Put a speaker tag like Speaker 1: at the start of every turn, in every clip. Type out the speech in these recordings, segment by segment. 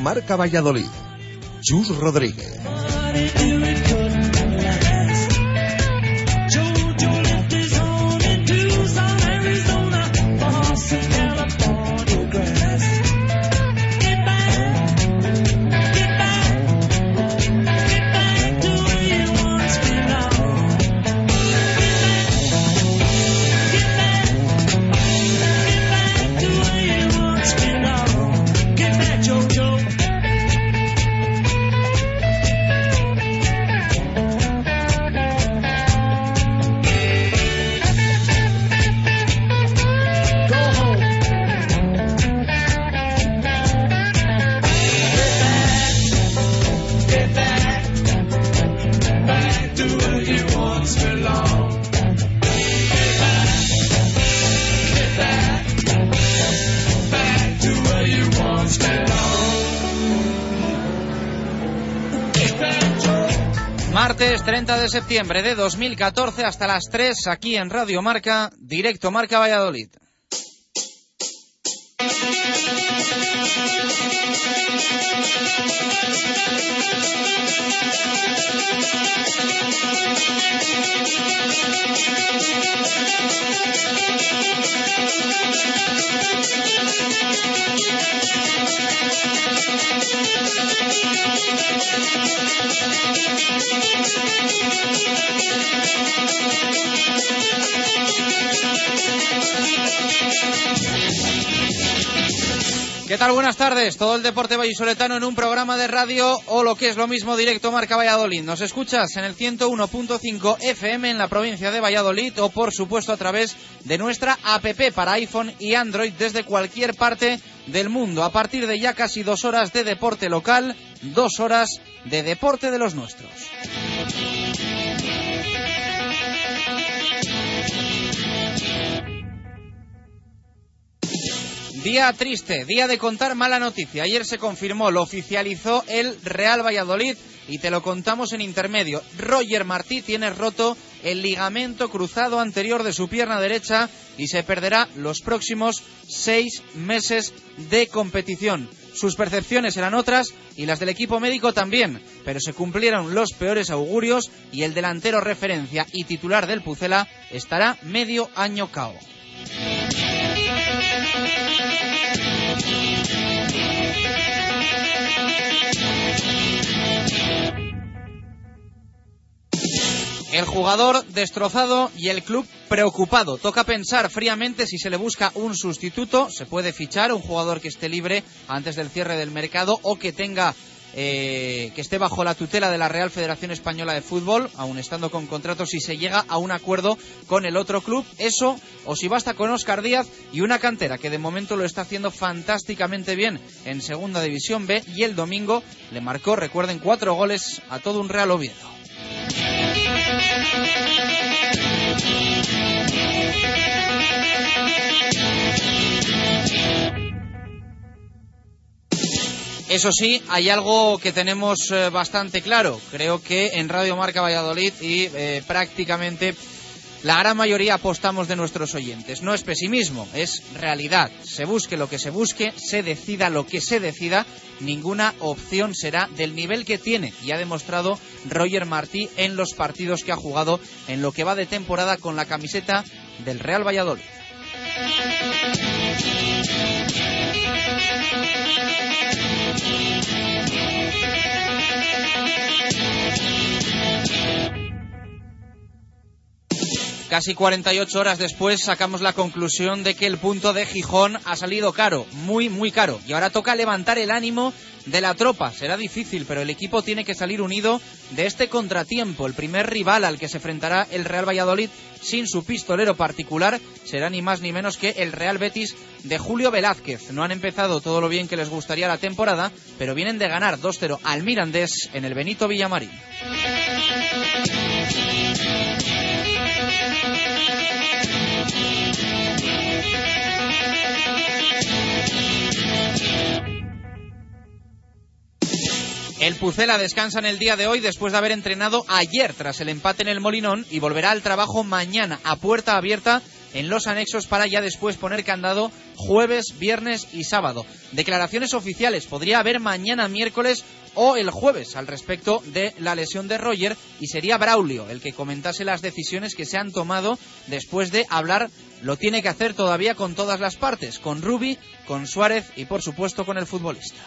Speaker 1: Marca Valladolid. Chus Rodríguez.
Speaker 2: De septiembre de 2014 hasta las 3 aquí en Radio Marca, directo Marca Valladolid. Todo el deporte vallisoletano en un programa de radio o lo que es lo mismo directo Marca Valladolid. Nos escuchas en el 101.5 FM en la provincia de Valladolid o por supuesto a través de nuestra APP para iPhone y Android desde cualquier parte del mundo. A partir de ya casi dos horas de deporte local, dos horas de deporte de los nuestros. Día triste, día de contar mala noticia. Ayer se confirmó, lo oficializó el Real Valladolid y te lo contamos en intermedio. Roger Martí tiene roto el ligamento cruzado anterior de su pierna derecha y se perderá los próximos seis meses de competición. Sus percepciones eran otras y las del equipo médico también, pero se cumplieron los peores augurios y el delantero referencia y titular del Pucela estará medio año cao. El jugador destrozado y el club preocupado. Toca pensar fríamente si se le busca un sustituto. Se puede fichar un jugador que esté libre antes del cierre del mercado o que tenga eh, que esté bajo la tutela de la Real Federación Española de Fútbol, aun estando con contrato, si se llega a un acuerdo con el otro club. Eso, o si basta con Oscar Díaz y una cantera que de momento lo está haciendo fantásticamente bien en Segunda División B y el domingo le marcó, recuerden, cuatro goles a todo un Real Oviedo. Eso sí, hay algo que tenemos eh, bastante claro. Creo que en Radio Marca Valladolid y eh, prácticamente la gran mayoría apostamos de nuestros oyentes. No es pesimismo, es realidad. Se busque lo que se busque, se decida lo que se decida, ninguna opción será del nivel que tiene y ha demostrado Roger Martí en los partidos que ha jugado en lo que va de temporada con la camiseta del Real Valladolid. Casi 48 horas después sacamos la conclusión de que el punto de Gijón ha salido caro, muy, muy caro. Y ahora toca levantar el ánimo de la tropa. Será difícil, pero el equipo tiene que salir unido de este contratiempo. El primer rival al que se enfrentará el Real Valladolid sin su pistolero particular será ni más ni menos que el Real Betis de Julio Velázquez. No han empezado todo lo bien que les gustaría la temporada, pero vienen de ganar 2-0 al Mirandés en el Benito Villamarín. El Pucela descansa en el día de hoy después de haber entrenado ayer tras el empate en el Molinón y volverá al trabajo mañana a puerta abierta en los anexos para ya después poner candado jueves, viernes y sábado. Declaraciones oficiales podría haber mañana miércoles o el jueves al respecto de la lesión de Roger y sería Braulio el que comentase las decisiones que se han tomado después de hablar lo tiene que hacer todavía con todas las partes, con Rubi, con Suárez y por supuesto con el futbolista.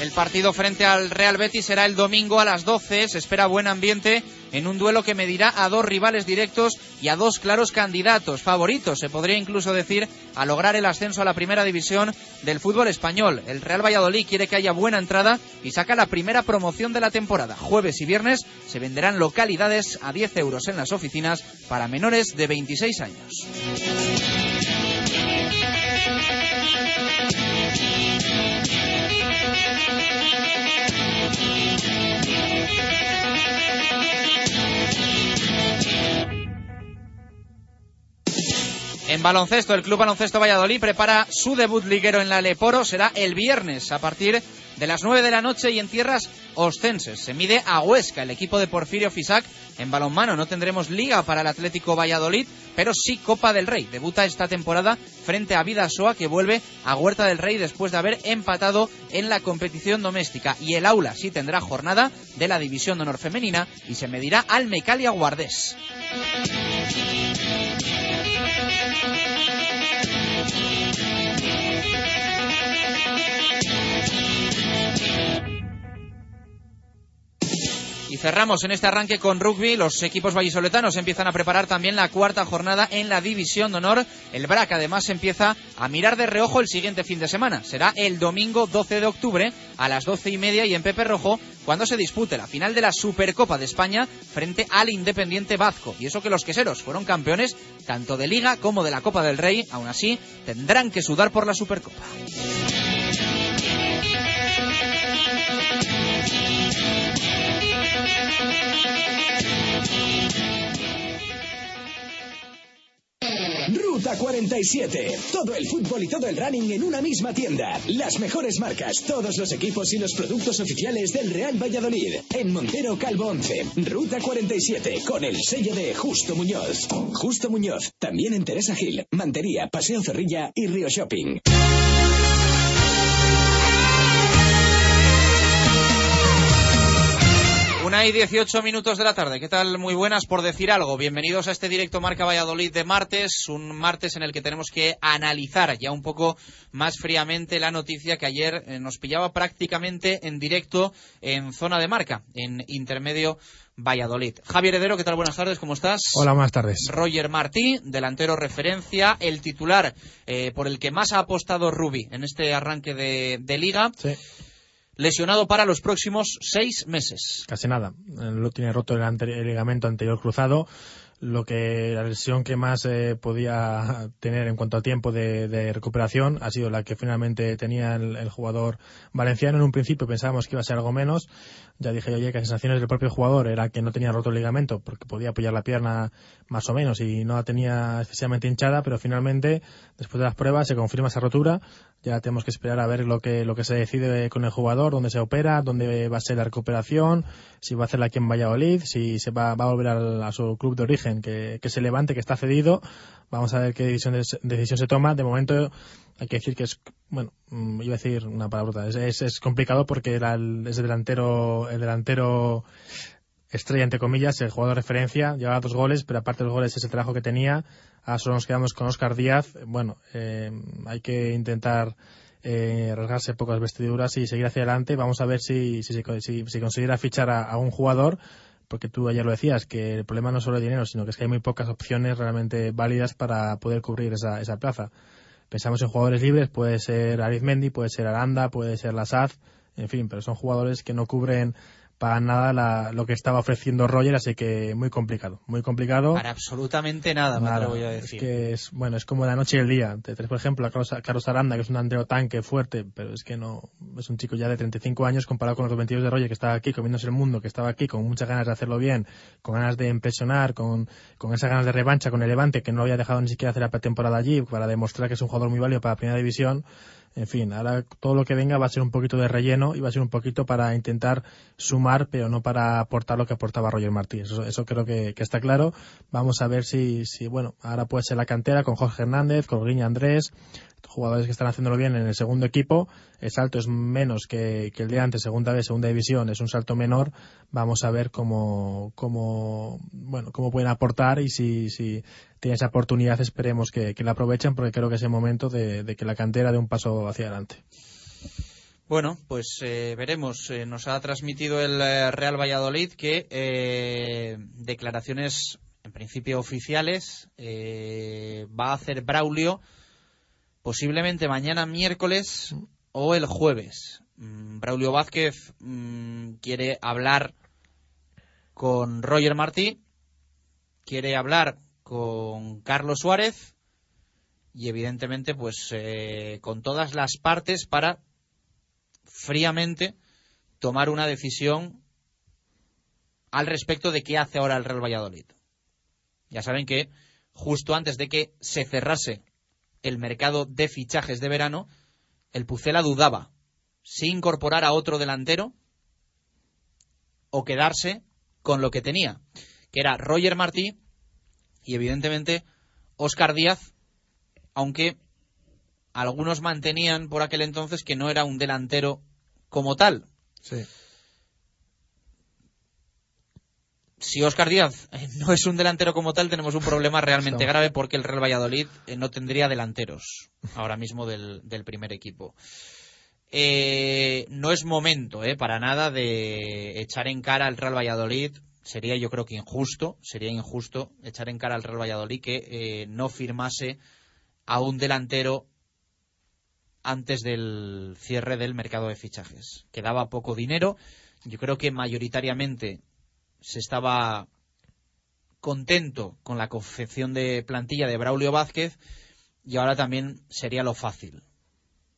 Speaker 2: El partido frente al Real Betis será el domingo a las 12. Se espera buen ambiente en un duelo que medirá a dos rivales directos y a dos claros candidatos, favoritos, se podría incluso decir, a lograr el ascenso a la primera división del fútbol español. El Real Valladolid quiere que haya buena entrada y saca la primera promoción de la temporada. Jueves y viernes se venderán localidades a 10 euros en las oficinas para menores de 26 años. En baloncesto, el Club Baloncesto Valladolid prepara su debut liguero en la Leporo. Será el viernes a partir de las 9 de la noche y en tierras ostenses. Se mide a Huesca, el equipo de Porfirio Fisac. En balonmano no tendremos liga para el Atlético Valladolid, pero sí Copa del Rey. Debuta esta temporada frente a Vidasoa, que vuelve a Huerta del Rey después de haber empatado en la competición doméstica. Y el Aula sí tendrá jornada de la División de Honor Femenina y se medirá al Mecalia Guardés. Y cerramos en este arranque con rugby. Los equipos vallisoletanos empiezan a preparar también la cuarta jornada en la División de Honor. El BRAC además empieza a mirar de reojo el siguiente fin de semana. Será el domingo 12 de octubre a las doce y media y en Pepe Rojo cuando se dispute la final de la Supercopa de España frente al Independiente Vasco. Y eso que los queseros fueron campeones tanto de Liga como de la Copa del Rey. Aún así tendrán que sudar por la Supercopa.
Speaker 3: Ruta 47. Todo el fútbol y todo el running en una misma tienda. Las mejores marcas, todos los equipos y los productos oficiales del Real Valladolid. En Montero Calvo 11. Ruta 47. Con el sello de Justo Muñoz. Justo Muñoz. También en Teresa Gil, Mantería, Paseo Zorrilla y Río Shopping.
Speaker 2: Una y 18 minutos de la tarde. ¿Qué tal? Muy buenas por decir algo. Bienvenidos a este directo Marca Valladolid de martes. Un martes en el que tenemos que analizar ya un poco más fríamente la noticia que ayer eh, nos pillaba prácticamente en directo en zona de marca, en intermedio Valladolid. Javier Heredero, ¿qué tal? Buenas tardes, ¿cómo estás?
Speaker 4: Hola, buenas tardes.
Speaker 2: Roger Martí, delantero referencia, el titular eh, por el que más ha apostado Rubi en este arranque de, de liga.
Speaker 4: Sí.
Speaker 2: Lesionado para los próximos seis meses.
Speaker 4: Casi nada. Lo tiene roto el, el ligamento anterior cruzado. Lo que la lesión que más eh, podía tener en cuanto a tiempo de, de recuperación ha sido la que finalmente tenía el, el jugador valenciano. En un principio pensábamos que iba a ser algo menos. Ya dije yo ayer que las sensaciones del propio jugador era que no tenía roto el ligamento porque podía apoyar la pierna más o menos y no la tenía excesivamente hinchada, pero finalmente, después de las pruebas, se confirma esa rotura. Ya tenemos que esperar a ver lo que, lo que se decide con el jugador, dónde se opera, dónde va a ser la recuperación, si va a hacerla aquí en Valladolid, si se va, va a volver al- a, su club de origen, que, que se levante, que está cedido. Vamos a ver qué decisión, decisión se toma. De momento hay que decir que es, bueno, mm, iba a decir una palabra, es, es, es complicado porque era es el delantero, el delantero estrella, entre comillas, el jugador de referencia, llevaba dos goles, pero aparte de los goles, ese trabajo que tenía, ahora solo nos quedamos con Oscar Díaz. Bueno, eh, hay que intentar eh, rasgarse pocas vestiduras y seguir hacia adelante. Vamos a ver si, si, si, si, si consiguiera fichar a, un jugador, porque tú ayer lo decías, que el problema no es solo el dinero, sino que es que hay muy pocas opciones realmente válidas para poder cubrir esa, esa plaza. Pensamos en jugadores libres, puede ser Arizmendi, puede ser Aranda, puede ser Lasaz, en fin, pero son jugadores que no cubren para nada la- lo que estaba ofreciendo Roger, así que muy complicado, muy complicado.
Speaker 2: Para absolutamente nada,
Speaker 4: Nada,
Speaker 2: yo a
Speaker 4: es
Speaker 2: decir.
Speaker 4: que es, bueno, es como la noche y el día. Te traes, por ejemplo, a Carlos, a Carlos Aranda, que es un andreo tanque fuerte, pero es que no, es un chico ya de 35 años comparado con los 22 de Roger, que estaba aquí comiéndose el mundo, que estaba aquí con muchas ganas de hacerlo bien, con ganas de impresionar, con, con esas ganas de revancha con el Levante, que no había dejado ni siquiera hacer la pretemporada allí, para demostrar que es un jugador muy válido para la primera división.
Speaker 5: En fin, ahora todo lo que venga va a ser un poquito de relleno y va a ser un poquito para intentar sumar, pero no para aportar lo que aportaba Roger Martí. Eso, eso creo que, está claro. Vamos a ver si, si, bueno, ahora puede ser la cantera con Jorge Hernández, con Guiña Andrés, jugadores que están haciéndolo bien en el segundo equipo. El salto es menos que, el de antes, segunda vez, segunda división, es un salto menor. Vamos a ver cómo, cómo, bueno, cómo pueden aportar y si, si tienen esa oportunidad, esperemos que, la aprovechen porque creo que es el momento de, que la cantera dé un paso hacia adelante.
Speaker 2: Bueno, pues eh, veremos. Eh, nos ha transmitido el eh, Real Valladolid que declaraciones en principio oficiales va a hacer Braulio posiblemente mañana miércoles o el jueves. Mm, Braulio Vázquez mm, quiere hablar con Roger Martí, quiere hablar con Carlos Suárez y evidentemente pues eh, con todas las partes para fríamente tomar una decisión al respecto de qué hace ahora el Real Valladolid. Ya saben que justo antes de que se cerrase el mercado de fichajes de verano, el Pucela dudaba si incorporar a otro delantero o quedarse con lo que tenía, que era Roger Martí y evidentemente Oscar Díaz, aunque algunos mantenían por aquel entonces que no era un delantero como tal. Sí. Si Oscar Díaz eh, no es un delantero como tal, tenemos un problema realmente grave porque el Real Valladolid eh, no tendría delanteros ahora mismo del, primer equipo. Eh, no es momento para nada de echar en cara al Real Valladolid. Sería yo creo que injusto, sería injusto echar en cara al Real Valladolid que no firmase a un delantero antes del cierre del mercado de fichajes. Quedaba poco dinero. Yo creo que mayoritariamente se estaba contento con la confección de plantilla de Braulio Vázquez y ahora también sería lo fácil.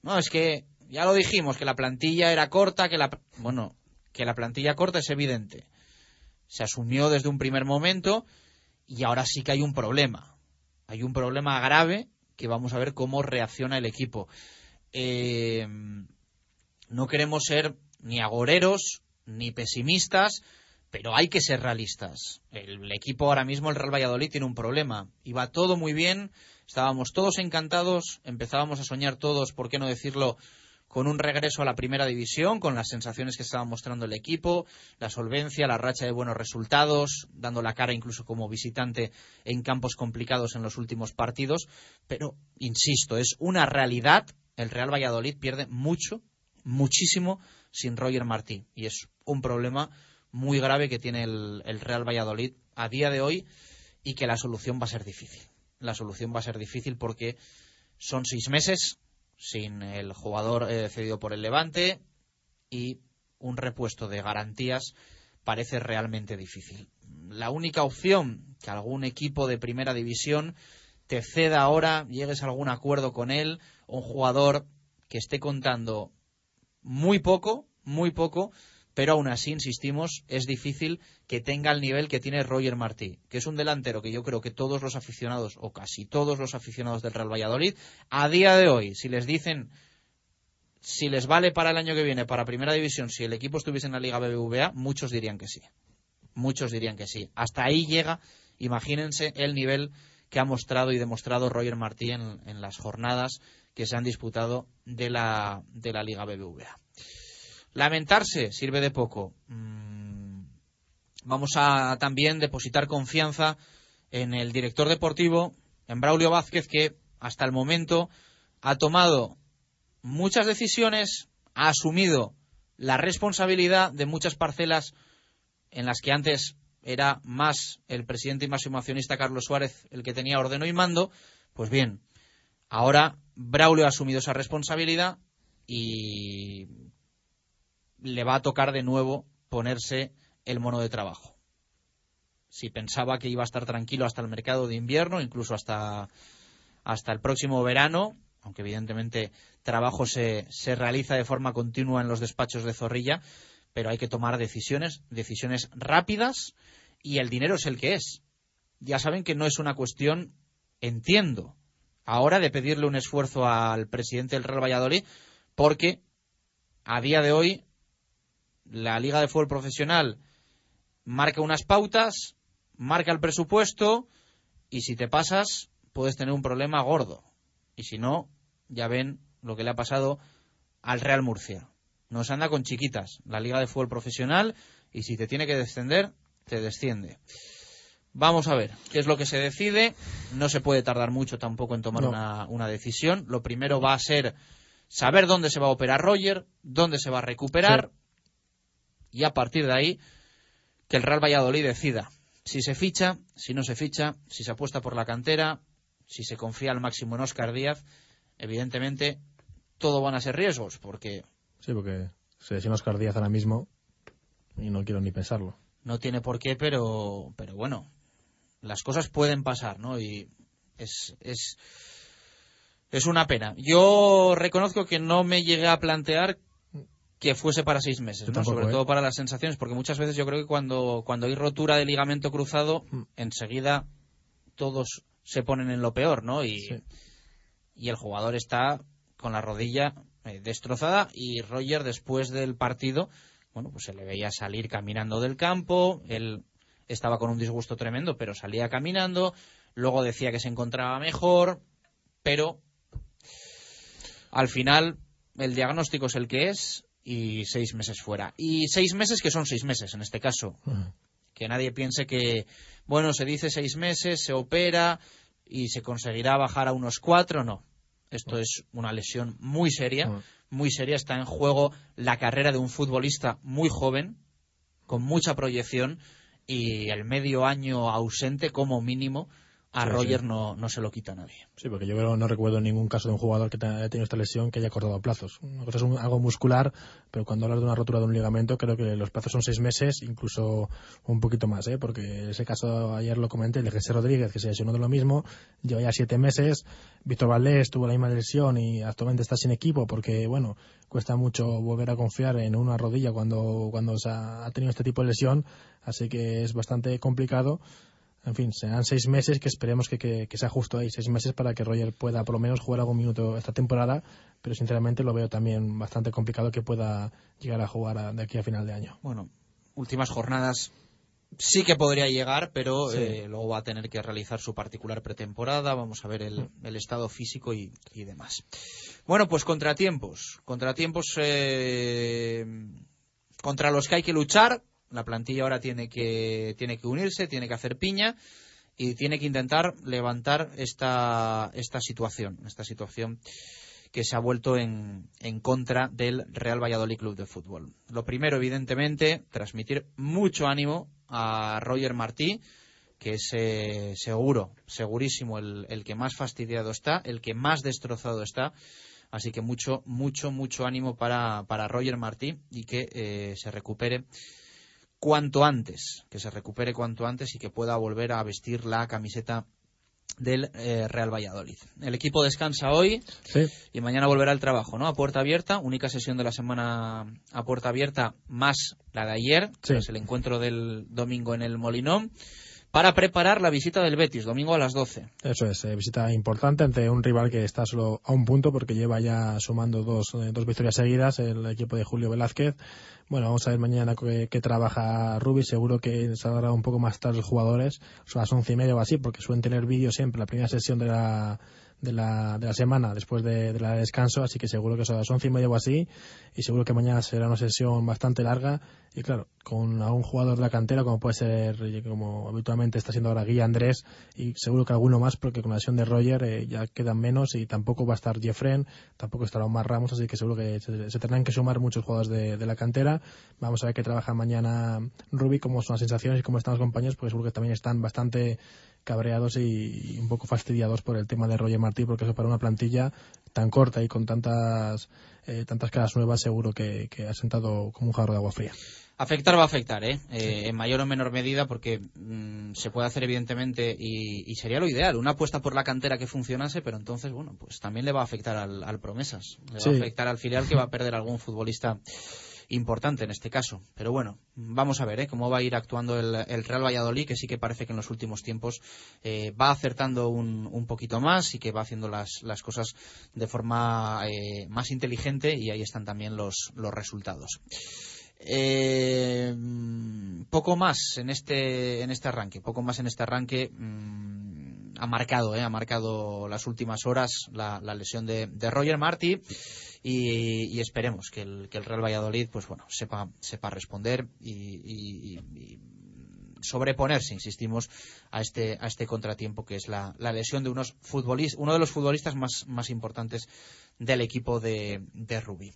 Speaker 2: No, es que ya lo dijimos, que la plantilla era corta, que la... Bueno, que la plantilla corta es evidente. Se asumió desde un primer momento y ahora sí que hay un problema. Hay un problema grave que vamos a ver cómo reacciona el equipo. Eh, no queremos ser ni agoreros ni pesimistas, pero hay que ser realistas. El, equipo ahora mismo, el Real Valladolid, tiene un problema. Iba todo muy bien, estábamos todos encantados, empezábamos a soñar todos, ¿por qué no decirlo? con un regreso a la primera división, con las sensaciones que estaba mostrando el equipo, la solvencia, la racha de buenos resultados, dando la cara incluso como visitante en campos complicados en los últimos partidos. Pero, insisto, es una realidad. El Real Valladolid pierde mucho, muchísimo sin Roger Martí. Y es un problema muy grave que tiene el, Real Valladolid a día de hoy y que la solución va a ser difícil. La solución va a ser difícil porque son seis meses sin el jugador eh, cedido por el Levante y un repuesto de garantías parece realmente difícil. La única opción que algún equipo de primera división te ceda ahora, llegues a algún acuerdo con él, un jugador que esté contando muy poco, muy poco, pero aún así, insistimos, es difícil que tenga el nivel que tiene Roger Martí, que es un delantero que yo creo que todos los aficionados, o casi todos los aficionados del Real Valladolid, a día de hoy, si les dicen si les vale para el año que viene, para Primera División, si el equipo estuviese en la Liga BBVA, muchos dirían que sí. Muchos dirían que sí. Hasta ahí llega, imagínense el nivel que ha mostrado y demostrado Roger Martí en, las jornadas que se han disputado de la, de la Liga BBVA. Lamentarse sirve de poco. Mm, vamos a también depositar confianza en el director deportivo, en Braulio Vázquez, que hasta el momento ha tomado muchas decisiones, ha asumido la responsabilidad de muchas parcelas en las que antes era más el presidente y máximo accionista Carlos Suárez el que tenía ordeno y mando, pues bien, ahora Braulio ha asumido esa responsabilidad y le va a tocar de nuevo ponerse el mono de trabajo. Si pensaba que iba a estar tranquilo hasta el mercado de invierno, incluso hasta, hasta el próximo verano, aunque evidentemente trabajo se, se realiza de forma continua en los despachos de Zorrilla, pero hay que tomar decisiones, decisiones rápidas y el dinero es el que es. Ya saben que no es una cuestión, entiendo, ahora de pedirle un esfuerzo al presidente del Real Valladolid porque a día de hoy la Liga de Fútbol Profesional marca unas pautas, marca el presupuesto y si te pasas puedes tener un problema gordo. Y si no, ya ven lo que le ha pasado al Real Murcia. Nos anda con chiquitas la Liga de Fútbol Profesional y si te tiene que descender, te desciende. Vamos a ver qué es lo que se decide. No se puede tardar mucho tampoco en tomar
Speaker 4: No.
Speaker 2: una, una decisión. Lo primero va a ser saber dónde se va a operar Roger, dónde se va a recuperar y a partir de ahí que el Real Valladolid decida si se ficha, si no se ficha, si se apuesta por la cantera, si se confía al máximo en Oscar Díaz. Evidentemente, todo van a ser riesgos porque
Speaker 4: Sí, porque se lesiona Oscar Díaz ahora mismo y no quiero ni pensarlo.
Speaker 2: no tiene por qué, pero, pero bueno, las cosas pueden pasar, ¿no? Y es, es, es una pena. Yo reconozco que no me llegué a plantear que fuese para seis meses, ¿no?
Speaker 4: tampoco,
Speaker 2: Sobre
Speaker 4: ¿eh?
Speaker 2: todo para las sensaciones, porque muchas veces yo creo que cuando, cuando hay rotura de ligamento cruzado,
Speaker 4: Mm.
Speaker 2: enseguida todos se ponen en lo peor, ¿no? Y,
Speaker 4: Sí.
Speaker 2: y el jugador está con la rodilla eh, destrozada y Roger después del partido, bueno, pues se le veía salir caminando del campo, él estaba con un disgusto tremendo, pero salía caminando, luego decía que se encontraba mejor, pero al final el diagnóstico es el que es y seis meses fuera. Y seis meses que son seis meses en este caso, que nadie piense que, bueno, se dice seis meses, se opera y se conseguirá bajar a unos cuatro, no. Esto es una lesión muy seria, muy seria. Está en juego la carrera de un futbolista muy joven, con mucha proyección, y el medio año ausente como mínimo a
Speaker 4: Sí,
Speaker 2: Roger
Speaker 4: sí.
Speaker 2: No, no se lo quita nadie.
Speaker 4: Sí, porque yo creo, no recuerdo ningún caso de un jugador que haya tenido esta lesión que haya cortado plazos. Una cosa es un- algo muscular, pero cuando hablas de una rotura de un ligamento, creo que los plazos son seis meses, incluso un poquito más, ¿eh? porque ese caso ayer lo comenté, el de José Rodríguez, que se lesionó de lo mismo, lleva ya siete meses. Víctor Valdés tuvo la misma lesión y actualmente está sin equipo porque, bueno, cuesta mucho volver a confiar en una rodilla cuando, cuando se ha, ha tenido este tipo de lesión, así que es bastante complicado. En fin, serán seis meses que esperemos que, que, que sea justo ahí, seis meses para que Roger pueda por lo menos jugar algún minuto esta temporada, pero sinceramente lo veo también bastante complicado que pueda llegar a jugar a- de aquí a final de año.
Speaker 2: Bueno, últimas jornadas sí que podría llegar, pero
Speaker 4: Sí.
Speaker 2: eh, luego va a tener que realizar su particular pretemporada. Vamos a ver el, el estado físico y, y demás. Bueno, pues contratiempos. Contratiempos eh, contra los que hay que luchar. La plantilla ahora tiene que, tiene que unirse, tiene que hacer piña y tiene que intentar levantar esta, esta situación. Esta situación que se ha vuelto en, en contra del Real Valladolid Club de Fútbol. Lo primero, evidentemente, transmitir mucho ánimo a Roger Martí, que es eh, seguro, segurísimo, el, el que más fastidiado está, el que más destrozado está. Así que mucho, mucho, mucho ánimo para, para Roger Martí y que eh, se recupere cuanto antes, que se recupere cuanto antes y que pueda volver a vestir la camiseta del eh, Real Valladolid. El equipo descansa hoy
Speaker 4: Sí,
Speaker 2: y mañana volverá al trabajo, ¿no? A puerta abierta, única sesión de la semana a puerta abierta, más la de ayer,
Speaker 4: Sí.
Speaker 2: tras el encuentro del domingo en el Molinón, para preparar la visita del Betis, domingo a las 12.
Speaker 4: eso es, eh, visita importante ante un rival que está solo a un punto porque lleva ya sumando dos, eh, dos victorias seguidas, el equipo de Julio Velázquez. Bueno, vamos a ver mañana qué, trabaja Rubi, seguro que saldrá un poco más tarde los jugadores, son las once y media o así, porque suelen tener vídeo siempre la primera sesión de la, de la, de la semana después de, de la de descanso, así que seguro que son las once y media o así, y seguro que mañana será una sesión bastante larga, y claro, con algún jugador de la cantera, como puede ser, eh, como habitualmente está siendo ahora Guilla Andrés, y seguro que alguno más, porque con la lesión de Roger eh, ya quedan menos, y tampoco va a estar Jeffren, tampoco estará Omar Ramos, así que seguro que se, se tendrán que sumar muchos jugadores de, de la cantera. Vamos a ver qué trabaja mañana Rubi, cómo son las sensaciones y cómo están los compañeros, porque seguro que también están bastante cabreados y, y un poco fastidiados por el tema de Roger Martí, porque eso para una plantilla tan corta y con tantas eh, tantas caras nuevas seguro que, que ha sentado como un jarro de agua fría.
Speaker 2: Afectar va a afectar, ¿eh? Eh, en mayor o menor medida, porque mm, se puede hacer evidentemente y, y sería lo ideal, una apuesta por la cantera que funcionase, pero entonces, bueno, pues también le va a afectar al, al Promesas, le
Speaker 4: Sí.
Speaker 2: va a afectar al filial que va a perder algún futbolista importante en este caso. Pero bueno, vamos a ver ¿eh? cómo va a ir actuando el, Real Valladolid, que sí que parece que en los últimos tiempos eh, va acertando un, poquito más y que va haciendo las, las cosas de forma eh, más inteligente y ahí están también los, los resultados. Eh, poco más en este en este arranque, poco más en este arranque mm, ha marcado, eh, ha marcado las últimas horas la, lesión de, Roger Martí y, esperemos que el, que el, Real Valladolid, pues bueno, sepa sepa responder y, sobreponerse, insistimos, a este a este contratiempo que es la, lesión de unos futbolistas, uno de los futbolistas más más importantes del equipo de, de Rubí.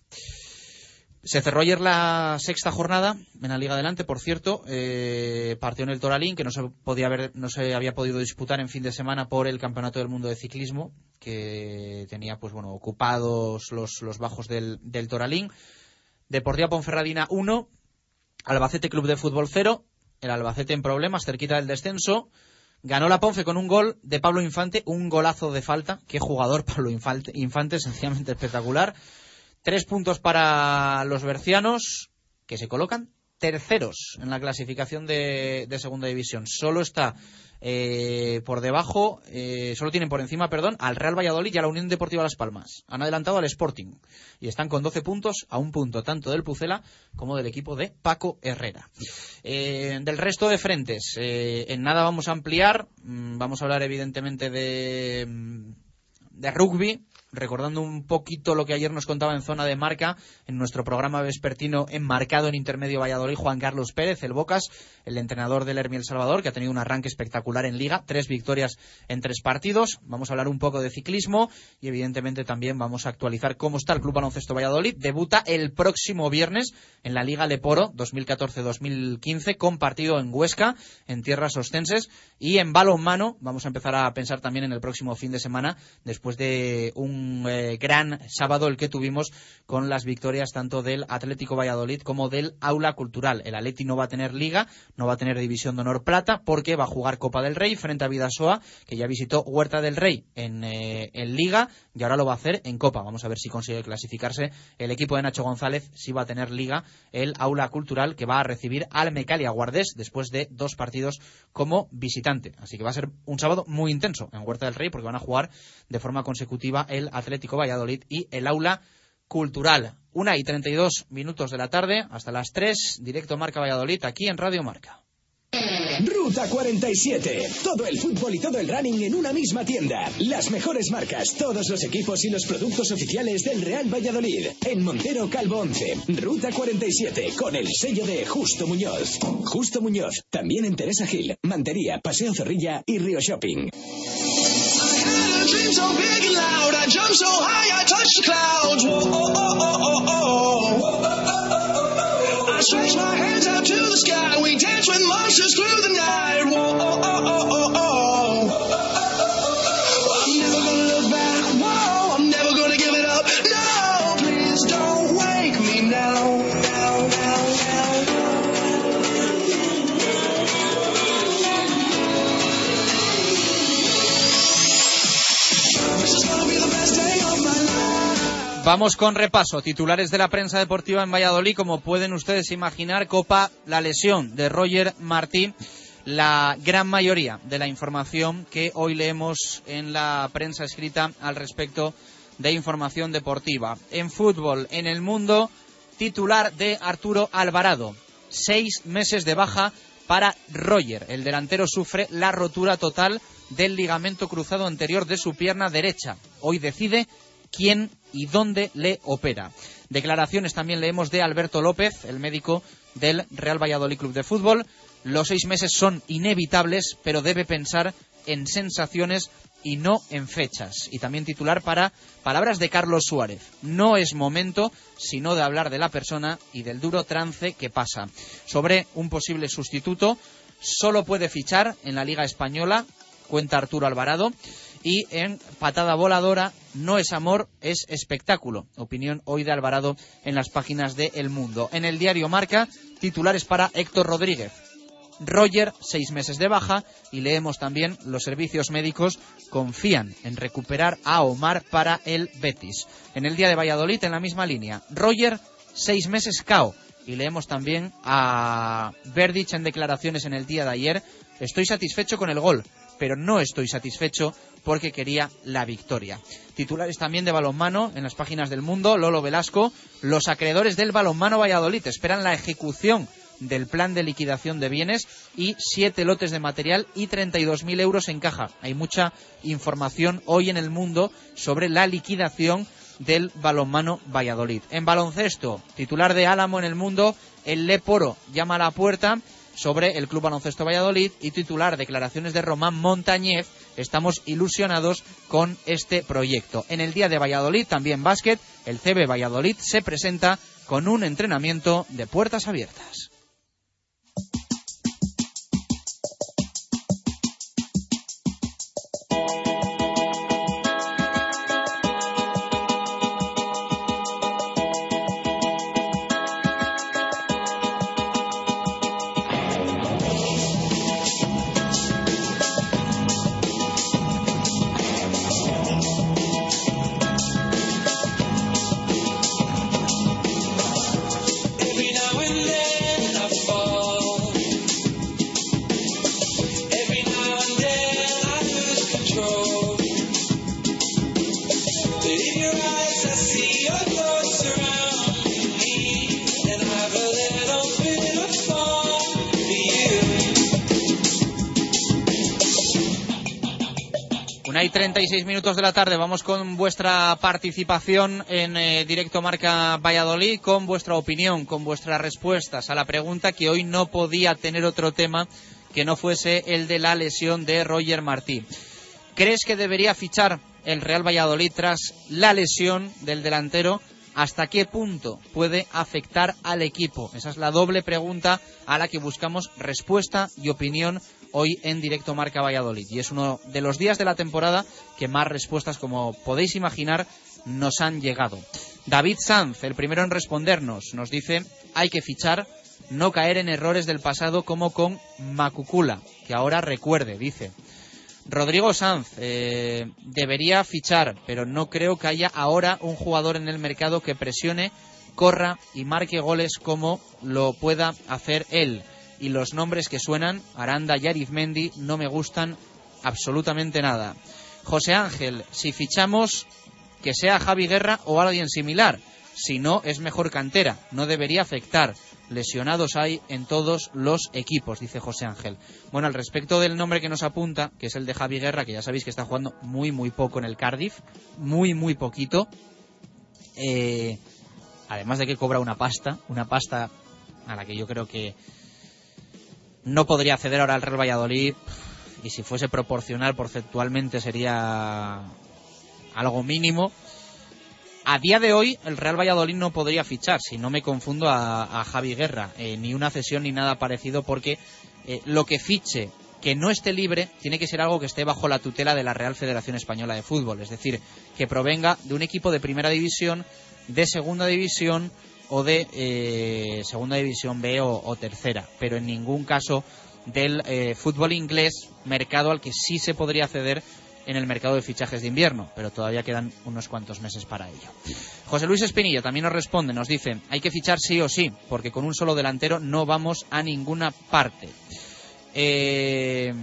Speaker 2: Se cerró ayer la sexta jornada en la Liga Adelante, por cierto. Eh, partió en el Toralín, que no se, podía haber, no se había podido disputar en fin de semana por el Campeonato del Mundo de Ciclismo, que tenía pues bueno ocupados los, bajos del, del Toralín. Deportiva Ponferradina 1, Albacete Club de Fútbol 0, el Albacete en problemas, cerquita del descenso. Ganó la Ponfe con un gol de Pablo Infante, un golazo de falta. Qué jugador Pablo Infante, Infante sencillamente espectacular. Tres puntos para los bercianos, que se colocan terceros en la clasificación de, segunda división. Solo está eh, por debajo, eh, solo tienen por encima, perdón, al Real Valladolid y a la Unión Deportiva Las Palmas. Han adelantado al Sporting y están con 12 puntos a un punto tanto del Pucela como del equipo de Paco Herrera. Eh, del resto de frentes, en nada vamos a ampliar. Mm, vamos a hablar evidentemente de, mm, de rugby recordando un poquito lo que ayer nos contaba en zona de marca en nuestro programa vespertino enmarcado en Intermedio Valladolid, Juan Carlos Pérez, el Bocas, el entrenador del Hermi El Salvador, que ha tenido un arranque espectacular en Liga, tres victorias en tres partidos. Vamos a hablar un poco de ciclismo y evidentemente también vamos a actualizar cómo está el Club Baloncesto Valladolid. Debuta el próximo viernes en la Liga Leporo 2014-2015 con partido en Huesca, en tierras ostenses y en balonmano. Vamos a empezar a pensar también en el próximo fin de semana después de un eh, gran sábado el que tuvimos con las victorias tanto del Atlético Valladolid como del Aula Cultural. El Atleti no va a tener liga, no va a tener división de honor plata porque va a jugar Copa del Rey frente a Vidasoa, que ya visitó Huerta del Rey en, eh, en liga y ahora lo va a hacer en Copa. Vamos a ver si consigue clasificarse el equipo de Nacho González, si va a tener liga el Aula Cultural que va a recibir al Mecalia Guardés después de dos partidos como visitante. Así que va a ser un sábado muy intenso en Huerta del Rey porque van a jugar de forma consecutiva el Atlético Valladolid y el Aula Cultural. Una y treinta y dos minutos de la tarde hasta las tres, directo Marca Valladolid aquí en Radio Marca.
Speaker 6: Ruta 47. Todo el fútbol y todo el running en una misma tienda. Las mejores marcas, todos los equipos y los productos oficiales del Real Valladolid. En Montero Calvo 11. Ruta 47. Con el sello de Justo Muñoz. Justo Muñoz. También en Teresa Gil, Mantería, Paseo Zorrilla y Río Shopping. I I stretch my hands out to the sky. We dance with monsters through the night. Whoa, oh, oh, oh,
Speaker 2: Vamos con repaso. Titulares de la prensa deportiva en Valladolid. Como pueden ustedes imaginar, copa la lesión de Roger Martí. La gran mayoría de la información que hoy leemos en la prensa escrita al respecto de información deportiva. En fútbol, en el mundo, titular de Arturo Alvarado. Seis meses de baja para Roger. El delantero sufre la rotura total del ligamento cruzado anterior de su pierna derecha. Hoy decide quién y dónde le opera. Declaraciones también leemos de Alberto López, el médico del Real Valladolid Club de Fútbol. Los seis meses son inevitables, pero debe pensar en sensaciones y no en fechas. Y también titular para palabras de Carlos Suárez. No es momento sino de hablar de la persona y del duro trance que pasa. Sobre un posible sustituto, solo puede fichar en la Liga Española, cuenta Arturo Alvarado y en patada voladora no es amor, es espectáculo. Opinión hoy de Alvarado en las páginas de El Mundo. En el diario Marca, titulares para Héctor Rodríguez. Roger, seis meses de baja, y leemos también los servicios médicos confían en recuperar a Omar para el Betis. En el día de Valladolid, en la misma línea, Roger, seis meses cao Y leemos también a Verdich en declaraciones en el día de ayer. Estoy satisfecho con el gol, pero no estoy satisfecho porque quería la victoria. Titulares también de balonmano en las páginas del mundo. Lolo Velasco, los acreedores del balonmano Valladolid esperan la ejecución del plan de liquidación de bienes y siete lotes de material y 32.000 euros en caja. Hay mucha información hoy en el mundo sobre la liquidación del balonmano Valladolid. En baloncesto, titular de Álamo en el mundo, el Leporo llama a la puerta sobre el Club Baloncesto Valladolid y titular declaraciones de Román Montañez. Estamos ilusionados con este proyecto. En el día de Valladolid, también básquet, el CB Valladolid se presenta con un entrenamiento de puertas abiertas. Hay 36 minutos de la tarde. Vamos con vuestra participación en eh, directo Marca Valladolid, con vuestra opinión, con vuestras respuestas a la pregunta que hoy no podía tener otro tema que no fuese el de la lesión de Roger Martí. ¿Crees que debería fichar el Real Valladolid tras la lesión del delantero? ¿Hasta qué punto puede afectar al equipo? Esa es la doble pregunta a la que buscamos respuesta y opinión hoy en directo Marca Valladolid. Y es uno de los días de la temporada que más respuestas, como podéis imaginar, nos han llegado. David Sanz, el primero en respondernos, nos dice hay que fichar, no caer en errores del pasado como con Macucula, que ahora recuerde, dice. Rodrigo Sanz eh, debería fichar, pero no creo que haya ahora un jugador en el mercado que presione, corra y marque goles como lo pueda hacer él y los nombres que suenan, Aranda y Arizmendi, no me gustan absolutamente nada. José Ángel, si fichamos, que sea Javi Guerra o alguien similar. Si no, es mejor cantera. No debería afectar. Lesionados hay en todos los equipos, dice José Ángel. Bueno, al respecto del nombre que nos apunta, que es el de Javi Guerra, que ya sabéis que está jugando muy, muy poco en el Cardiff, muy, muy poquito. Eh, además de que cobra una pasta, una pasta a la que yo creo que no podría acceder ahora al Real Valladolid. Y si fuese proporcional porcentualmente sería algo mínimo. A día de hoy el Real Valladolid no podría fichar, si no me confundo, a, Javi Guerra, eh, ni una cesión ni nada parecido, porque eh, lo que fiche que no esté libre tiene que ser algo que esté bajo la tutela de la Real Federación Española de Fútbol, es decir, que provenga de un equipo de primera división, de segunda división o de eh, segunda división B o, tercera, pero en ningún caso del eh, fútbol inglés, mercado al que sí se podría acceder en el mercado de fichajes de invierno, pero todavía quedan unos cuantos meses para ello. José Luis Espinilla también nos responde, nos dice, hay que fichar sí o sí, porque con un solo delantero no vamos a ninguna parte. Eh,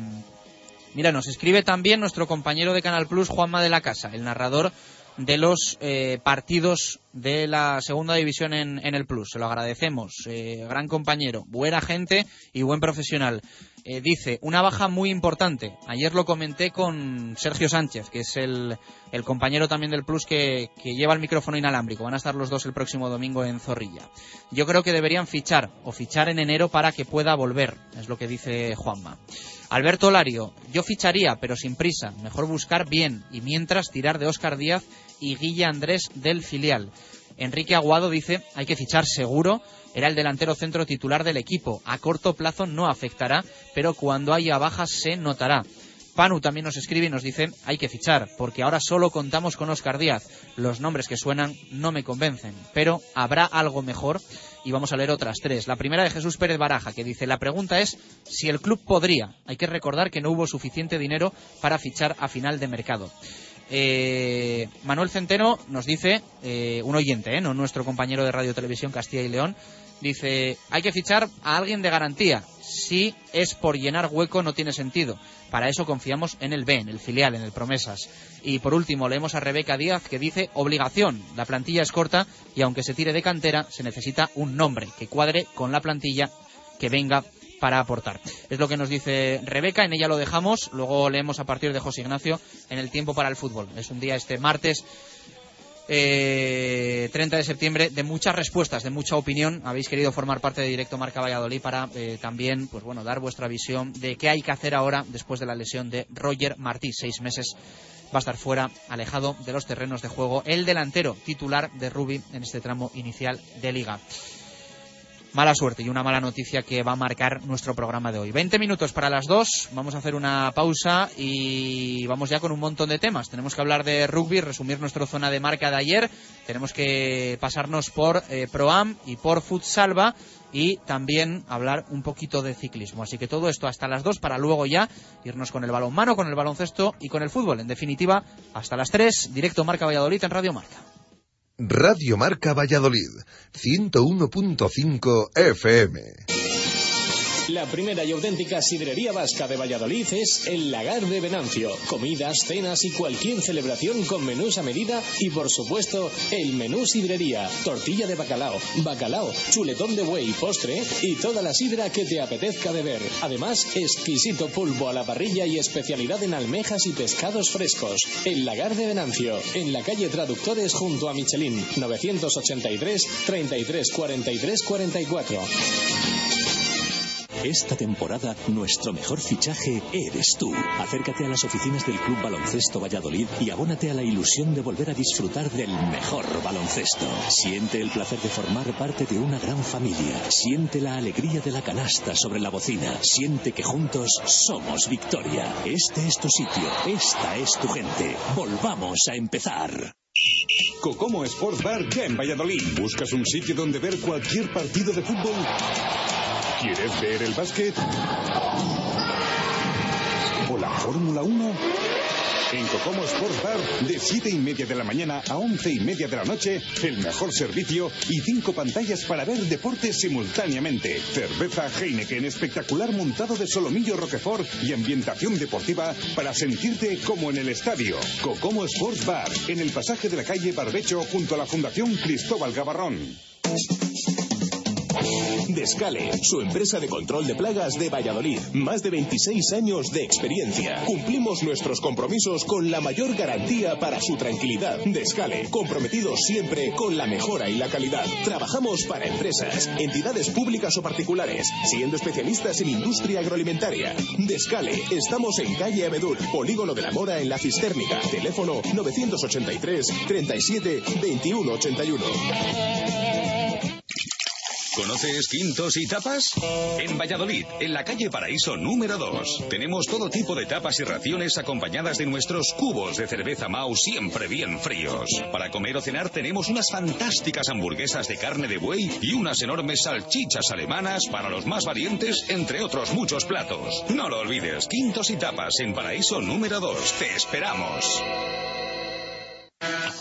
Speaker 2: mira, nos escribe también nuestro compañero de Canal Plus, Juanma de la Casa, el narrador de los eh, partidos de la segunda división en, el Plus. Se lo agradecemos. Eh, gran compañero, buena gente y buen profesional. Eh, dice, una baja muy importante. Ayer lo comenté con Sergio Sánchez, que es el, el compañero también del Plus que, que, lleva el micrófono inalámbrico. Van a estar los dos el próximo domingo en Zorrilla. Yo creo que deberían fichar o fichar en enero para que pueda volver, es lo que dice Juanma. Alberto Lario, yo ficharía, pero sin prisa. Mejor buscar bien y mientras tirar de Óscar Díaz y Guilla Andrés del filial. Enrique Aguado dice, hay que fichar seguro, era el delantero centro titular del equipo. A corto plazo no afectará, pero cuando haya bajas se notará. Panu también nos escribe y nos dice, hay que fichar, porque ahora solo contamos con Oscar Díaz. Los nombres que suenan no me convencen, pero habrá algo mejor y vamos a leer otras tres. La primera de Jesús Pérez Baraja, que dice, la pregunta es si el club podría. Hay que recordar que no hubo suficiente dinero para fichar a final de mercado. Eh, Manuel Centeno nos dice, eh, un oyente, ¿eh? no nuestro compañero de Radio Televisión Castilla y León, dice, hay que fichar a alguien de garantía. Si es por llenar hueco no tiene sentido. Para eso confiamos en el B, en el filial, en el Promesas. Y por último leemos a Rebeca Díaz que dice obligación. La plantilla es corta y aunque se tire de cantera se necesita un nombre que cuadre con la plantilla que venga para aportar. Es lo que nos dice Rebeca, en ella lo dejamos, luego leemos a partir de José Ignacio en el tiempo para el fútbol. Es un día este martes eh, 30 de septiembre de muchas respuestas, de mucha opinión. Habéis querido formar parte de Directo Marca Valladolid para eh, también, pues bueno, dar vuestra visión de qué hay que hacer ahora después de la lesión de Roger Martí. Seis meses va a estar fuera, alejado de los terrenos de juego, el delantero titular de Rubi en este tramo inicial de Liga mala suerte y una mala noticia que va a marcar nuestro programa de hoy. 20 minutos para las dos, vamos a hacer una pausa y vamos ya con un montón de temas. Tenemos que hablar de rugby, resumir nuestra zona de marca de ayer, tenemos que pasarnos por eh, Proam y por Futsalva y también hablar un poquito de ciclismo. Así que todo esto hasta las dos para luego ya irnos con el balonmano, con el baloncesto y con el fútbol. En definitiva, hasta las tres, directo Marca Valladolid en Radio Marca.
Speaker 1: Radio Marca Valladolid, 101.5 FM.
Speaker 6: La primera y auténtica sidrería vasca de Valladolid es El Lagar de Venancio. Comidas, cenas y cualquier celebración con menús a medida y por supuesto el menú sidrería. Tortilla de bacalao, bacalao, chuletón de buey, postre y toda la sidra que te apetezca beber. Además, exquisito pulpo a la parrilla y especialidad en almejas y pescados frescos. El Lagar de Venancio, en la calle Traductores junto a Michelin, 983 33 43 44.
Speaker 7: Esta temporada, nuestro mejor fichaje eres tú. Acércate a las oficinas del Club Baloncesto Valladolid y abónate a la ilusión de volver a disfrutar del mejor baloncesto. Siente el placer de formar parte de una gran familia. Siente la alegría de la canasta sobre la bocina. Siente que juntos somos victoria. Este es tu sitio. Esta es tu gente. Volvamos a empezar.
Speaker 8: Cocomo Sports Bar ya en Valladolid. ¿Buscas un sitio donde ver cualquier partido de fútbol? ¿Quieres ver el básquet? ¿O la Fórmula 1? En Cocomo Sports Bar, de 7 y media de la mañana a 11 y media de la noche, el mejor servicio y cinco pantallas para ver deportes simultáneamente. Cerveza Heineken espectacular montado de solomillo Roquefort y ambientación deportiva para sentirte como en el estadio. Cocomo Sports Bar, en el pasaje de la calle Barbecho junto a la Fundación Cristóbal Gavarrón.
Speaker 9: Descale, su empresa de control de plagas de Valladolid. Más de 26 años de experiencia. Cumplimos nuestros compromisos con la mayor garantía para su tranquilidad. Descale, comprometidos siempre con la mejora y la calidad. Trabajamos para empresas, entidades públicas o particulares, siendo especialistas en industria agroalimentaria. Descale, estamos en calle Abedul, Polígono de la Mora en la Cistérnica. Teléfono 983 37 21 81.
Speaker 10: ¿Conoces Quintos y Tapas? En Valladolid, en la calle Paraíso número 2, tenemos todo tipo de tapas y raciones acompañadas de nuestros cubos de cerveza Mau siempre bien fríos. Para comer o cenar tenemos unas fantásticas hamburguesas de carne de buey y unas enormes salchichas alemanas para los más valientes, entre otros muchos platos. No lo olvides, Quintos y Tapas en Paraíso número 2. Te esperamos.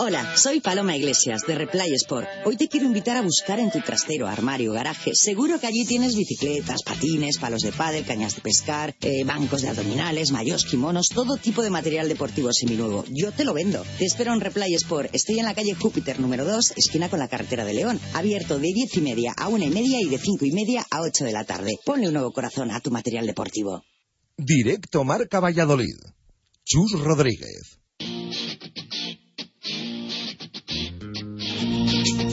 Speaker 11: Hola, soy Paloma Iglesias de Replay Sport. Hoy te quiero invitar a buscar en tu trastero, armario, garaje. Seguro que allí tienes bicicletas, patines, palos de pádel, cañas de pescar, eh, bancos de abdominales, mayos, kimonos, todo tipo de material deportivo seminuevo. Yo te lo vendo. Te espero en Replay Sport. Estoy en la calle Júpiter número 2, esquina con la carretera de León. Abierto de diez y media a una y media y de cinco y media a 8 de la tarde. Ponle un nuevo corazón a tu material deportivo.
Speaker 1: Directo Marca Valladolid. Chus Rodríguez. thank you.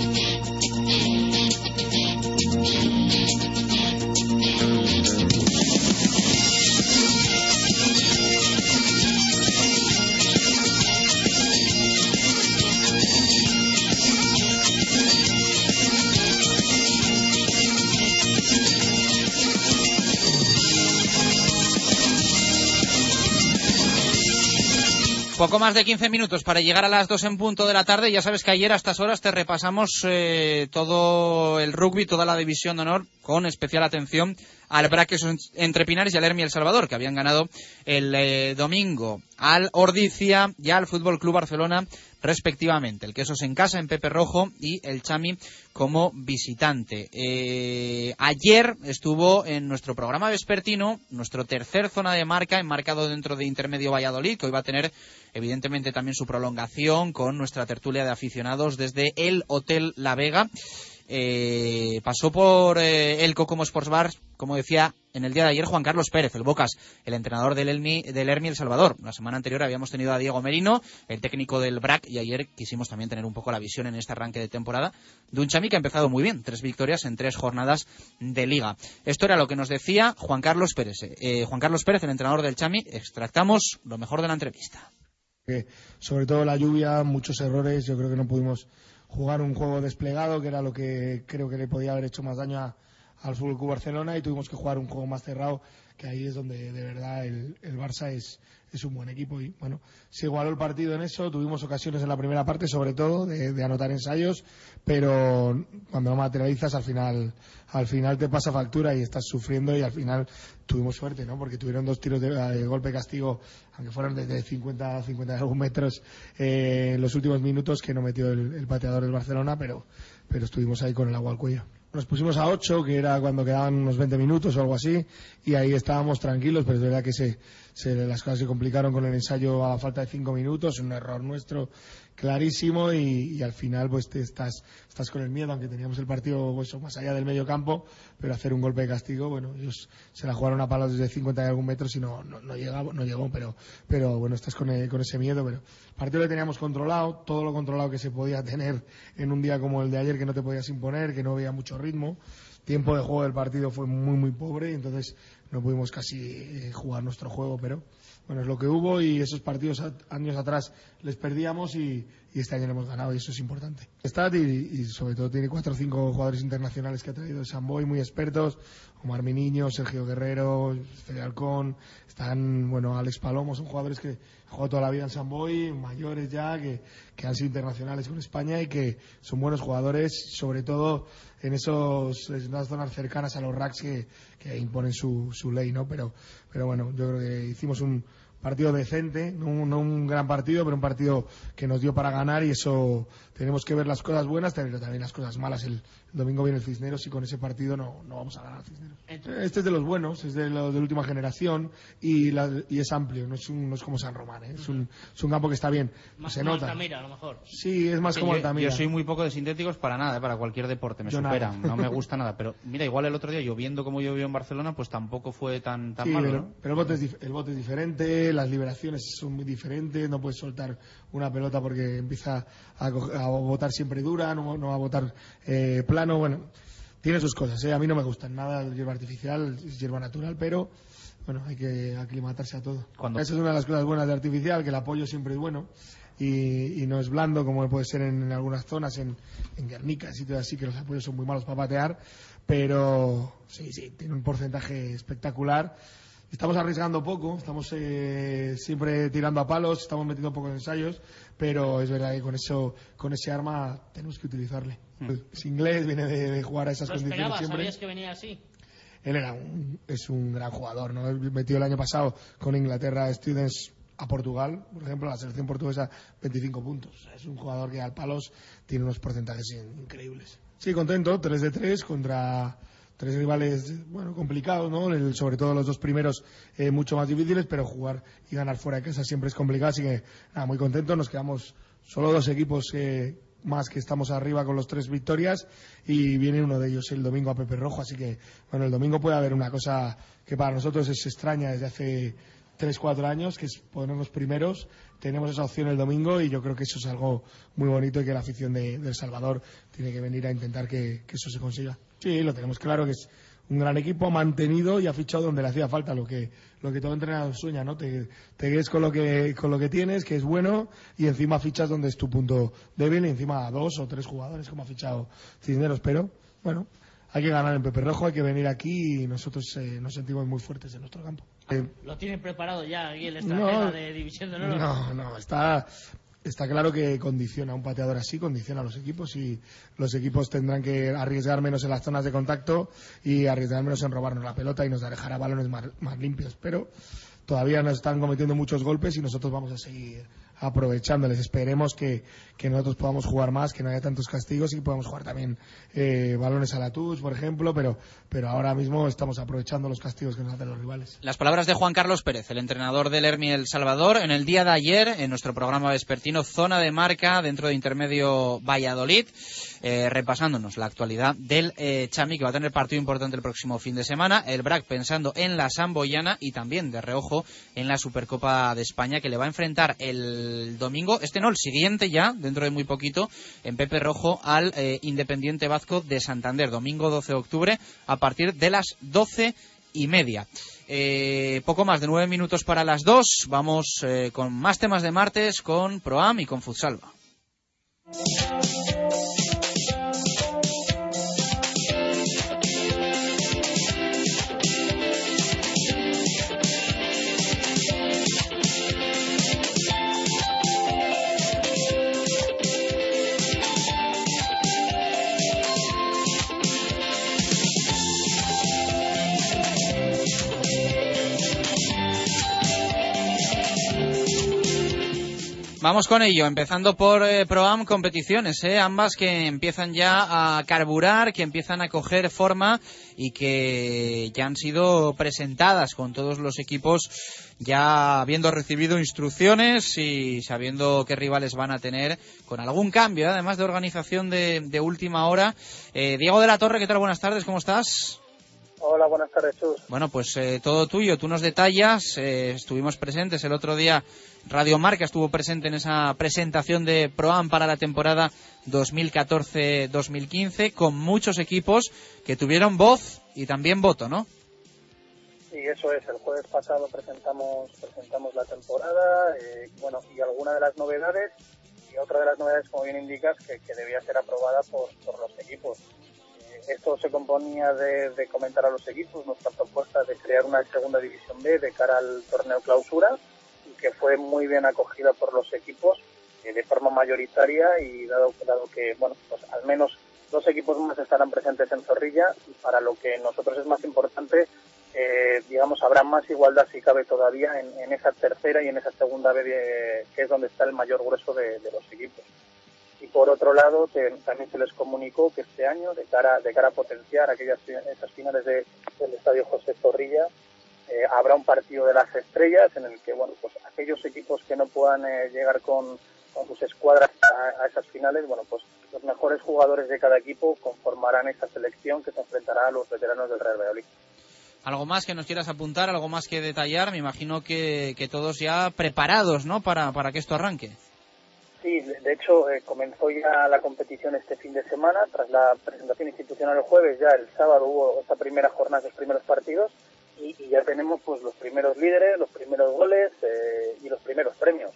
Speaker 2: Poco más de 15 minutos para llegar a las 2 en punto de la tarde. Ya sabes que ayer a estas horas te repasamos eh, todo el rugby, toda la división de honor, con especial atención al Braques entre Pinares y al Hermi El Salvador, que habían ganado el eh, domingo al Ordicia y al Fútbol Club Barcelona respectivamente. El Quesos en casa, en Pepe Rojo, y el Chami como visitante. Eh, ayer estuvo en nuestro programa vespertino, nuestro tercer zona de marca, enmarcado dentro de Intermedio Valladolid, que hoy va a tener evidentemente también su prolongación con nuestra tertulia de aficionados desde el Hotel La Vega. Eh, pasó por eh, el Cocomo Sports Bar, como decía en el día de ayer Juan Carlos Pérez, el Bocas, el entrenador del, Elmi, del Hermi El Salvador. La semana anterior habíamos tenido a Diego Merino, el técnico del BRAC, y ayer quisimos también tener un poco la visión en este arranque de temporada de un Chami que ha empezado muy bien, tres victorias en tres jornadas de liga. Esto era lo que nos decía Juan Carlos Pérez. Eh, Juan Carlos Pérez, el entrenador del Chami, extractamos lo mejor de la entrevista.
Speaker 12: sobre todo la lluvia, muchos errores, yo creo que no pudimos jugar un juego desplegado, que era lo que creo que le podía haber hecho más daño al Fútbol Club Barcelona, y tuvimos que jugar un juego más cerrado, que ahí es donde de verdad el Barça es, es un buen equipo y bueno, se igualó el partido en eso, tuvimos ocasiones en la primera parte sobre todo de, anotar ensayos, pero cuando no materializas al final al final te pasa factura y estás sufriendo y al final tuvimos suerte, ¿no? Porque tuvieron dos tiros de, golpe castigo, aunque fueron desde 50 50 algún metros eh, en los últimos minutos que no metió el, el pateador del Barcelona, pero pero estuvimos ahí con el agua al cuello. Nos pusimos a 8, que era cuando quedaban unos 20 minutos o algo así, y ahí estábamos tranquilos, pero es verdad que se, las cosas se complicaron con el ensayo a falta de 5 minutos, un error nuestro clarísimo, y, al final pues te estás, estás con el miedo, aunque teníamos el partido pues, más allá del medio campo, pero hacer un golpe de castigo, bueno, ellos se la jugaron a palos desde 50 y algún metros y no, no, no, llegó, no llegó, pero, pero bueno, estás con, con ese miedo, pero el partido lo teníamos controlado, todo lo controlado que se podía tener en un día como el de ayer, que no te podías imponer, que no había mucho ritmo. Tiempo de juego del partido fue muy, muy pobre y entonces no pudimos casi eh, jugar nuestro juego, pero bueno, es lo que hubo y esos partidos años atrás les perdíamos y, este año lo hemos ganado y eso es importante. Está y, sobre todo tiene cuatro o cinco jugadores internacionales que ha traído Samboy muy expertos, Omar Miniño, Sergio Guerrero, Fede Alcón, están, bueno, Alex Palomo, son jugadores que jugado toda la vida en Samboy, mayores ya, que, que han sido internacionales con España y que son buenos jugadores, sobre todo en, esos, en esas zonas cercanas a los racks que, que imponen su, su ley, ¿no? Pero, pero bueno, yo creo que hicimos un, partido decente, no un, gran partido, pero un partido que nos dio para ganar y eso tenemos que ver las cosas buenas, pero también las cosas malas. El, domingo viene el Cisneros y con ese partido no, no vamos a ganar al Cisneros. Este es de los buenos, es de los de última generación y, y es amplio, no es, un, no es como San Román, ¿eh? es, un, es un campo que está bien.
Speaker 13: Más
Speaker 12: se
Speaker 13: como
Speaker 12: nota.
Speaker 13: Altamira, a lo mejor.
Speaker 12: Sí, es más como Altamira.
Speaker 2: Yo soy muy poco de sintéticos para nada, ¿eh? para cualquier deporte, me superan, no me gusta nada. Pero mira, igual el otro día lloviendo como llovió en Barcelona, pues tampoco fue tan, tan malo.
Speaker 12: Pero, pero el, bote es, el bote es diferente, las liberaciones son muy diferentes, no puedes soltar una pelota porque empieza a, a botar siempre dura, no, no va a botar eh, plano, bueno, tiene sus cosas, ¿eh? a mí no me gustan nada el hierba artificial, es hierba natural, pero bueno, hay que aclimatarse a todo. Esa es una de las cosas buenas de artificial, que el apoyo siempre es bueno. Y, no es blando como puede ser en, algunas zonas, en, en Guernica, sitios así que los apoyos son muy malos para patear, pero sí, sí, tiene un porcentaje espectacular Estamos arriesgando poco, estamos eh, siempre tirando a palos, estamos metiendo pocos ensayos, pero es verdad que con eso, con ese arma tenemos que utilizarle. Mm. Es inglés, viene de, jugar a esas condiciones siempre.
Speaker 13: ¿Sabías que venía así?
Speaker 12: Él era un, es un gran jugador, ¿no? metió el año pasado con Inglaterra Students a Portugal, por ejemplo, la selección portuguesa 25 puntos. Es un jugador que al palos tiene unos porcentajes increíbles. Sí, contento, 3 de 3 contra tres rivales bueno complicados no sobre todo los dos primeros eh, mucho más difíciles pero jugar y ganar fuera de casa siempre es complicado así que nada muy contentos. Nos quedamos solo dos equipos eh, más que estamos arriba con los tres victorias y viene uno de ellos el domingo a Pepe Rojo. Así que bueno el domingo puede haber una cosa que para nosotros es extraña desde hace tres cuatro años que es ponernos primeros. Tenemos esa opción el domingo y yo creo que eso es algo muy bonito y que la afición de, El Salvador tiene que venir a intentar que eso se consiga Sí, lo tenemos claro que es un gran equipo, mantenido y ha fichado donde le hacía falta, lo que, lo que todo entrenador sueña, ¿no? Te, te con lo que, con lo que tienes, que es bueno, y encima fichas donde es tu punto débil, y encima a dos o tres jugadores como ha fichado Cisneros, pero, bueno, hay que ganar en Pepe Rojo, hay que venir aquí y nosotros eh, nos sentimos muy fuertes en nuestro campo.
Speaker 13: ¿Lo tienen preparado ya aquí el extranjero de División de Honor?
Speaker 12: No, no, está, está claro que condiciona un pateador así, condiciona a los equipos y los equipos tendrán que arriesgar menos en las zonas de contacto y arriesgar menos en robarnos la pelota y nos dejará balones más, más limpios. Pero todavía nos están cometiendo muchos golpes y nosotros vamos a seguir aprovechándoles. Esperemos que, que, nosotros podamos jugar más, que no haya tantos castigos y que podamos jugar también eh, balones a la touch, por ejemplo, pero, pero ahora mismo estamos aprovechando los castigos que nos hacen los rivales.
Speaker 2: Las palabras de Juan Carlos Pérez, el entrenador del Hermi El Salvador, en el día de ayer, en nuestro programa vespertino Zona de Marca, dentro de Intermedio Valladolid, eh, repasándonos la actualidad del eh, Chami, que va a tener partido importante el próximo fin de semana, el BRAC pensando en la Samboyana y también de reojo en la Supercopa de España, que le va a enfrentar el domingo, este no, el siguiente ya, dentro de muy poquito, en Pepe Rojo al eh, Independiente Vasco de Santander, domingo 12 de octubre, a partir de las 12 y media. Eh, poco más de nueve minutos para las dos. Vamos con más temas de martes con Proam y con Futsalva. Vamos con ello, empezando por eh, ProAm competiciones, eh, ambas que empiezan ya a carburar, que empiezan a coger forma y que ya han sido presentadas con todos los equipos ya habiendo recibido instrucciones y sabiendo qué rivales van a tener, con algún cambio, además de organización de, de última hora. Eh, Diego de la Torre, ¿qué tal? Buenas tardes, ¿cómo estás?
Speaker 14: Hola, buenas tardes, Chus.
Speaker 2: Bueno, pues eh, todo tuyo, tú nos detallas, eh, estuvimos presentes el otro día, Radio Marca estuvo presente en esa presentación de ProAm para la temporada 2014-2015, con muchos equipos que tuvieron voz y también voto, ¿no?
Speaker 14: Sí, eso es, el jueves pasado presentamos, presentamos la temporada, eh, bueno, y alguna de las novedades, y otra de las novedades, como bien indicas, que, que debía ser aprobada por, por los equipos esto se componía de, de, comentar a los equipos nuestra propuesta de crear una segunda división B de cara al torneo clausura y que fue muy bien acogida por los equipos eh, de forma mayoritaria y dado, dado que, bueno, pues al menos dos equipos más estarán presentes en Zorrilla y para lo que nosotros es más importante, eh, digamos, habrá más igualdad si cabe todavía en, esa tercera y en esa segunda B, de, que es donde está el mayor grueso de los equipos y por otro lado te, también se les comunicó que este año de cara de cara a potenciar aquellas esas finales de, del estadio José Zorrilla eh, habrá un partido de las estrellas en el que bueno pues aquellos equipos que no puedan eh, llegar con, con, sus escuadras a, a, esas finales bueno pues los mejores jugadores de cada equipo conformarán esa selección que se enfrentará a los veteranos del Real Valladolid.
Speaker 2: Algo más que nos quieras apuntar algo más que detallar me imagino que, que todos ya preparados no para para que esto arranque
Speaker 14: Sí, de hecho eh, comenzó ya la competición este fin de semana, tras la presentación institucional el jueves, ya el sábado hubo esta primera jornada, los primeros partidos, y, ya tenemos pues los primeros líderes, los primeros goles eh, y los primeros premios.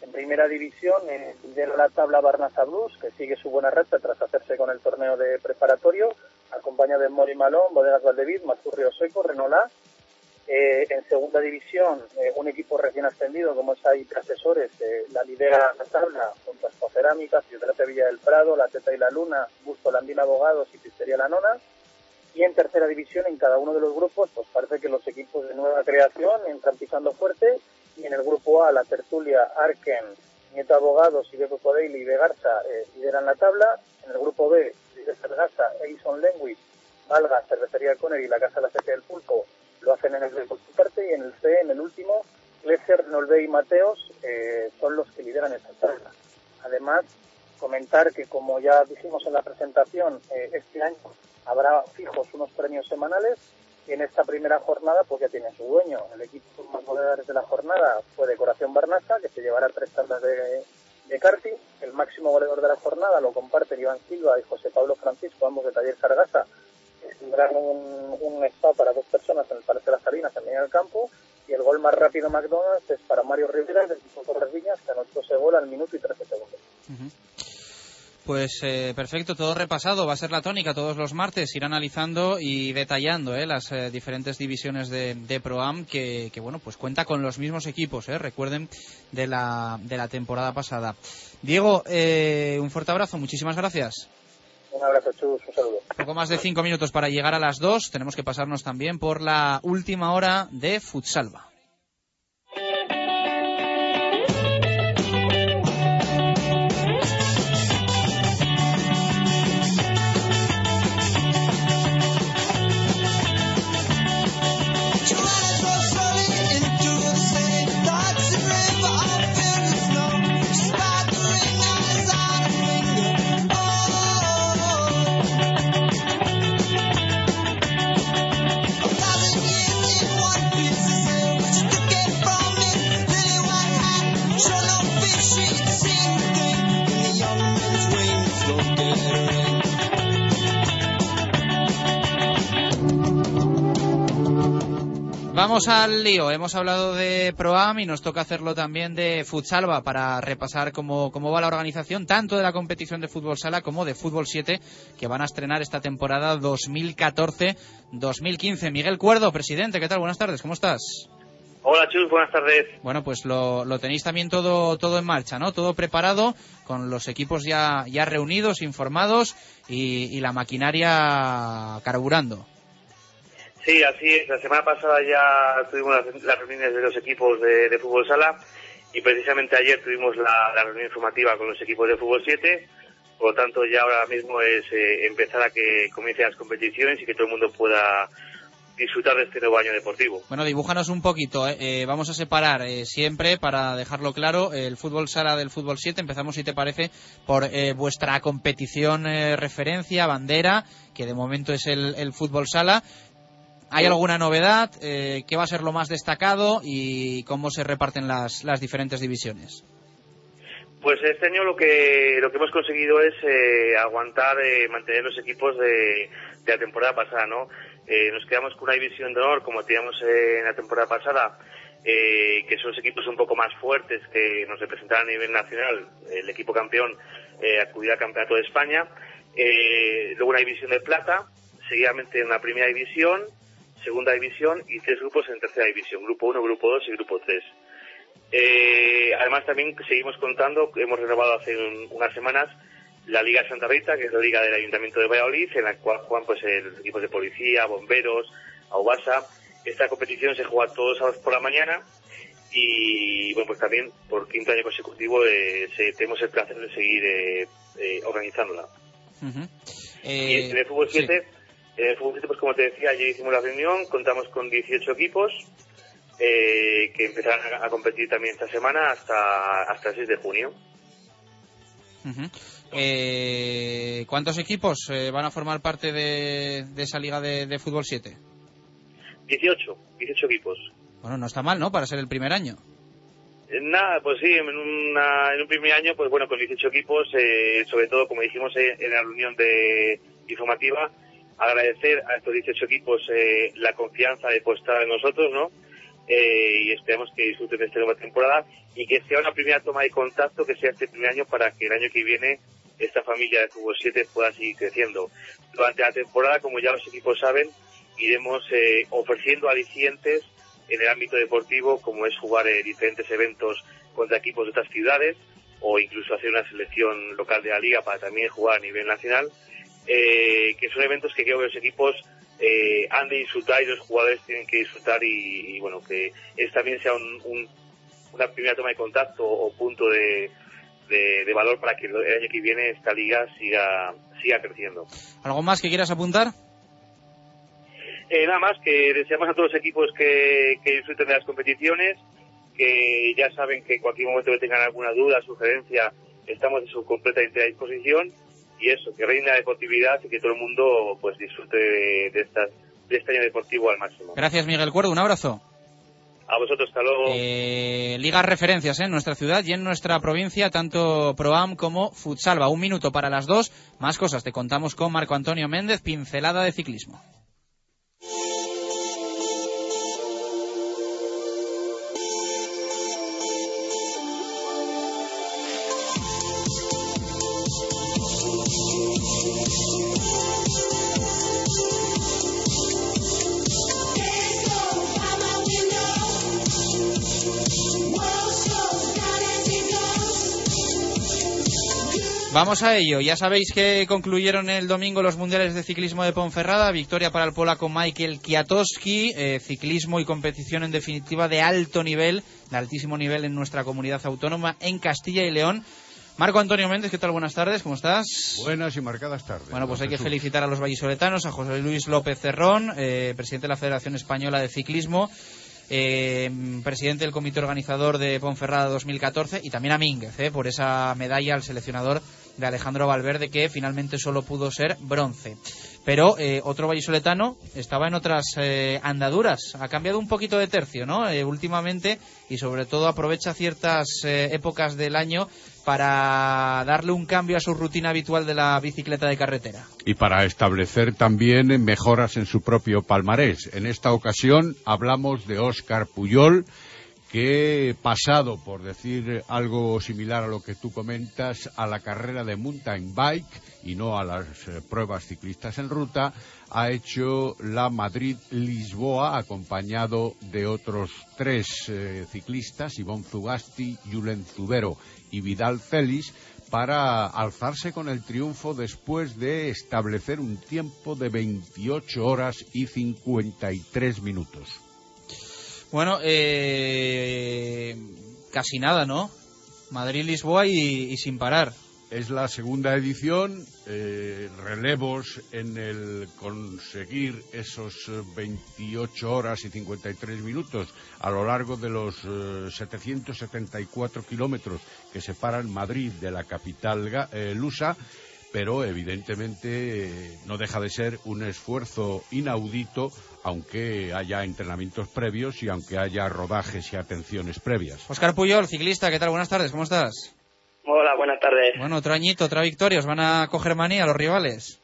Speaker 14: En primera división eh, lidera la tabla Barnaza Blues, que sigue su buena recta tras hacerse con el torneo de preparatorio, acompañado de Mori Malón, Bodegas Valdevid, Mazurrio Seco, Renolá, eh, en segunda división, eh, un equipo recién ascendido como es ahí Asesores, la lidera la tabla junto a Cerámica, Ciudad Villa del Prado, La Teta y la Luna, Busto Landín Abogados y Pistería La Nona. Y en tercera división, en cada uno de los grupos, pues parece que los equipos de nueva creación entran pisando fuerte. Y en el grupo A, la Tertulia, Arken, Nieto Abogados, y Codeili y Vegarza eh, lideran la tabla. En el grupo B, Sargasa, Eison Lenguis, Valga, Cervecería Conner y la Casa de la Seque del Pulpo lo hacen en el B por su parte y en el C, en el último, Lesser, Nolbe y Mateos eh, son los que lideran esta tabla. Además, comentar que como ya dijimos en la presentación, eh, este año habrá fijos unos premios semanales y en esta primera jornada pues ya tiene su dueño. El equipo más goleadores de la jornada fue Decoración Barnaza, que se llevará tres tablas de, de karting. El máximo goleador de la jornada lo comparten Iván Silva y José Pablo Francisco, ambos de Taller Cargasa, tendrán un, un spa para dos personas en el Parque de las Salinas, en medio del campo, y el gol más rápido McDonald's es para Mario Rivera del equipo Torres Viñas, que anotó ese gol al minuto y 13 segundos.
Speaker 2: Pues eh, perfecto, todo repasado. Va a ser la tónica todos los martes, ir analizando y detallando eh, las eh, diferentes divisiones de, de ProAm que, que, bueno, pues cuenta con los mismos equipos, eh, recuerden, de la, de la temporada pasada. Diego, eh, un fuerte abrazo, muchísimas gracias.
Speaker 14: Un abrazo, un saludo.
Speaker 2: Poco más de cinco minutos para llegar a las dos. Tenemos que pasarnos también por la última hora de Futsalva. Vamos al lío. Hemos hablado de ProAm y nos toca hacerlo también de Futsalva para repasar cómo, cómo va la organización tanto de la competición de fútbol sala como de fútbol 7 que van a estrenar esta temporada 2014-2015. Miguel Cuerdo, presidente, ¿qué tal? Buenas tardes, ¿cómo estás?
Speaker 15: Hola Chus, buenas tardes.
Speaker 2: Bueno, pues lo, lo, tenéis también todo, todo en marcha, ¿no? Todo preparado, con los equipos ya, ya reunidos, informados y, y la maquinaria carburando.
Speaker 15: Sí, así es. La semana pasada ya tuvimos las, reuniones de los equipos de, fútbol sala y precisamente ayer tuvimos la, reunión informativa con los equipos de fútbol 7. Por lo tanto, ya ahora mismo es eh, empezar a que comiencen las competiciones y que todo el mundo pueda disfrutar de este nuevo año deportivo.
Speaker 2: Bueno, dibújanos un poquito. ¿eh? Eh, vamos a separar eh, siempre, para dejarlo claro, el fútbol sala del fútbol 7. Empezamos, si te parece, por vuestra competición referencia, bandera, que de momento es el fútbol sala. ¿Hay alguna novedad? Eh, ¿Qué va a ser lo más destacado y cómo se reparten las, las diferentes divisiones?
Speaker 15: Pues este año lo que lo que hemos conseguido es eh, aguantar, eh, mantener los equipos de, la temporada pasada, ¿no? Eh, nos quedamos con una división de honor como teníamos en la temporada pasada, eh, que son los equipos un poco más fuertes que nos representan a nivel nacional. El equipo campeón eh, acudirá al campeonato de España. Eh, luego una división de plata, seguidamente una primera división, segunda división y tres grupos en tercera división, grupo 1, grupo 2 y grupo 3. Eh, además también seguimos contando, hemos renovado hace un, unas semanas la Liga Santa Rita, que es la Liga del Ayuntamiento de Valladolid, en la cual juegan pues los equipos de policía, bomberos, Aubasa. Esta competición se juega todos los sábados por la mañana y bueno pues también por quinto año consecutivo eh, se, tenemos el placer de seguir eh, eh, organizándola.
Speaker 2: Uh -huh.
Speaker 15: y en el fútbol 7 sí. En el fútbol, pues como te decía, ayer hicimos la reunión, contamos con 18 equipos eh, que empezarán a, a, competir también esta semana hasta, hasta el 6 de junio.
Speaker 2: Uh -huh. eh, ¿Cuántos equipos eh, van a formar parte de, de esa liga de, de, fútbol 7?
Speaker 15: 18, 18 equipos.
Speaker 2: Bueno, no está mal, ¿no? Para ser el primer año.
Speaker 15: Eh, nada, pues sí, en, una, en un primer año, pues bueno, con 18 equipos, eh, sobre todo, como dijimos en la reunión de informativa, agradecer a estos 18 equipos eh, la confianza depositada en nosotros, ¿no? Eh, y esperamos que disfruten de esta nueva temporada y que sea una primera toma de contacto, que sea este primer año para que el año que viene esta familia de Fútbol 7 pueda seguir creciendo. Durante la temporada, como ya los equipos saben, iremos eh, ofreciendo alicientes en el ámbito deportivo, como es jugar eh, diferentes eventos contra equipos de otras ciudades o incluso hacer una selección local de la liga para también jugar a nivel nacional eh, que son eventos que creo que los equipos eh, han de disfrutar y los jugadores tienen que disfrutar y, y bueno, que es también sea un, un, una primera toma de contacto o punto de, de, de, valor para que el año que viene esta liga siga, siga creciendo.
Speaker 2: ¿Algo más que quieras apuntar?
Speaker 15: Eh, nada más que deseamos a todos los equipos que, que disfruten de las competiciones, que ya saben que en cualquier momento que tengan alguna duda, sugerencia, estamos a su completa disposición y eso, que reine la deportividad y que todo el mundo pues disfrute de, de, estas, de este año deportivo al máximo.
Speaker 2: Gracias Miguel Cuerdo, un abrazo.
Speaker 15: A vosotros, hasta luego.
Speaker 2: Eh, ligas referencias ¿eh? en nuestra ciudad y en nuestra provincia, tanto ProAm como Futsalva. Un minuto para las dos. Más cosas te contamos con Marco Antonio Méndez, pincelada de ciclismo. Vamos a ello. Ya sabéis que concluyeron el domingo los mundiales de ciclismo de Ponferrada. Victoria para el polaco Michael Kiatowski. Eh, ciclismo y competición en definitiva de alto nivel, de altísimo nivel en nuestra comunidad autónoma en Castilla y León. Marco Antonio Méndez, ¿qué tal? Buenas tardes, ¿cómo estás?
Speaker 16: Buenas y marcadas tardes.
Speaker 2: Bueno, pues hay que felicitar a los vallisoletanos, a José Luis López Cerrón, eh, presidente de la Federación Española de Ciclismo, eh, presidente del comité organizador de Ponferrada 2014 y también a Mínguez eh, por esa medalla al seleccionador de Alejandro Valverde que finalmente solo pudo ser bronce. Pero eh, otro vallisoletano estaba en otras andaduras. Ha cambiado un poquito de tercio, ¿no? Últimamente y sobre todo aprovecha ciertas épocas del año para darle un cambio a su rutina habitual de la bicicleta de carretera.
Speaker 16: Y para establecer también mejoras en su propio palmarés. En esta ocasión hablamos de Óscar Puyol, que pasado, por decir algo similar a lo que tú comentas, a la carrera de mountain bike y no a las eh, pruebas ciclistas en ruta, ha hecho la Madrid-Lisboa acompañado de otros tres eh, ciclistas, Ivonne Zugasti, Julen Zubero y Vidal Félix, para alzarse con el triunfo después de establecer un tiempo de 28 horas y 53 minutos.
Speaker 2: Bueno, eh, casi nada, ¿no? Madrid-Lisboa y, sin parar.
Speaker 16: Es la segunda edición, eh, relevos en el conseguir esos 28 horas y 53 minutos a lo largo de los eh, 774 kilómetros que separan Madrid de la capital eh, lusa pero evidentemente eh, no deja de ser un esfuerzo inaudito, aunque haya entrenamientos previos y aunque haya rodajes y atenciones previas.
Speaker 2: Oscar Puyol, ciclista, ¿qué tal? Buenas tardes, ¿cómo estás?
Speaker 17: Hola, buenas tardes.
Speaker 2: Bueno, otro añito, otra victoria, ¿os van a coger manía los rivales?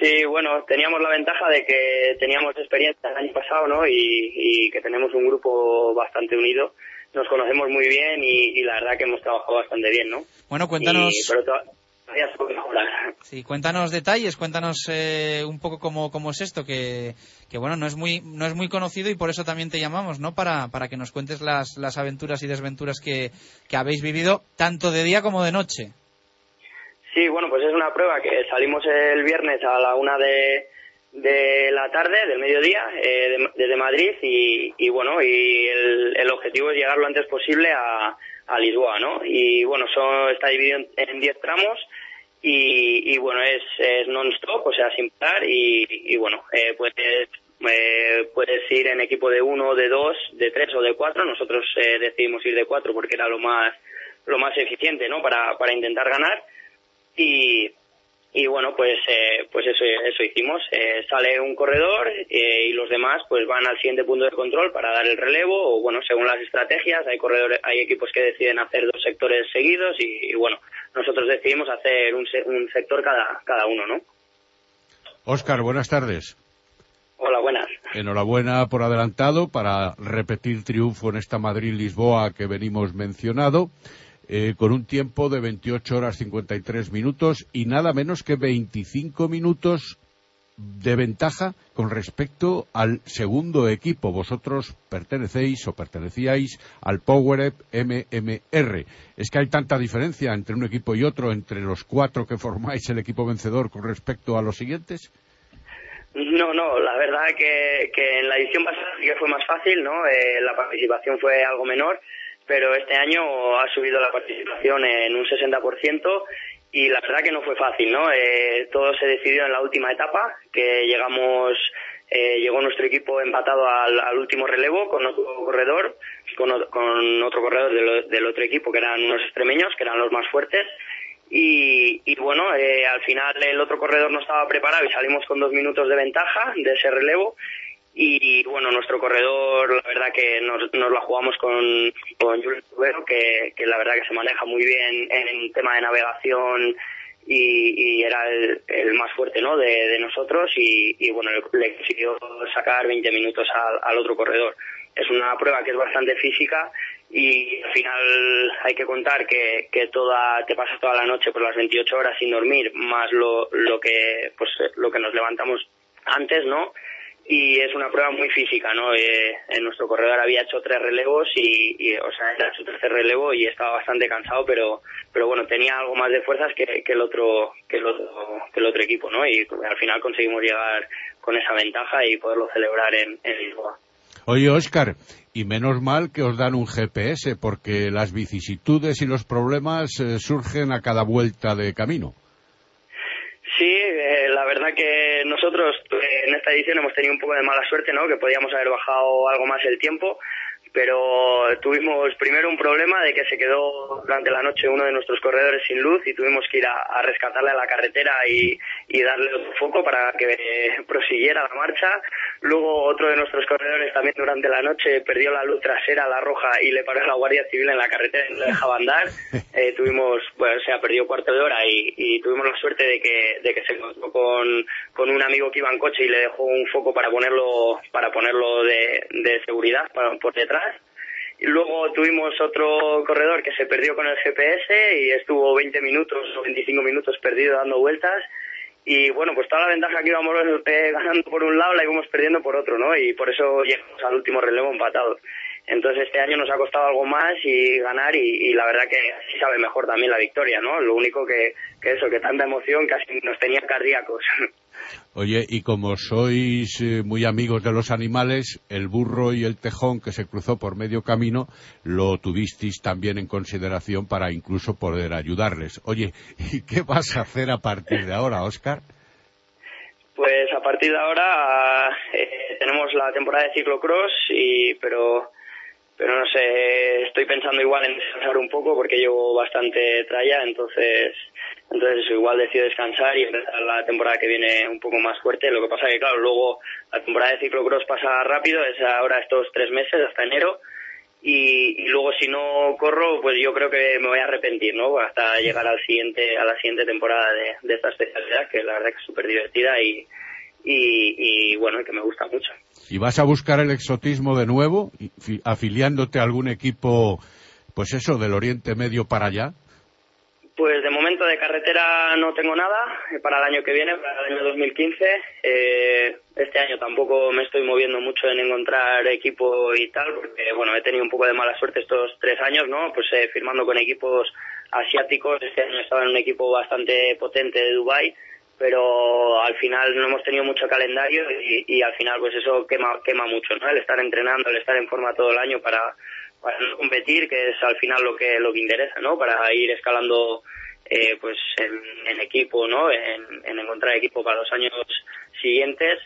Speaker 17: Sí, bueno, teníamos la ventaja de que teníamos experiencia el año pasado, ¿no? Y, y que tenemos un grupo bastante unido. Nos conocemos muy bien y, y, la verdad que hemos trabajado bastante bien, ¿no?
Speaker 2: Bueno, cuéntanos.
Speaker 17: Y, pero
Speaker 2: Sí, cuéntanos detalles, cuéntanos eh, un poco cómo, cómo es esto, que, que, bueno, no es muy no es muy conocido y por eso también te llamamos, ¿no? Para, para que nos cuentes las, las aventuras y desventuras que, que habéis vivido tanto de día como de noche.
Speaker 17: Sí, bueno, pues es una prueba que salimos el viernes a la una de, de la tarde, del mediodía, eh, de, desde Madrid y, y bueno, y el, el, objetivo es llegar lo antes posible a, a Lisboa, ¿no? Y bueno, son, está dividido en 10 tramos y, y, bueno, es, es non-stop, o sea, sin parar y, y bueno, eh, puedes, eh, puedes ir en equipo de uno, de dos, de tres o de cuatro. Nosotros eh, decidimos ir de cuatro porque era lo más, lo más eficiente, ¿no? Para, para intentar ganar y y bueno pues eh, pues eso eso hicimos. Eh, sale un corredor eh, y los demás pues van al siguiente punto de control para dar el relevo o bueno según las estrategias hay corredores hay equipos que deciden hacer dos sectores seguidos y, y bueno nosotros decidimos hacer un, un sector cada cada uno no
Speaker 16: Óscar buenas tardes.
Speaker 17: Hola, buenas.
Speaker 16: Enhorabuena por adelantado para repetir triunfo en esta Madrid-Lisboa que venimos mencionado eh, con un tiempo de 28 horas 53 minutos y nada menos que 25 minutos de ventaja con respecto al segundo equipo. Vosotros pertenecéis o pertenecíais al PowerUp MMR. ¿Es que hay tanta diferencia entre un equipo y otro, entre los cuatro que formáis el equipo vencedor con respecto a los siguientes?
Speaker 17: No, no, la verdad que, que en la edición pasada sí que fue más fácil, ¿no? Eh, la participación fue algo menor pero este año ha subido la participación en un 60% y la verdad que no fue fácil, ¿no? Eh, todo se decidió en la última etapa, que llegamos, eh, llegó nuestro equipo empatado al, al, último relevo con otro corredor, con, con otro corredor del, del, otro equipo que eran unos extremeños, que eran los más fuertes. Y, y bueno, eh, al final el otro corredor no estaba preparado y salimos con dos minutos de ventaja de ese relevo y bueno, nuestro corredor, la verdad que nos, nos la jugamos con, con Julio Tubero, que, que la verdad que se maneja muy bien en tema de navegación y, era el, el, más fuerte ¿no? de, de nosotros y, y, bueno, le consiguió sacar 20 minutos al, al otro corredor. Es una prueba que es bastante física y al final hay que contar que, que toda te pasas toda la noche por las 28 horas sin dormir más lo, lo que pues lo que nos levantamos antes no y es una prueba muy física, ¿no? Eh, en nuestro corredor había hecho tres relevos y, o sea, era su tercer relevo y estaba bastante cansado, pero, pero bueno, tenía algo más de fuerzas que, el otro, que el otro, que el otro equipo, ¿no? Y al final conseguimos llegar con esa ventaja y poderlo celebrar en, en Lisboa.
Speaker 16: Oye, Óscar, y menos mal que os dan un GPS, porque las vicisitudes y los problemas eh, surgen a cada vuelta de camino.
Speaker 17: Sí, eh, la verdad que nosotros eh, en esta edición hemos tenido un poco de mala suerte, ¿no? Que podíamos haber bajado algo más el tiempo, pero tuvimos primero un problema de que se quedó durante la noche uno de nuestros corredores sin luz y tuvimos que ir a, rescatarle a la carretera y, darle otro foco para que prosiguiera la marcha. Luego otro de nuestros corredores también durante la noche perdió la luz trasera, la roja, y le paró la Guardia Civil en la carretera y no le dejaba andar. Eh, tuvimos, bueno, o sea, perdió cuarto de hora y, tuvimos la suerte de que, de que se encontró con, con un amigo que iba en coche y le dejó un foco para ponerlo, para ponerlo de, de seguridad por detrás y luego tuvimos otro corredor que se perdió con el GPS y estuvo 20 minutos o 25 minutos perdido dando vueltas. Y bueno, pues toda la ventaja que íbamos eh, ganando por un lado la íbamos perdiendo por otro, ¿no? Y por eso llegamos al último relevo empatados. Entonces este año nos ha costado algo más y ganar y, la verdad que así sabe mejor también la victoria, ¿no? Lo único que, que eso, que tanta emoción casi nos tenía cardíacos.
Speaker 16: Oye, y como sois eh, muy amigos de los animales, el burro y el tejón que se cruzó por medio camino lo tuvisteis también en consideración para incluso poder ayudarles. Oye, ¿y qué vas a hacer a partir de ahora, Oscar?
Speaker 17: Pues a partir de ahora eh, tenemos la temporada de ciclocross y pero pero no sé, estoy pensando igual en descansar un poco porque llevo bastante tralla, entonces entonces igual decido descansar y empezar la temporada que viene un poco más fuerte. Lo que pasa que claro, luego la temporada de ciclocross pasa rápido, es ahora estos tres meses hasta enero y, luego si no corro, pues yo creo que me voy a arrepentir, ¿no? Hasta llegar al siguiente a la siguiente temporada de, de esta especialidad que la verdad que es súper divertida y, y, y bueno, que me gusta mucho.
Speaker 16: ¿Y vas a buscar el exotismo de nuevo, afiliándote a algún equipo, pues eso, del Oriente Medio para allá?
Speaker 17: Pues de momento de carretera no tengo nada eh, para el año que viene, para el año 2015. Eh, este año tampoco me estoy moviendo mucho en encontrar equipo y tal, porque bueno, he tenido un poco de mala suerte estos tres años, ¿no? Pues eh, firmando con equipos asiáticos. Este año estaba en un equipo bastante potente de Dubai pero al final no hemos tenido mucho calendario y, al final pues eso quema, quema mucho, ¿no? El estar entrenando, el estar en forma todo el año para, para competir, que es al final lo que, lo que interesa, ¿no? Para ir escalando eh, pues en, equipo, ¿no? En encontrar equipo para los años siguientes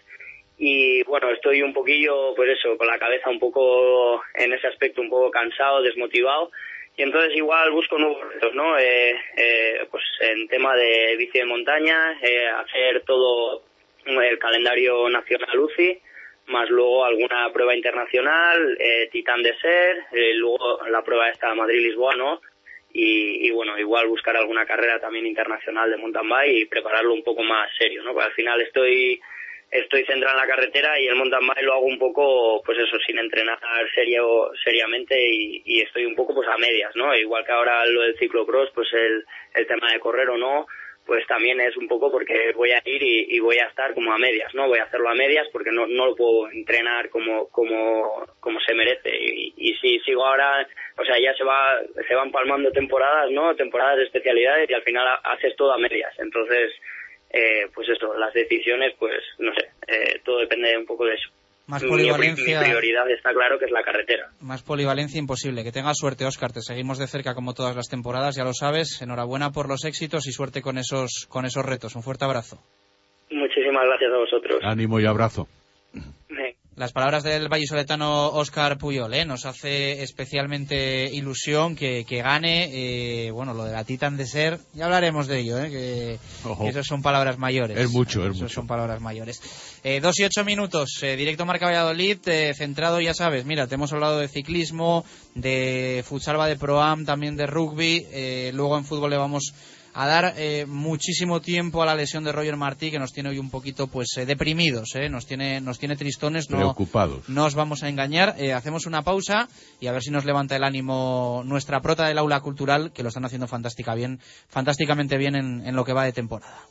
Speaker 17: y bueno, estoy un poquillo, pues eso, con la cabeza un poco en ese aspecto un poco cansado, desmotivado, y entonces igual busco nuevos retos, ¿no? Eh, eh, pues en tema de bici de montaña, eh, hacer todo el calendario nacional UCI, más luego alguna prueba internacional, eh, Titán de Ser, eh, luego la prueba esta Madrid-Lisboa, ¿no? Y, y, bueno, igual buscar alguna carrera también internacional de mountain bike y prepararlo un poco más serio, ¿no? Porque al final estoy estoy centrado en la carretera y el mountain bike lo hago un poco, pues eso, sin entrenar serio, seriamente y, estoy un poco pues a medias, ¿no? Igual que ahora lo del ciclocross, pues el, el tema de correr o no, pues también es un poco porque voy a ir y, voy a estar como a medias, ¿no? Voy a hacerlo a medias porque no, no lo puedo entrenar como, como, como se merece. Y, y si sigo ahora, o sea, ya se va, se van palmando temporadas, ¿no? Temporadas de especialidades y al final haces todo a medias. Entonces, eh, pues eso, las decisiones, pues no sé, eh, todo depende un poco de eso.
Speaker 2: Más polivalencia.
Speaker 17: Mi prioridad está claro que es la carretera.
Speaker 2: Más polivalencia imposible. Que tengas suerte, Oscar. Te seguimos de cerca como todas las temporadas, ya lo sabes. Enhorabuena por los éxitos y suerte con esos, con esos retos. Un fuerte abrazo.
Speaker 17: Muchísimas gracias a vosotros.
Speaker 16: Ánimo y abrazo.
Speaker 2: Las palabras del vallisoletano Oscar Puyol, ¿eh? nos hace especialmente ilusión que, gane, eh, bueno, lo de la Titan de Ser, ya hablaremos de ello, ¿eh? que, esas son palabras mayores.
Speaker 16: Es mucho, es
Speaker 2: mucho. son palabras mayores. Eh, dos y ocho minutos, eh, directo Marca Valladolid, centrado, ya sabes, mira, te hemos hablado de ciclismo, de futsalva de Proam, también de rugby, luego en fútbol le vamos a dar eh, muchísimo tiempo a la lesión de Roger Martí que nos tiene hoy un poquito pues eh, deprimidos, eh, nos tiene nos tiene tristones,
Speaker 16: no, preocupados.
Speaker 2: No os vamos a engañar. hacemos una pausa y a ver si nos levanta el ánimo nuestra prota del aula cultural que lo están haciendo fantástica bien, fantásticamente bien en, en lo que va de temporada.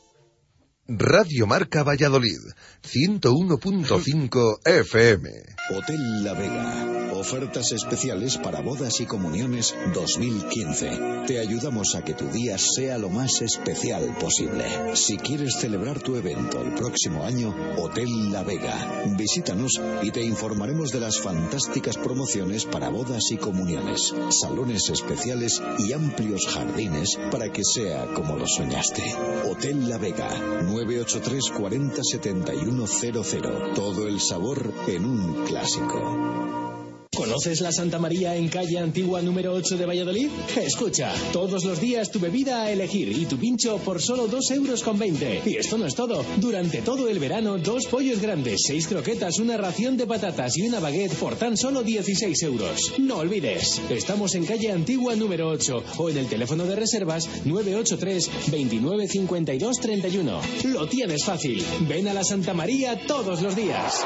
Speaker 1: Radio Marca Valladolid, 101.5 FM.
Speaker 18: Hotel La Vega. Ofertas especiales para bodas y comuniones 2015. Te ayudamos a que tu día sea lo más especial posible. Si quieres celebrar tu evento el próximo año, Hotel La Vega. Visítanos y te informaremos de las fantásticas promociones para bodas y comuniones, salones especiales y amplios jardines para que sea como lo soñaste. Hotel La Vega, 983 40 7100. Todo el sabor en un clásico.
Speaker 6: ¿Conoces la Santa María en calle Antigua número 8 de Valladolid? Escucha, todos los días tu bebida a elegir y tu pincho por solo 2 euros con 20. Y esto no es todo. Durante todo el verano, dos pollos grandes, seis croquetas, una ración de patatas y una baguette por tan solo 16 euros. No olvides, estamos en calle Antigua número 8 o en el teléfono de reservas 983 29 52 31. Lo tienes fácil. Ven a la Santa María todos los días.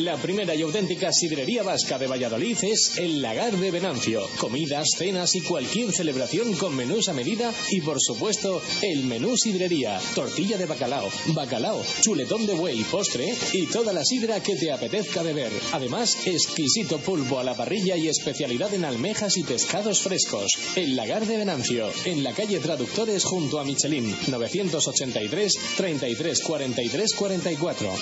Speaker 6: La primera y auténtica sidrería vasca de Valladolid es El Lagar de Venancio. Comidas, cenas y cualquier celebración con menús a medida y por supuesto el menú sidrería. Tortilla de bacalao, bacalao, chuletón de buey, postre y toda la sidra que te apetezca beber. Además, exquisito pulpo a la parrilla y especialidad en almejas y pescados frescos. El Lagar de Venancio, en la calle Traductores junto a Michelin, 983 33 43 44.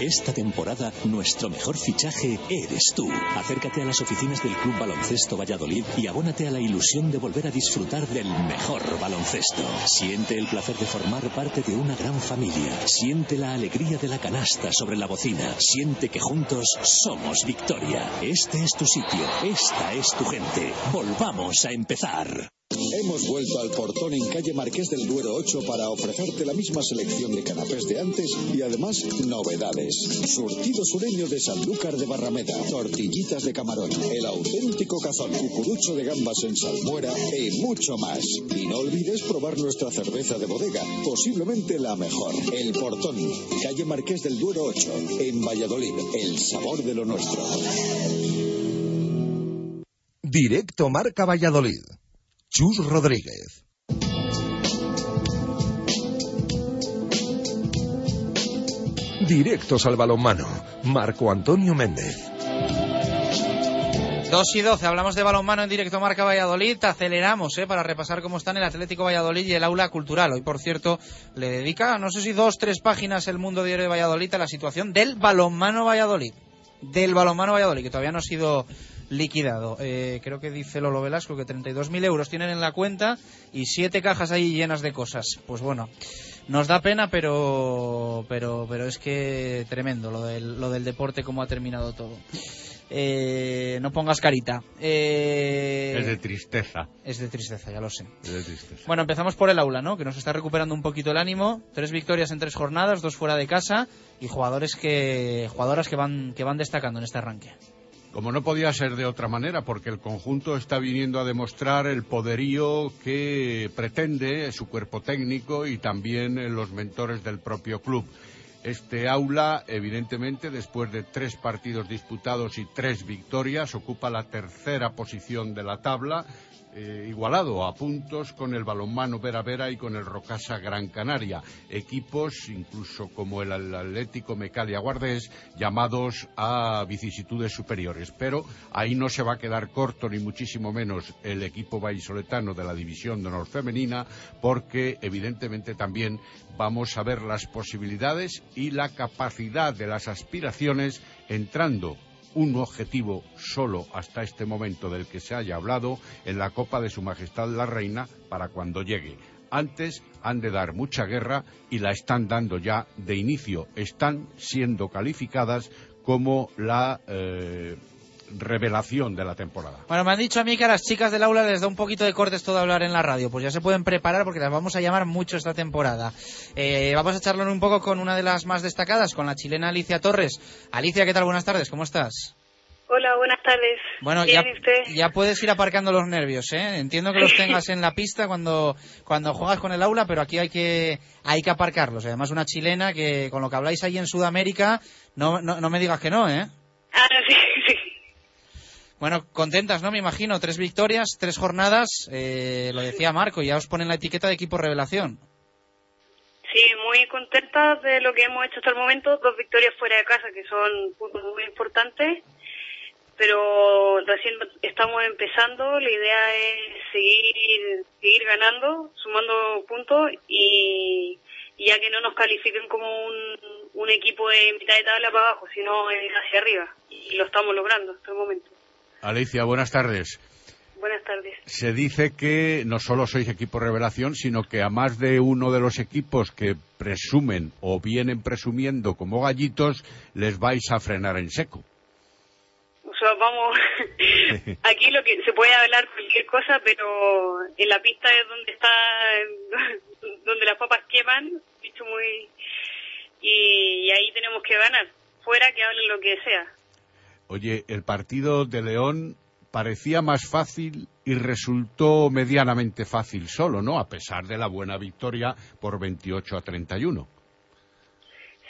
Speaker 7: Esta temporada, nuestro mejor fichaje eres tú. Acércate a las oficinas del Club Baloncesto Valladolid y abónate a la ilusión de volver a disfrutar del mejor baloncesto. Siente el placer de formar parte de una gran familia. Siente la alegría de la canasta sobre la bocina. Siente que juntos somos victoria. Este es tu sitio. Esta es tu gente. Volvamos a empezar.
Speaker 18: Hemos vuelto al portón en calle Marqués del Duero 8 para ofrecerte la misma selección de canapés de antes y además novedades. Surtido sureño de Sanlúcar de Barrameda, tortillitas de camarón, el auténtico cazón, cucurucho de gambas en salmuera y mucho más. Y no olvides probar nuestra cerveza de bodega, posiblemente la mejor. El portón, calle Marqués del Duero 8, en Valladolid, el sabor de lo nuestro.
Speaker 1: Directo Marca Valladolid. Chus Rodríguez. Directos al balonmano. Marco Antonio Méndez.
Speaker 2: 2 y 12, hablamos de balonmano en directo Marca Valladolid. Aceleramos ¿eh? para repasar cómo están el Atlético Valladolid y el aula cultural. Hoy, por cierto, le dedica, no sé si dos, tres páginas el Mundo Diario de Valladolid a la situación del balonmano Valladolid. Del balonmano Valladolid, que todavía no ha sido liquidado. Eh, creo que dice Lolo Velasco que 32.000 euros tienen en la cuenta y siete cajas ahí llenas de cosas. Pues bueno, nos da pena, pero, pero, pero es que tremendo lo del, lo del deporte, cómo ha terminado todo. Eh, no pongas carita. Eh,
Speaker 16: Es de tristeza.
Speaker 2: es de tristeza, ya lo sé.
Speaker 16: Es de tristeza.
Speaker 2: Bueno, empezamos por el aula, ¿no? Que nos está recuperando un poquito el ánimo. Tres victorias en tres jornadas, dos fuera de casa y jugadores que, jugadoras que van, que van destacando en este arranque.
Speaker 16: Como no podía ser de otra manera, porque el conjunto está viniendo a demostrar el poderío que pretende su cuerpo técnico y también eh, los mentores del propio club. Este aula, evidentemente, después de tres partidos disputados y tres victorias, ocupa la tercera posición de la tabla, eh, igualado a puntos con el balonmano Vera Vera y con el Rocasa Gran Canaria. Equipos, incluso como el Atlético Mecalia Guardés, llamados a vicisitudes superiores. Pero ahí no se va a quedar corto, ni muchísimo menos, el equipo vallisoletano de la División de Honor Femenina, porque evidentemente también vamos a ver las posibilidades y la capacidad de las aspiraciones entrando un objetivo solo hasta este momento del que se haya hablado en la Copa de Su Majestad la Reina para cuando llegue. Antes han de dar mucha guerra y la están dando ya de inicio. Están siendo calificadas como la eh, revelación de la temporada.
Speaker 2: Bueno, me han dicho a mí que a las chicas del aula les da un poquito de cortes todo hablar en la radio. Pues ya se pueden preparar porque las vamos a llamar mucho esta temporada. Eh, vamos a charlar un poco con una de las más destacadas, con la chilena Alicia Torres. Alicia, ¿qué tal? Buenas tardes, ¿cómo estás?
Speaker 19: Hola, buenas tardes.
Speaker 2: Bueno, ya puedes ir aparcando los nervios, ¿eh? Entiendo que los tengas en la pista cuando, cuando juegas con el aula, pero aquí hay que, hay que aparcarlos. Además, una chilena que con lo que habláis ahí en Sudamérica, no, no, no me digas que no, ¿eh?
Speaker 19: Ah, sí, sí.
Speaker 2: Bueno, contentas, ¿no? Me imagino. Tres victorias, tres jornadas. Eh, lo decía Marco, ya os ponen la etiqueta de equipo revelación.
Speaker 19: Sí, muy contentas de lo que hemos hecho hasta el momento. Dos victorias fuera de casa, que son puntos muy importantes. Pero recién estamos empezando. La idea es seguir, seguir ganando, sumando puntos y, ya que no nos califiquen como un, un equipo de mitad de tabla para abajo, sino hacia arriba. Y lo estamos logrando hasta el momento.
Speaker 16: Alicia, buenas tardes.
Speaker 19: Buenas tardes.
Speaker 16: Se dice que no solo sois equipo revelación, sino que a más de uno de los equipos que presumen o vienen presumiendo como gallitos, les vais a frenar en seco.
Speaker 19: O sea, vamos, aquí lo que se puede hablar cualquier cosa, pero en la pista es donde está, donde las papas queman, dicho muy, y, y ahí tenemos que ganar, fuera que hablen lo que sea.
Speaker 16: Oye, el partido de León parecía más fácil y resultó medianamente fácil solo, ¿no? A pesar de la buena victoria por 28 a 31.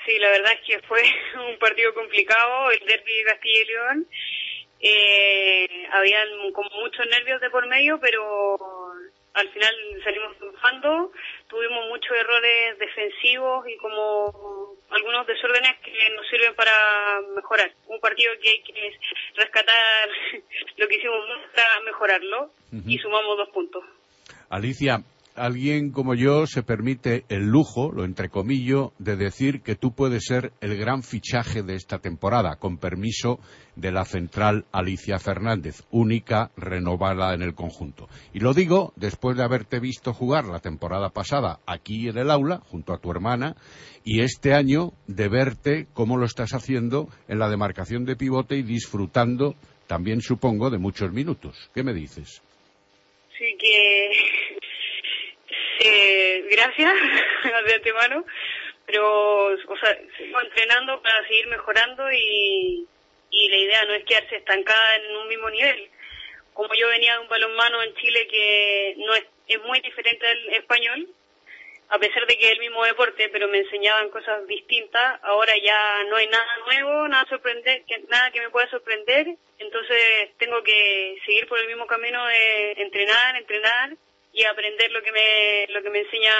Speaker 19: Sí, la verdad es que fue un partido complicado, el derby de Castilla y León. Eh, habían como muchos nervios de por medio, pero al final salimos triunfando. Tuvimos muchos errores defensivos y como algunos desórdenes que nos sirven para mejorar. Un partido que hay que rescatar lo que hicimos para mejorarlo y sumamos dos puntos.
Speaker 16: Alicia, alguien como yo se permite el lujo, lo entrecomillo, de decir que tú puedes ser el gran fichaje de esta temporada, con permiso de la central Alicia Fernández, única renovada en el conjunto. Y lo digo después de haberte visto jugar la temporada pasada aquí en el aula, junto a tu hermana, y este año de verte cómo lo estás haciendo en la demarcación de pivote y disfrutando también, supongo, de muchos minutos. ¿Qué me dices?
Speaker 19: Sí, que eh, gracias de antemano, pero o sea, sigo entrenando para seguir mejorando y, y la idea no es quedarse estancada en un mismo nivel. Como yo venía de un balonmano en Chile que no es, es muy diferente al español, a pesar de que es el mismo deporte, pero me enseñaban cosas distintas, ahora ya no hay nada nuevo, nada sorprender, nada que me pueda sorprender, entonces tengo que seguir por el mismo camino de entrenar, entrenar y aprender lo que me lo que me enseña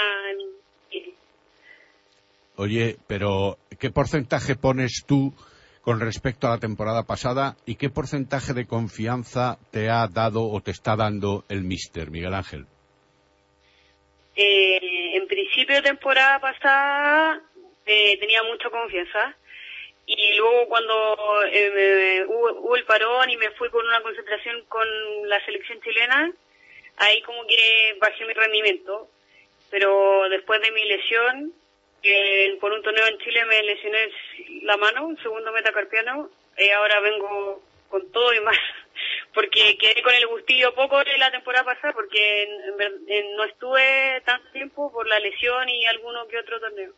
Speaker 16: Oye, pero ¿qué porcentaje pones tú con respecto a la temporada pasada y qué porcentaje de confianza te ha dado o te está dando el Mister Miguel Ángel?
Speaker 19: Eh, en principio temporada pasada eh, tenía mucha confianza y luego cuando eh, hubo, hubo el parón y me fui con una concentración con la selección chilena, ahí como que bajé mi rendimiento, pero después de mi lesión, que por un torneo en Chile me lesioné la mano, un segundo metacarpiano, y ahora vengo con todo y más, porque quedé con el gustillo poco de la temporada pasada, porque en, en, no estuve tanto tiempo por la lesión y alguno que otro torneo.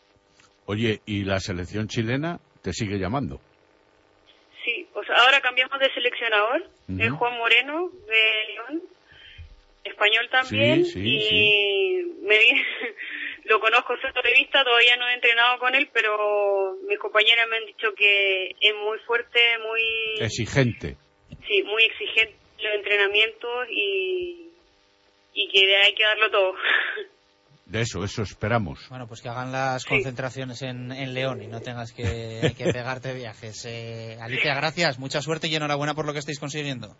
Speaker 16: Oye, ¿y la selección chilena te sigue llamando?
Speaker 19: Sí, o sea, ahora cambiamos de seleccionador, uh -huh. es Juan Moreno de León, español también
Speaker 16: sí, sí,
Speaker 19: y
Speaker 16: sí.
Speaker 19: me lo conozco desde de vista, todavía no he entrenado con él, pero mis compañeras me han dicho que es muy fuerte, muy
Speaker 16: exigente.
Speaker 19: Sí, muy exigente los entrenamientos y y que hay que darlo todo.
Speaker 16: De eso, eso esperamos.
Speaker 2: Bueno, pues que hagan las concentraciones en, en, León y no tengas que, que pegarte viajes. Eh, Alicia, gracias, mucha suerte y enhorabuena por lo que estáis consiguiendo.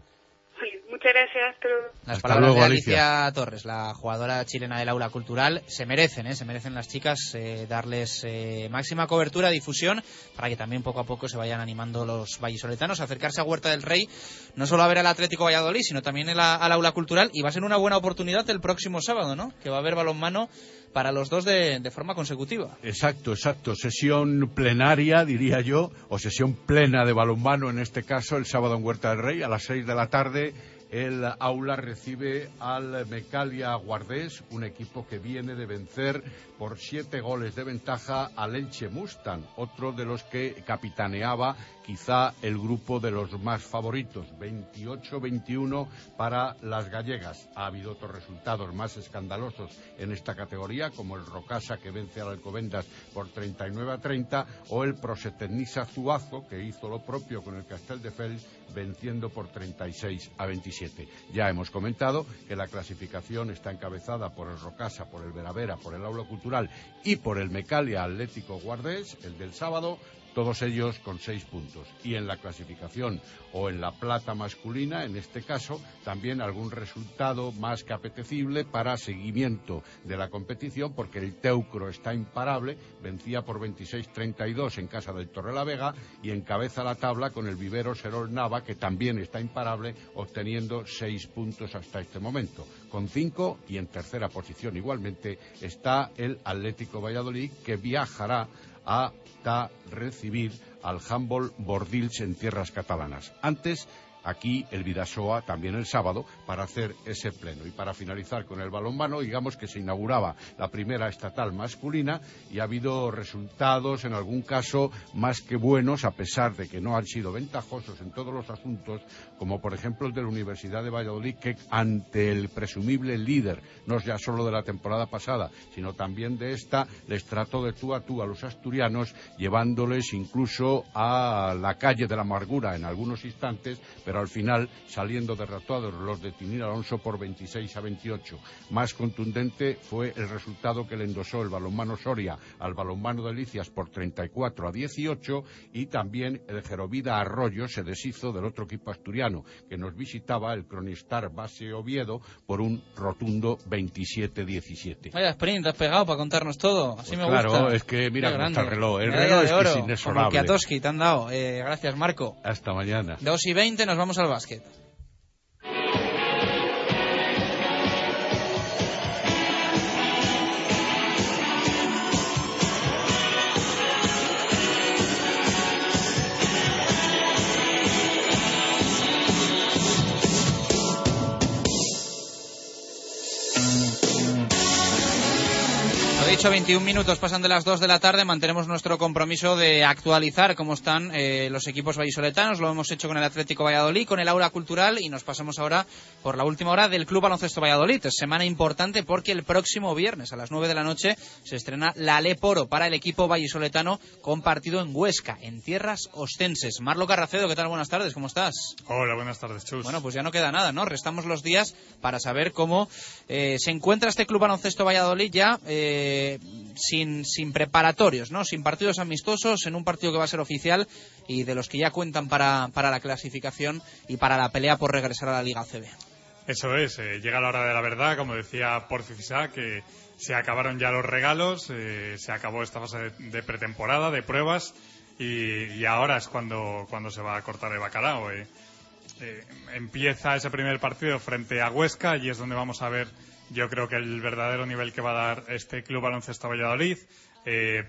Speaker 19: Muchas gracias. Pero...
Speaker 2: Las
Speaker 16: Hasta
Speaker 2: palabras
Speaker 16: luego,
Speaker 2: de Alicia,
Speaker 16: Alicia,
Speaker 2: Torres, la jugadora chilena del aula cultural, se merecen, ¿eh? se merecen las chicas eh, darles eh, máxima cobertura, difusión, para que también poco a poco se vayan animando los vallisoletanos a acercarse a Huerta del Rey, no solo a ver al Atlético Valladolid, sino también el, al aula cultural, y va a ser una buena oportunidad el próximo sábado, ¿no? Que va a haber balonmano para los dos de, forma consecutiva.
Speaker 16: Exacto, exacto. Sesión plenaria, diría yo, o sesión plena de balonmano en este caso, el sábado en Huerta del Rey a las seis de la tarde el aula recibe al Mecalia Guardés, un equipo que viene de vencer por siete goles de ventaja al Elche Mustang, otro de los que capitaneaba quizá el grupo de los más favoritos, 28-21 para las gallegas. Ha habido otros resultados más escandalosos en esta categoría. como el Rocasa que vence al Alcobendas por 39 a 30, o el Prosetecnisa Zuazo, que hizo lo propio con el Castel de Fels, venciendo por 36 a 27. Ya hemos comentado que la clasificación está encabezada por el Rocasa, por el Veravera, por el Aula Cultural y por el Mecalia Atlético Guardés, el del sábado, todos ellos con seis puntos. Y en la clasificación o en la plata masculina, en este caso, también algún resultado más que apetecible para seguimiento de la competición, porque el Teucro está imparable, vencía por 26-32 en casa del Torrelavega y encabeza la tabla con el vivero Serol Nava, que también está imparable, obteniendo seis puntos hasta este momento. Con cinco y en tercera posición igualmente está el Atlético Valladolid, que viajará a recibir al Humboldt Bordils en tierras catalanas. Antes aquí el Vidasoa también el sábado para hacer ese pleno. Y para finalizar con el balonmano, digamos que se inauguraba la primera estatal masculina y ha habido resultados en algún caso más que buenos a pesar de que no han sido ventajosos en todos los asuntos, como por ejemplo el de la Universidad de Valladolid que ante el presumible líder, no ya solo de la temporada pasada, sino también de esta, les trató de tú a tú a los asturianos, llevándoles incluso a la calle de la amargura en algunos instantes, pero al final saliendo derrotados los de Tinir Alonso por 26 a 28. Más contundente fue el resultado que le endosó el balonmano Soria al balonmano de Licias por 34 a 18 y también el Gerovida Arroyo se deshizo del otro equipo asturiano que nos visitaba, el Cronistar Base Oviedo, por un rotundo 27-17.
Speaker 2: Vaya sprint, has pegado para contarnos todo. Así
Speaker 16: Pues
Speaker 2: me
Speaker 16: claro,
Speaker 2: gusta.
Speaker 16: es que mira cómo está el reloj. El reloj es que
Speaker 2: oro,
Speaker 16: es
Speaker 2: Como el
Speaker 16: inexorable.
Speaker 2: Kiatowski te han dado. Eh, gracias, Marco.
Speaker 16: Hasta mañana.
Speaker 2: 2 y 20, nos vamos al básquet. Lo dicho, 21 minutos pasan de las 2 de la tarde. Mantenemos nuestro compromiso de actualizar cómo están eh, los equipos vallisoletanos. Lo hemos hecho con el Atlético Valladolid, con el Aura Cultural y nos pasamos ahora por la última hora del Club Baloncesto Valladolid. Es semana importante porque el próximo viernes a las 9 de la noche se estrena la Leporo para el equipo vallisoletano con partido en Huesca, en tierras ostenses. Marlo Carracedo, ¿qué tal? Buenas tardes, ¿cómo estás?
Speaker 20: Hola, buenas tardes, Chus.
Speaker 2: Bueno, pues ya no queda nada, ¿no? Restamos los días para saber cómo eh, se encuentra este Club Baloncesto Valladolid ya eh, sin, sin preparatorios, ¿no? Sin partidos amistosos, en un partido que va a ser oficial y de los que ya cuentan para, la clasificación y para la pelea por regresar a la Liga CB.
Speaker 20: Eso es, eh, llega la hora de la verdad, como decía Porfisa, que se acabaron ya los regalos, eh, se acabó esta fase de, de pretemporada, de pruebas, y, y ahora es cuando, cuando se va a cortar el bacalao. eh. Eh, empieza ese primer partido frente a Huesca y es donde vamos a ver, yo creo que el verdadero nivel que va a dar este Club Baloncesto Valladolid. Eh,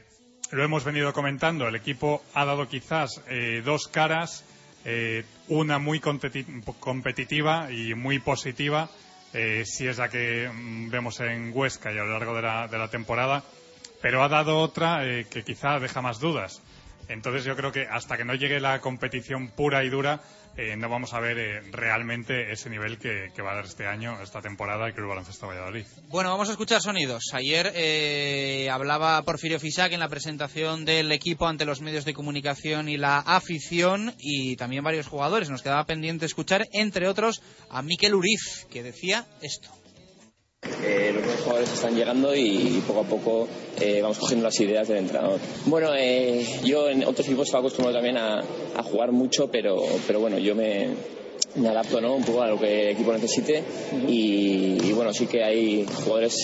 Speaker 20: lo hemos venido comentando, el equipo ha dado quizás eh, dos caras, eh, una muy competi- competitiva y muy positiva, si es la que mm, vemos en Huesca y a lo largo de la, de la temporada, pero ha dado otra que quizá deja más dudas. Entonces yo creo que hasta que no llegue la competición pura y dura, eh, no vamos a ver eh, realmente ese nivel que, va a dar este año, esta temporada, el Club Baloncesto Valladolid.
Speaker 2: Bueno, vamos a escuchar sonidos. Ayer eh, hablaba Porfirio Fisac en la presentación del equipo ante los medios de comunicación y la afición y también varios jugadores. Nos quedaba pendiente escuchar, entre otros, a Miquel Uriz, que decía esto.
Speaker 21: Eh, los nuevos jugadores están llegando y poco a poco eh, vamos cogiendo las ideas del entrenador. Bueno, eh, yo en otros equipos estaba acostumbrado también a, jugar mucho, pero, pero bueno, yo me, me adapto ¿no? un poco a lo que el equipo necesite y bueno, sí que hay jugadores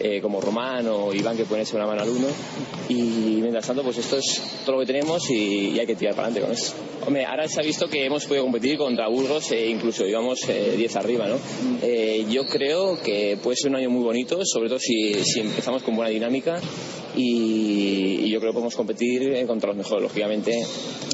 Speaker 21: eh, como Román o Iván que pueden ser una mano al uno y mientras tanto pues esto es todo lo que tenemos y, y hay que tirar para adelante con eso. Hombre, ahora se ha visto que hemos podido competir contra Burgos e incluso íbamos eh, 10 arriba, ¿no? Eh, yo creo que puede ser un año muy bonito, sobre todo si, si empezamos con buena dinámica y, y yo creo que podemos competir eh, contra los mejores. Lógicamente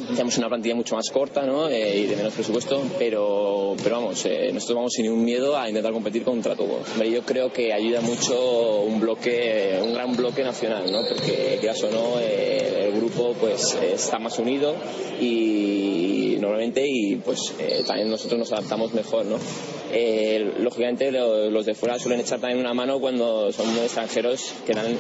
Speaker 21: tenemos una plantilla mucho más corta ¿no? Eh, y de menos presupuesto, pero, pero vamos, eh, nosotros vamos sin ningún miedo a intentar competir contra todos. Hombre, yo creo que ayuda mucho un bloque, un gran bloque nacional, ¿no? porque quieras o no, eh, el grupo pues está más unido y normalmente y pues eh, también nosotros nos adaptamos mejor, ¿no? Eh, lógicamente los de fuera suelen echar también una mano cuando son extranjeros que dan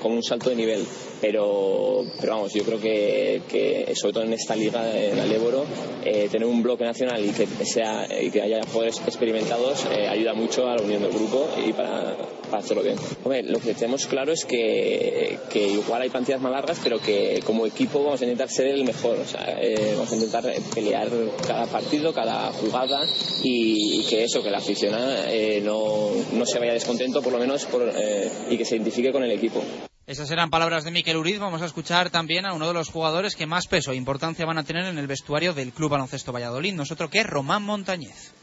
Speaker 21: como un salto de nivel pero, pero vamos, yo creo que, que, sobre todo en esta liga, en el Éboro, eh, tener un bloque nacional y que, sea, y que haya jugadores experimentados eh, ayuda mucho a la unión del grupo y para, Hombre, lo que tenemos claro es que, igual hay plantillas más largas, pero que como equipo vamos a intentar ser el mejor, o sea, eh, vamos a intentar pelear cada partido, cada jugada y, que eso, que la afición no, no se vaya descontento por lo menos por, y que se identifique con el equipo.
Speaker 2: Esas eran palabras de Miquel Uriz. Vamos a escuchar también a uno de los jugadores que más peso e importancia van a tener en el vestuario del Club Baloncesto Valladolid. Nosotros que es Román Montañez.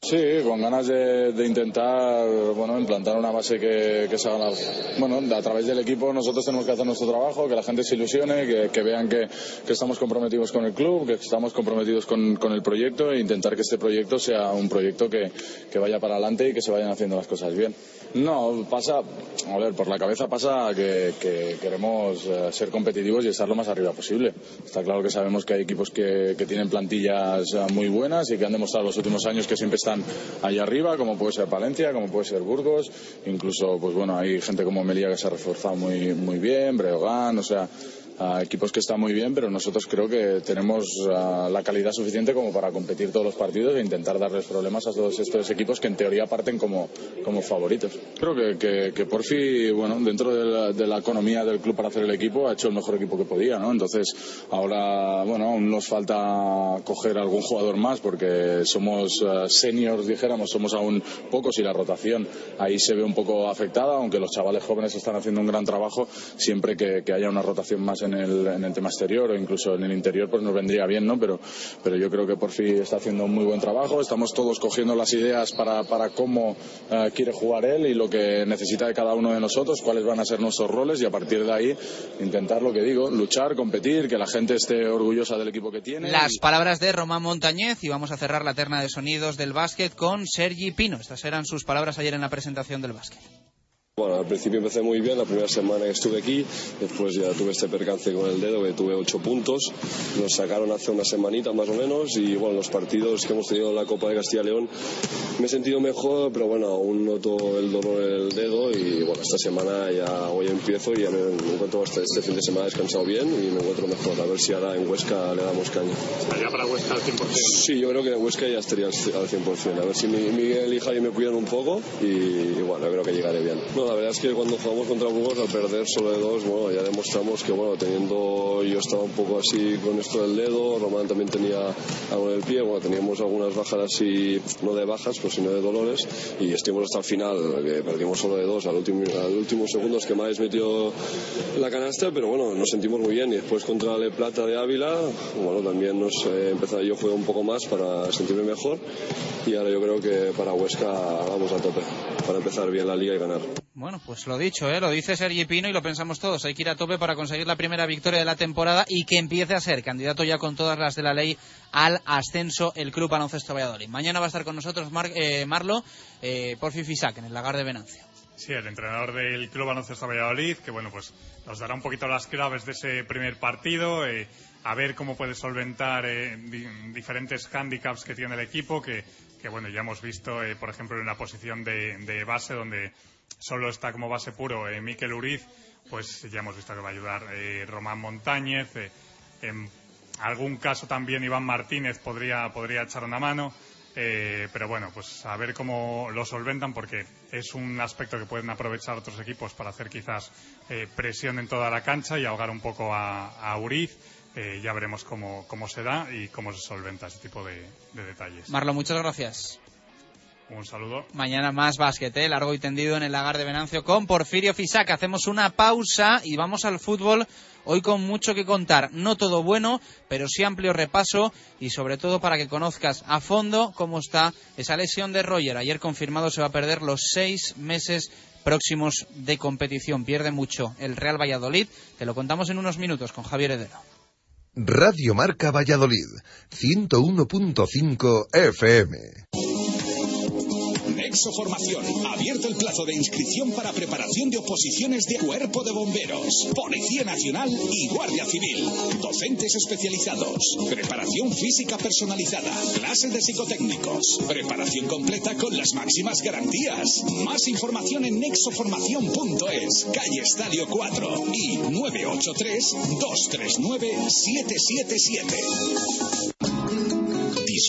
Speaker 22: Sí, con ganas de, intentar bueno, implantar una base que, que se haga. Bueno, a través del equipo nosotros tenemos que hacer nuestro trabajo, que la gente se ilusione, que, vean que, estamos comprometidos con el club, que estamos comprometidos con, con, el proyecto e intentar que este proyecto sea un proyecto que, que vaya para adelante y que se vayan haciendo las cosas bien. No, pasa, a ver, por la cabeza pasa que, queremos eh, ser competitivos y estar lo más arriba posible. Está claro que sabemos que hay equipos que, tienen plantillas eh, muy buenas y que han demostrado los últimos años que siempre están allá arriba, como puede ser Palencia, como puede ser Burgos, incluso, pues bueno, hay gente como Melilla que se ha reforzado muy, muy bien, Breogán, o sea, equipos que están muy bien, pero nosotros creo que tenemos la calidad suficiente como para competir todos los partidos e intentar darles problemas a todos estos equipos que en teoría parten como, como favoritos. Creo que, que, que Porfi, bueno, dentro de la, economía del club para hacer el equipo, ha hecho el mejor equipo que podía, ¿no? Entonces, ahora, bueno, aún nos falta coger algún jugador más porque somos seniors, dijéramos, somos aún pocos y la rotación ahí se ve un poco afectada, aunque los chavales jóvenes están haciendo un gran trabajo, siempre que, que haya una rotación más en en el, tema exterior o incluso en el interior, pues nos vendría bien, ¿no? Pero, pero yo creo que por fin está haciendo un muy buen trabajo. Estamos todos cogiendo las ideas para, para cómo eh, quiere jugar él y lo que necesita de cada uno de nosotros, cuáles van a ser nuestros roles y a partir de ahí intentar lo que digo, luchar, competir, que la gente esté orgullosa del equipo que tiene.
Speaker 2: Las palabras de Román Montañez y vamos a cerrar la terna de sonidos del básquet con Sergi Pino. Estas eran sus palabras ayer en la presentación del básquet.
Speaker 23: Bueno, al principio empecé muy bien, la primera semana que estuve aquí, después ya tuve este percance con el dedo que tuve ocho puntos, nos sacaron hace una semanita más o menos y bueno, los partidos que hemos tenido en la Copa de Castilla y León me he sentido mejor, pero bueno, aún noto el dolor en el dedo y bueno, esta semana ya hoy empiezo y ya me encuentro hasta este fin de semana descansado bien y me encuentro mejor, a ver si ahora en Huesca le damos caña.
Speaker 20: ¿Estaría para Huesca al 100%?
Speaker 23: Sí, yo creo que en Huesca ya estaría al 100%, a ver si Miguel y Javi me cuidan un poco y, bueno, creo que llegaré bien la verdad es que cuando jugamos contra Burgos, al perder solo de dos, bueno, ya demostramos que, bueno, teniendo, yo estaba un poco así con esto del dedo, Román también tenía algo en el pie, bueno, teníamos algunas bajas así, no de bajas, pues sino de dolores, y estuvimos hasta el final, que perdimos solo de dos, al último, al último segundos que más metió la canasta, pero bueno, nos sentimos muy bien, y después contra Le Plata de Ávila, bueno, también nos eh, empezó, yo jugué un poco más para sentirme mejor, y ahora yo creo que para Huesca vamos a tope, para empezar bien la liga y ganar.
Speaker 2: Bueno, pues lo dicho, ¿eh? lo dice Sergi Pino y lo pensamos todos. Hay que ir a tope para conseguir la primera victoria de la temporada y que empiece a ser candidato ya con todas las de la ley al ascenso el Club Baloncesto Valladolid. Mañana va a estar con nosotros eh, Marlo eh, por Fifisac en el lagar de Venancio.
Speaker 20: Sí, el entrenador del Club Baloncesto Valladolid, que bueno, pues nos dará un poquito las claves de ese primer partido, eh, a ver cómo puede solventar diferentes hándicaps que tiene el equipo, que, que bueno, ya hemos visto, por ejemplo, en una posición de base donde solo está como base puro eh, Miquel Uriz, pues ya hemos visto que va a ayudar eh, Román Montañez. Eh, en algún caso también Iván Martínez podría, podría echar una mano. pero bueno, pues a ver cómo lo solventan porque es un aspecto que pueden aprovechar otros equipos para hacer quizás presión en toda la cancha y ahogar un poco a, Uriz. ya veremos cómo, cómo se da y cómo se solventa ese tipo de, de detalles.
Speaker 2: Marlo, muchas gracias.
Speaker 20: Un saludo.
Speaker 2: Mañana más básquet, ¿eh? largo y tendido en el lagar de Venancio con Porfirio Fisac. Hacemos una pausa y vamos al fútbol. Hoy con mucho que contar. No todo bueno, pero sí amplio repaso y sobre todo para que conozcas a fondo cómo está esa lesión de Roger. Ayer confirmado se va a perder los seis meses próximos de competición. Pierde mucho el Real Valladolid. Te lo contamos en unos minutos con Javier Heredero.
Speaker 1: Radio Marca Valladolid, 101.5 FM.
Speaker 24: Nexo Formación. Abierto el plazo de inscripción para preparación de oposiciones de cuerpo de bomberos, Policía Nacional y Guardia Civil. Docentes especializados. Preparación física personalizada. Clases de psicotécnicos. Preparación completa con las máximas garantías. Más información en nexoformación.es, calle Estadio 4 y 983 239 777.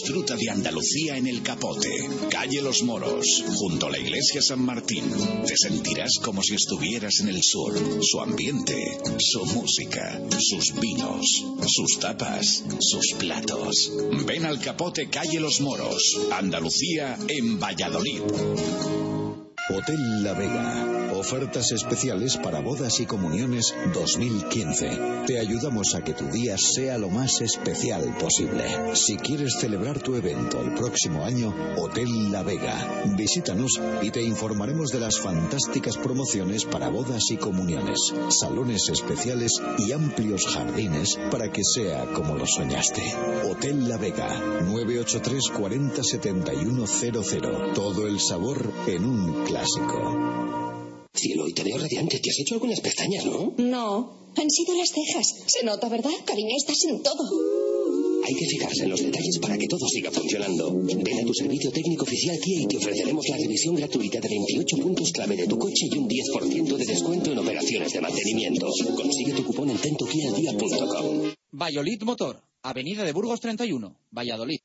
Speaker 18: Disfruta de Andalucía en el Capote, calle Los Moros, junto a la iglesia San Martín. Te sentirás como si estuvieras en el sur. Su ambiente, su música, sus vinos, sus tapas, sus platos. Ven al Capote, calle Los Moros, Andalucía en Valladolid. Hotel La Vega. Ofertas especiales para bodas y comuniones 2015. Te ayudamos a que tu día sea lo más especial posible. Si quieres celebrar tu evento el próximo año, Hotel La Vega. Visítanos y te informaremos de las fantásticas promociones para bodas y comuniones, salones especiales y amplios jardines para que sea como lo soñaste. Hotel La Vega, 983 40 7100. Todo el sabor en un clásico.
Speaker 25: Cielo, y te veo radiante. Te has hecho algunas pestañas, ¿no?
Speaker 26: No, han sido las cejas. Se nota, ¿verdad? Cariño, estás en todo.
Speaker 25: Hay que fijarse en los detalles para que todo siga funcionando. Ven a tu servicio técnico oficial Kia y te ofreceremos la revisión gratuita de 28 puntos clave de tu coche y un 10% de descuento en operaciones de mantenimiento. Consigue tu cupón en tentokialdia.com.
Speaker 2: Valladolid Motor, Avenida de Burgos 31, Valladolid.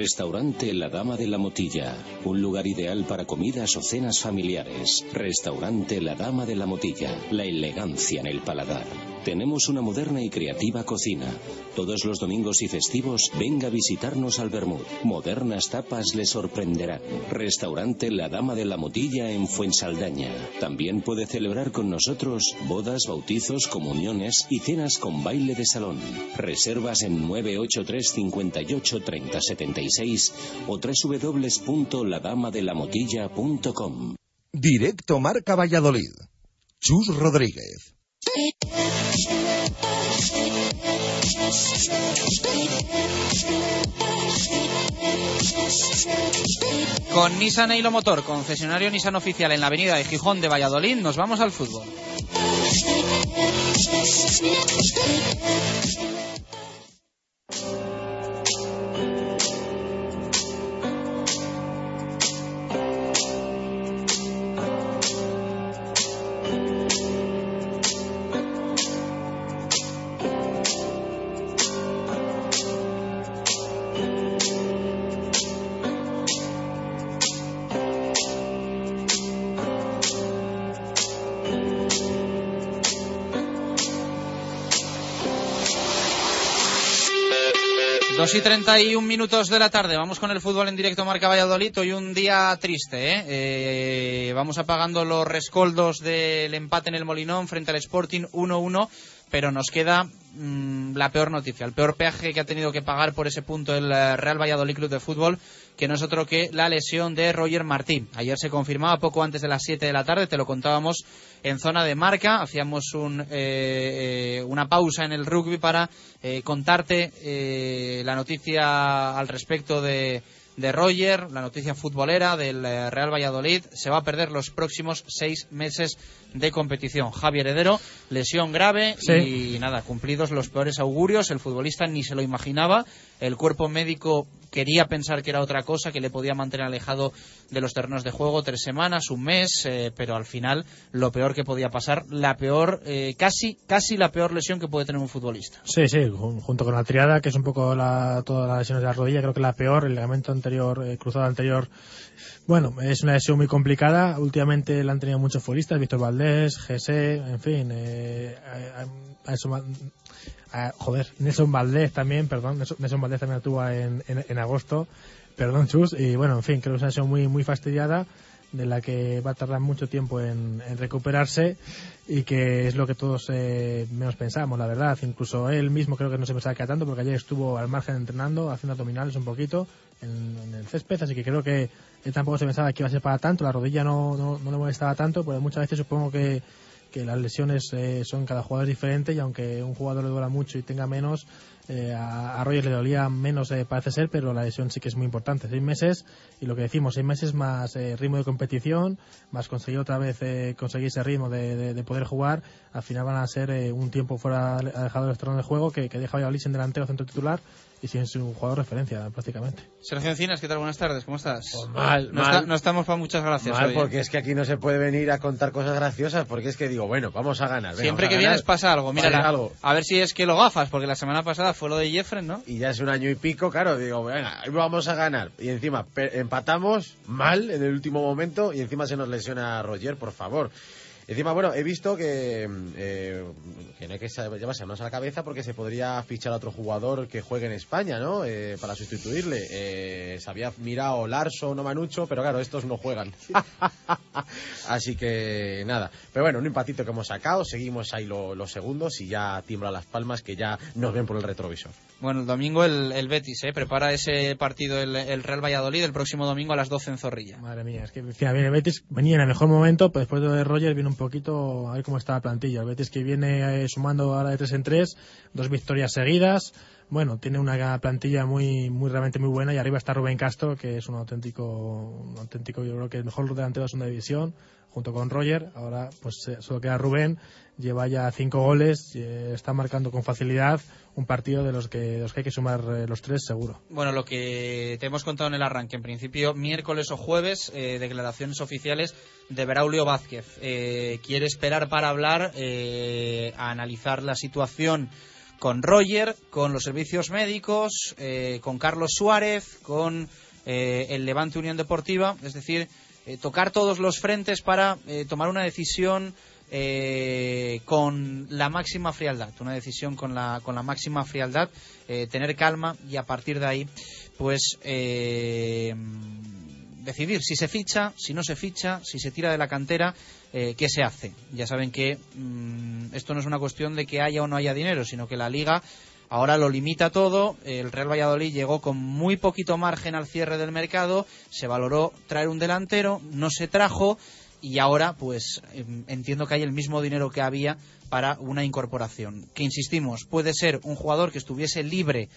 Speaker 7: Restaurante La Dama de la Motilla, un lugar ideal para comidas o cenas familiares. Restaurante La Dama de la Motilla, la elegancia en el paladar. Tenemos una moderna y creativa cocina. Todos los domingos y festivos venga a visitarnos al Bermud. Modernas tapas le sorprenderán. Restaurante La Dama de la Motilla en Fuensaldaña. También puede celebrar con nosotros bodas, bautizos, comuniones y cenas con baile de salón. Reservas en 983 58 30 76 o www.ladamadelamotilla.com.
Speaker 1: Directo Marca Valladolid. Chus Rodríguez.
Speaker 2: Con Nissan Eilo Motor, concesionario Nissan oficial en la avenida de Gijón de Valladolid, nos vamos al fútbol. Dos y 31 minutos de la tarde. Vamos con el fútbol en directo Marca Valladolid. Hoy un día triste. ¿eh? Eh, vamos apagando los rescoldos del empate en el Molinón frente al Sporting 1-1. Pero nos queda mm, la peor noticia, el peor peaje que ha tenido que pagar por ese punto el eh, Real Valladolid Club de Fútbol, que no es otro que la lesión de Roger Martín. Ayer se confirmaba poco antes de las 7 de la tarde, te lo contábamos en zona de marca. Hacíamos un, eh, eh, una pausa en el rugby para eh, contarte la noticia al respecto de, de Roger, la noticia futbolera del Real Valladolid. Se va a perder los próximos seis meses de competición. Javier Heredero, lesión grave
Speaker 4: Sí.
Speaker 2: y nada, cumplidos los peores augurios. El futbolista ni se lo imaginaba. El cuerpo médico quería pensar que era otra cosa, que le podía mantener alejado de los terrenos de juego tres semanas, un mes, eh, pero al final lo peor que podía pasar, la peor, eh, casi, casi la peor lesión que puede tener un futbolista.
Speaker 4: Sí, sí, jun- junto con la triada, que es un poco la, todas las lesiones de la rodilla, creo que la peor, el ligamento anterior, eh, cruzado anterior, bueno, es una lesión muy complicada. Últimamente la han tenido muchos futbolistas, Víctor Valdés, Gese, en fin, eh, joder, Nelson Valdés también, perdón, Nelson Valdés también tuvo en, en, agosto, perdón, Chus, y bueno, en fin, creo que es una lesión muy, muy fastidiada de la que va a tardar mucho tiempo en, recuperarse y que es lo que todos eh, menos pensamos, la verdad. Incluso él mismo creo que no se pensaba que tanto porque ayer estuvo al margen entrenando, haciendo abdominales un poquito en el césped, así que creo que él tampoco se pensaba que iba a ser para tanto, la rodilla no, no, no le molestaba tanto, pero muchas veces supongo que, que las lesiones eh, son cada jugador diferente y aunque un jugador le duela mucho y tenga menos, Eh, a, a le dolía menos, eh, parece ser, pero la lesión sí que es muy importante. Seis meses, y lo que decimos, seis meses más eh, ritmo de competición, más conseguir otra vez eh, conseguir ese ritmo de, de- de poder jugar. Al final van a ser eh, un tiempo fuera alejado del terreno de juego que, que deja a Valladolid sin delantero centro titular y sin su jugador referencia prácticamente.
Speaker 2: Sergio Encinas, ¿qué tal? Buenas tardes, ¿cómo estás?
Speaker 27: mal,
Speaker 2: no,
Speaker 27: mal.
Speaker 2: está- no estamos para muchas gracias
Speaker 27: Mal,
Speaker 2: hoy, ¿eh?
Speaker 27: porque es que aquí no se puede venir a contar cosas graciosas, porque es que digo, bueno, vamos a ganar.
Speaker 2: Siempre que vienes pasa algo. Mira,
Speaker 27: Pasa
Speaker 2: la-
Speaker 27: algo.
Speaker 2: a ver si es que lo gafas, porque la semana pasada fue lo de Jeffren, ¿no?
Speaker 27: Y ya es un año y pico, claro, digo, venga, vamos a ganar. Y encima empatamos mal en el último momento y encima se nos lesiona Roger, por favor. Encima, bueno, he visto que, mm, eh, que no hay que llevarse manos a la cabeza porque se podría fichar a otro jugador que juegue en España, ¿no? Eh, para sustituirle. Eh, se había mirado Larson o Manucho, pero claro, estos no juegan. Así que nada. Pero bueno, un empatito que hemos sacado, seguimos ahí lo- los segundos y ya tiembla las palmas que ya nos ven por el retrovisor.
Speaker 2: Bueno, el domingo el, el Betis, ¿eh? Prepara ese partido el, el Real Valladolid el próximo domingo a las 12 en Zorrilla.
Speaker 4: Madre mía, es que encima viene el Betis, venía en el mejor momento, pero después de Roger viene un poquito a ver cómo está la plantilla. El Betis que viene eh, sumando ahora de tres en tres, dos victorias seguidas. Bueno, tiene una plantilla muy, muy realmente muy buena y arriba está Rubén Castro, que es un auténtico, un auténtico, yo creo que el mejor delantero de la segunda división, junto con Roger. Ahora, pues eh, solo queda Rubén, lleva ya cinco goles, eh, está marcando con facilidad un partido de los que, los que hay que sumar eh, los tres seguro.
Speaker 2: Bueno, lo que te hemos contado en el arranque, en principio miércoles o jueves, eh, declaraciones oficiales de Braulio Vázquez. Eh, quiere esperar para hablar, a analizar la situación con Roger, con los servicios médicos, con Carlos Suárez, con el Levante Unión Deportiva, es decir, tocar todos los frentes para tomar una decisión eh, con la máxima frialdad, una decisión con la, con la máxima frialdad, eh, tener calma y a partir de ahí, pues eh, decidir si se ficha, si no se ficha, si se tira de la cantera, eh, qué se hace. Ya saben que mm, esto no es una cuestión de que haya o no haya dinero, sino que la liga ahora lo limita todo. El Real Valladolid llegó con muy poquito margen al cierre del mercado, se valoró traer un delantero, no se trajo y ahora pues em, entiendo que hay el mismo dinero que había para una incorporación. Que insistimos, puede ser un jugador que estuviese libre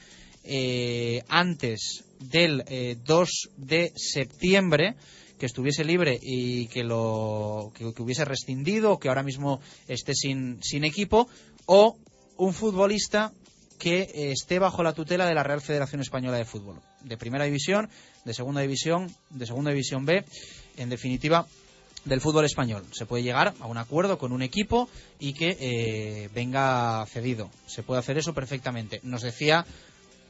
Speaker 2: eh, antes del eh, 2 de septiembre que estuviese libre y que lo que, hubiese rescindido que ahora mismo esté sin, sin equipo o un futbolista que eh, esté bajo la tutela de la Real Federación Española de Fútbol de primera división de segunda división de segunda división B en definitiva del fútbol español. Se puede llegar a un acuerdo con un equipo y que eh, venga cedido. Se puede hacer eso perfectamente. Nos decía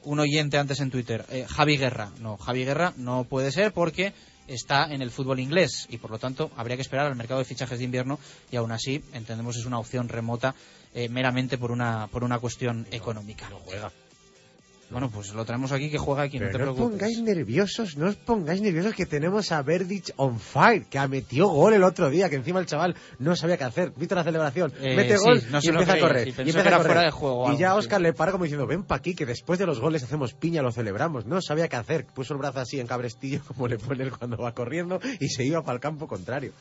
Speaker 2: un oyente antes en Twitter, eh, Javi Guerra. No, Javi Guerra no puede ser porque está en el fútbol inglés y por lo tanto habría que esperar al mercado de fichajes de invierno y aún así entendemos es una opción remota eh, meramente por una por una cuestión económica.
Speaker 27: Juega.
Speaker 2: Bueno, pues lo traemos aquí que juega aquí, no te
Speaker 27: Pero no os pongáis nerviosos, no os pongáis nerviosos que tenemos a Verdic on fire, que metió gol el otro día, que encima el chaval no sabía qué hacer. ¿Viste la celebración?
Speaker 2: Eh,
Speaker 27: Mete
Speaker 2: sí,
Speaker 27: gol
Speaker 2: no
Speaker 27: y empieza a correr.
Speaker 2: sí,
Speaker 27: y empieza a correr.
Speaker 2: fuera de juego
Speaker 27: y
Speaker 2: algo,
Speaker 27: ya
Speaker 2: sí.
Speaker 27: Oscar le para como diciendo, ven pa' aquí, que después de los goles hacemos piña, lo celebramos. No sabía qué hacer. Puso el brazo así en cabrestillo, como le pone él cuando va corriendo, y se iba para el campo contrario.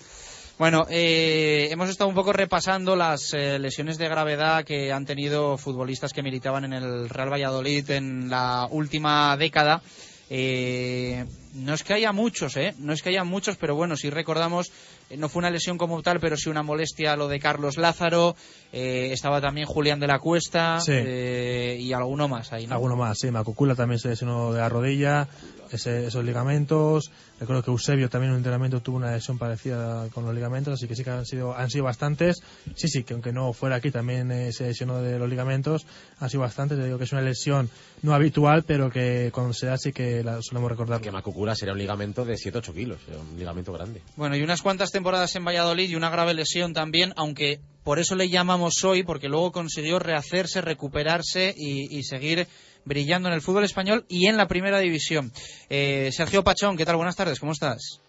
Speaker 2: Bueno, eh, hemos estado un poco repasando las eh, lesiones de gravedad que han tenido futbolistas que militaban en el Real Valladolid en la última década. Eh, no es que haya muchos, ¿eh? No es que haya muchos, pero bueno, si recordamos, eh, no fue una lesión como tal, pero sí una molestia lo de Carlos Lázaro. eh, estaba también Julián de la Cuesta
Speaker 4: Sí.
Speaker 2: eh, y alguno más ahí, ¿no?
Speaker 4: Alguno más, sí. Macucula también se lesionó de la rodilla, ese- esos ligamentos. Recuerdo que Eusebio también en un entrenamiento tuvo una lesión parecida con los ligamentos, así que sí que han sido, han sido bastantes. Sí, sí, que aunque no fuera aquí también eh, se lesionó de los ligamentos, han sido bastantes. Te digo que es una lesión no habitual, pero que cuando se da sí que la solemos recordar.
Speaker 27: Que Macucura sería un ligamento de 7-8 kilos, era un ligamento grande.
Speaker 2: Bueno, y unas cuantas temporadas en Valladolid y una grave lesión también, aunque por eso le llamamos hoy, porque luego consiguió rehacerse, recuperarse y, y seguir brillando en el fútbol español y en la primera división. Eh, Sergio Pachón, ¿qué tal? Buenas tardes, ¿cómo estás?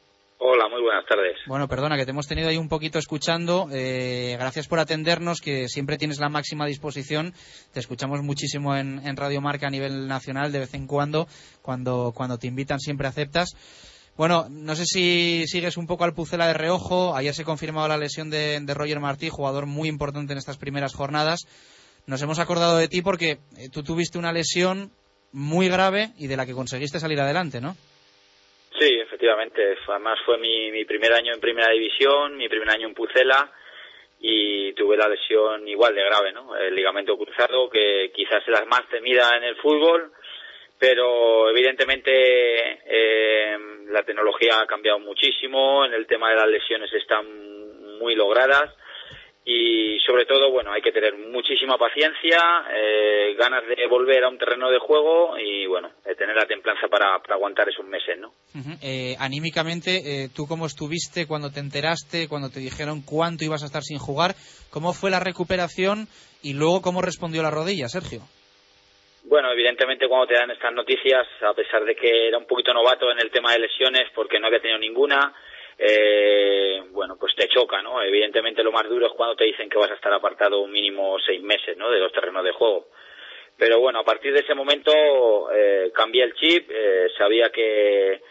Speaker 28: Hola, muy buenas tardes.
Speaker 2: Bueno, perdona que te hemos tenido ahí un poquito escuchando. Eh, gracias por atendernos, que siempre tienes la máxima disposición. Te escuchamos muchísimo en, en Radio Marca a nivel nacional de vez en cuando. Cuando, cuando te invitan siempre aceptas. Bueno, no sé si sigues un poco al Pucela de reojo. Ayer se confirmaba la lesión de, de Roger Martí, jugador muy importante en estas primeras jornadas. Nos hemos acordado de ti porque eh, tú tuviste una lesión muy grave y de la que conseguiste salir adelante, ¿no?
Speaker 28: Sí, efectivamente. Además fue mi, mi primer año en primera división, mi primer año en Pucela y tuve la lesión igual de grave, ¿no? El ligamento cruzado, que quizás es la más temida en el fútbol, pero evidentemente eh, la tecnología ha cambiado muchísimo, en el tema de las lesiones están muy logradas y sobre todo, bueno, hay que tener muchísima paciencia, eh, ganas de volver a un terreno de juego y, bueno, de tener la templanza para, para aguantar esos meses, ¿no?
Speaker 2: Eh, anímicamente, eh, ¿tú cómo estuviste cuando te enteraste, cuando te dijeron cuánto ibas a estar sin jugar? ¿Cómo fue la recuperación y luego cómo respondió la rodilla, Sergio?
Speaker 28: Bueno, evidentemente cuando te dan estas noticias, a pesar de que era un poquito novato en el tema de lesiones porque no había tenido ninguna, eh, bueno, pues te choca, ¿no? Evidentemente lo más duro es cuando te dicen que vas a estar apartado un mínimo seis meses, ¿no? De los terrenos de juego. Pero bueno, a partir de ese momento eh, cambié el chip, eh, sabía que,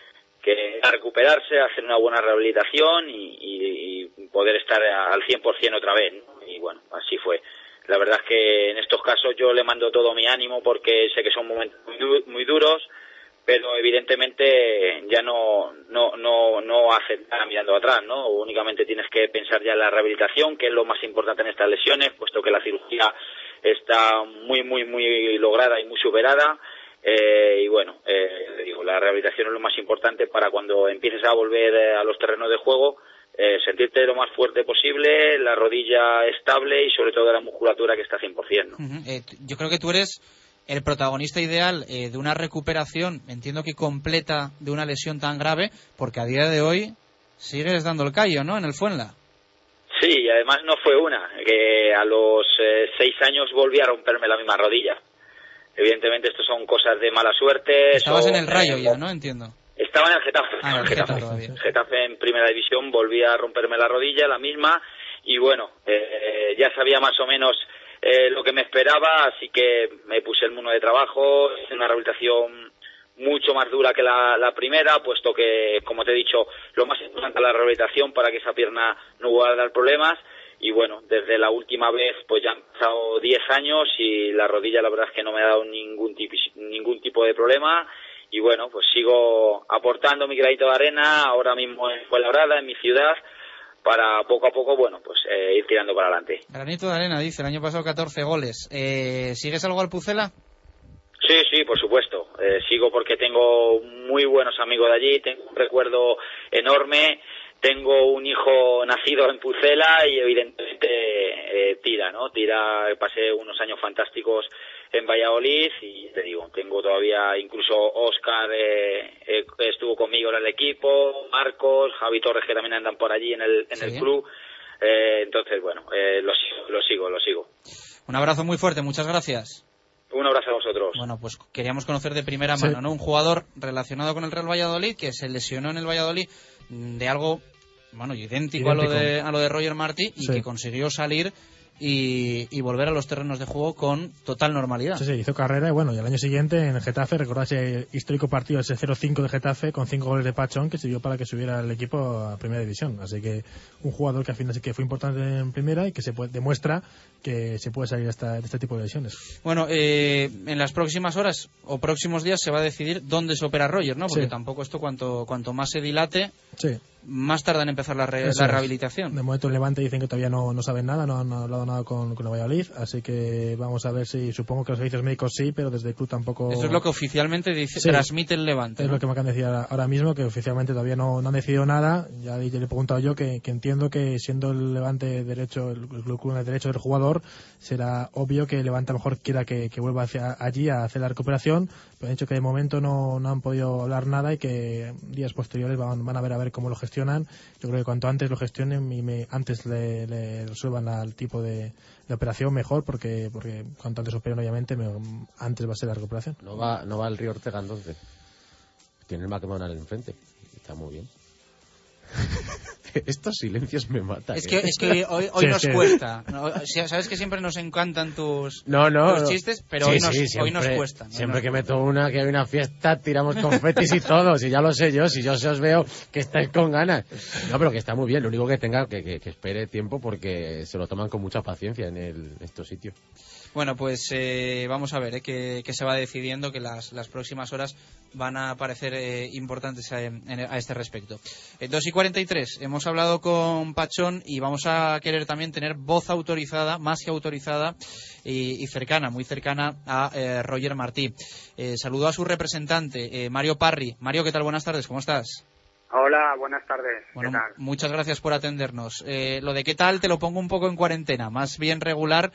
Speaker 28: que era recuperarse, hacer una buena rehabilitación y poder estar al 100% otra vez, ¿no? Y bueno, así fue. La verdad es que en estos casos yo le mando todo mi ánimo porque sé que son momentos muy, du- muy duros, pero evidentemente ya no no no no hace nada mirando atrás, ¿no? Únicamente tienes que pensar ya en la rehabilitación, que es lo más importante en estas lesiones, puesto que la cirugía está muy muy muy lograda y muy superada. Eh, y bueno, eh, digo, la rehabilitación es lo más importante para cuando empieces a volver eh, a los terrenos de juego, eh, sentirte lo más fuerte posible, la rodilla estable y sobre todo la musculatura que está 100%. ¿no?
Speaker 2: Eh, yo creo que tú eres el protagonista ideal eh, de una recuperación, entiendo que completa, de una lesión tan grave, porque a día de hoy sigues dando el callo, ¿no? En el Fuenla.
Speaker 28: Sí, y además no fue una, que a los eh, seis años volví a romperme la misma rodilla. Evidentemente esto son cosas de mala suerte.
Speaker 2: Estabas
Speaker 28: son,
Speaker 2: en el rayo
Speaker 28: eh,
Speaker 2: ya, ¿no? Entiendo.
Speaker 28: Estaba en el Getafe.
Speaker 2: Ah, en el Getafe
Speaker 28: Getafe. Getafe en primera división, volví a romperme la rodilla, la misma, y bueno, eh, ya sabía más o menos eh, lo que me esperaba, así que me puse el mundo de trabajo, hice una rehabilitación mucho más dura que la, la primera, puesto que, como te he dicho, lo más importante es la rehabilitación para que esa pierna no vuelva a dar problemas. Y bueno, desde la última vez, pues ya han pasado 10 años y la rodilla la verdad es que no me ha dado ningún, tipo ningún tipo de problema. Y bueno, pues sigo aportando mi granito de arena ahora mismo en Fuenlabrada, en mi ciudad, para poco a poco, bueno, pues eh, ir tirando para adelante.
Speaker 2: Granito de arena, dice, el año pasado 14 goles. Eh, ¿Sigues algo al Pucela?
Speaker 28: Sí, sí, por supuesto. Eh, sigo porque tengo muy buenos amigos de allí, tengo un recuerdo enorme, tengo un hijo nacido en Pucela y evidentemente eh, tira, ¿no? Tira, pasé unos años fantásticos en Valladolid y te digo, tengo todavía incluso Oscar eh, eh, estuvo conmigo en el equipo, Marcos, Javi Torres que también andan por allí en el, en el club. Eh, entonces, bueno, eh, lo sigo, lo sigo, lo sigo.
Speaker 2: Un abrazo muy fuerte, muchas gracias.
Speaker 28: Un abrazo a vosotros.
Speaker 2: Bueno, pues queríamos conocer de primera
Speaker 28: Sí.
Speaker 2: mano, ¿no? Un jugador relacionado con el Real Valladolid que se lesionó en el Valladolid mm, de algo, bueno, idéntico, A, lo de, a lo de Roger Martí y
Speaker 4: Sí.
Speaker 2: que consiguió salir y, y volver a los terrenos de juego con total normalidad.
Speaker 4: Sí, sí, hizo carrera y bueno, y al año siguiente en el Getafe, recordad ese histórico partido, ese 0-5 de Getafe con 5 goles de Pachón que sirvió para que subiera el equipo a Primera División. Así que un jugador que al final sí que fue importante en Primera y que se puede- demuestra que se puede salir de, esta- de este tipo de lesiones.
Speaker 2: Bueno, eh, en las próximas horas o próximos días se va a decidir dónde se opera Roger, ¿no? Porque
Speaker 4: Sí.
Speaker 2: tampoco esto, cuanto, cuanto más se dilate,
Speaker 4: Sí.
Speaker 2: Más tarda en empezar la, re-
Speaker 4: Eso
Speaker 2: la
Speaker 4: es.
Speaker 2: rehabilitación.
Speaker 4: De momento en Levante dicen que todavía no, no saben nada, no han hablado nada con, con el Valladolid, así que vamos a ver si, supongo que los servicios médicos sí, pero desde el club tampoco...
Speaker 2: Eso es lo que oficialmente dice,
Speaker 4: Sí.
Speaker 2: transmite el Levante.
Speaker 4: Es
Speaker 2: ¿no?
Speaker 4: lo que me acaban de decir ahora- mismo, que oficialmente todavía no, no han decidido nada. Ya le le he preguntado yo que, que entiendo que siendo el Levante derecho, el, el club con el derecho del jugador, será obvio que el Levante a lo mejor quiera que, que vuelva hacia allí a hacer la recuperación, pero han dicho que de momento no, no han podido hablar nada y que días posteriores van, van a ver a ver cómo lo gestionan. Yo creo que cuanto antes lo gestionen y me- antes le, resuelvan al tipo de, de operación mejor, porque, porque cuanto antes operen obviamente me- antes va a ser la recuperación.
Speaker 27: No va, no va el Río Ortega entonces. Tiene el McDonald's enfrente. Está muy bien. Estos silencios me matan.
Speaker 2: Es
Speaker 27: ¿eh?
Speaker 2: que, es que hoy, hoy
Speaker 27: Sí,
Speaker 2: nos
Speaker 27: sí.
Speaker 2: cuesta. Sabes que siempre nos encantan tus,
Speaker 27: No, no.
Speaker 2: tus chistes, pero
Speaker 27: Sí,
Speaker 2: hoy, nos, hoy cuesta.
Speaker 27: Siempre que meto una, que hay una fiesta, tiramos confetis y todo. Si ya lo sé yo, si yo se os veo que estáis con ganas. No, pero que está muy bien. Lo único que tenga que, que, que espere tiempo porque se lo toman con mucha paciencia en el, estos sitios.
Speaker 2: Bueno, pues eh, vamos a ver eh, que, que se va decidiendo, que las, las próximas horas van a parecer eh, importantes a, en- a este respecto. Eh, 2 y 43, hemos hablado con Pachón y vamos a querer también tener voz autorizada, más que autorizada y, y cercana, muy cercana a eh, Roger Martí. Eh, saludo a su representante, eh, Mario Parri. Mario, ¿qué tal? Buenas tardes, ¿cómo estás?
Speaker 29: Hola, buenas tardes.
Speaker 2: Bueno,
Speaker 29: ¿Qué tal?
Speaker 2: muchas gracias por atendernos. Eh, lo de qué tal te lo pongo un poco en cuarentena, más bien regular,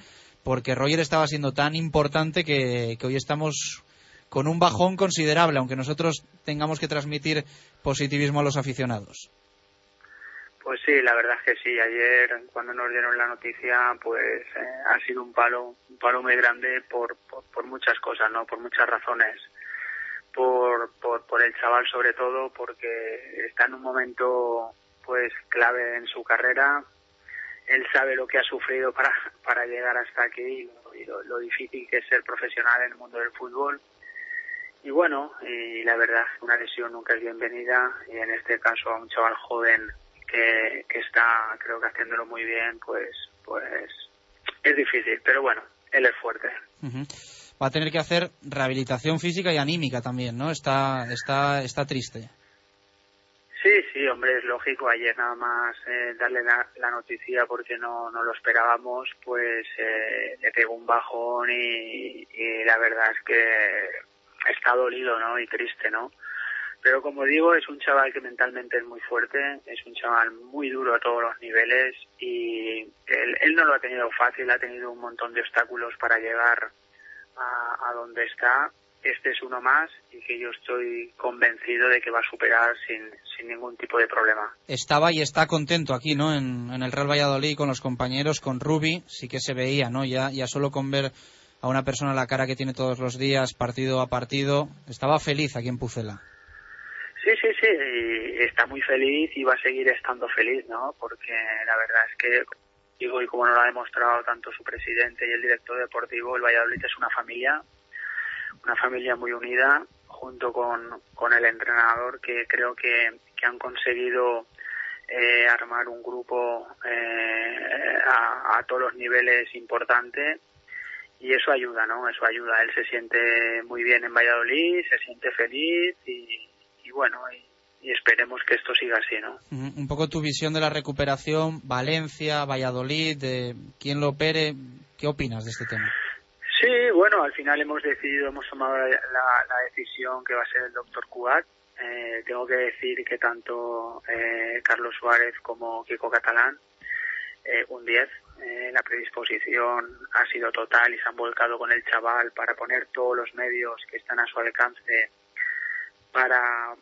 Speaker 2: porque Roger estaba siendo tan importante que, hoy estamos con un bajón considerable, aunque nosotros tengamos que transmitir positivismo a los aficionados.
Speaker 29: Pues sí, la verdad es que sí. Ayer, cuando nos dieron la noticia, pues eh, ha sido un palo, un palo muy grande por, por, por muchas cosas, ¿no? Por muchas razones. Por, por, por el chaval sobre todo, porque está en un momento, pues, clave en su carrera. Él sabe lo que ha sufrido para, para llegar hasta aquí y lo- difícil que es ser profesional en el mundo del fútbol. Y bueno, y la verdad, una lesión nunca es bienvenida y en este caso a un chaval joven que, está, creo que haciéndolo muy bien, pues, pues es difícil, pero bueno, él es fuerte.
Speaker 2: Va a tener que hacer rehabilitación física y anímica también, ¿no? Está, está, está triste.
Speaker 29: Sí, sí, hombre, es lógico. Ayer nada más eh, darle la, noticia porque no, no lo esperábamos, pues eh, le pegó un bajón y, y la verdad es que está dolido, ¿no? Y triste, ¿no? Pero como digo, es un chaval que mentalmente es muy fuerte, es un chaval muy duro a todos los niveles y él, él no lo ha tenido fácil, ha tenido un montón de obstáculos para llegar a donde está. Este es uno más y que yo estoy convencido de que va a superar sin, sin ningún tipo de problema.
Speaker 2: Estaba y está contento aquí, ¿no? En, en el Real Valladolid con los compañeros, con Rubi, sí que se veía, ¿no? Ya, ya solo con ver a una persona la cara que tiene todos los días, partido a partido, estaba feliz aquí en Pucela.
Speaker 29: Sí, sí, sí, y está muy feliz y va a seguir estando feliz, ¿no? Porque la verdad es que, digo, y como nos lo ha demostrado tanto su presidente y el director deportivo, el Valladolid es una familia, una familia muy unida, junto con, con el entrenador, que creo que, que han conseguido eh, armar un grupo eh, a, a todos los niveles importante y eso ayuda, ¿no? Eso ayuda. Él se siente muy bien en Valladolid, se siente feliz y, y bueno, y, esperemos que esto siga así, ¿no?
Speaker 2: Ujú. Un poco tu visión de la recuperación, Valencia, Valladolid, de quién lo opere, ¿qué opinas de este tema?
Speaker 29: Bueno, al final hemos decidido, hemos tomado la, decisión que va a ser el doctor Cugat. Eh, tengo que decir que tanto eh, Carlos Suárez como Kiko Catalán, eh, un 10, eh, la predisposición ha sido total y se han volcado con el chaval para poner todos los medios que están a su alcance para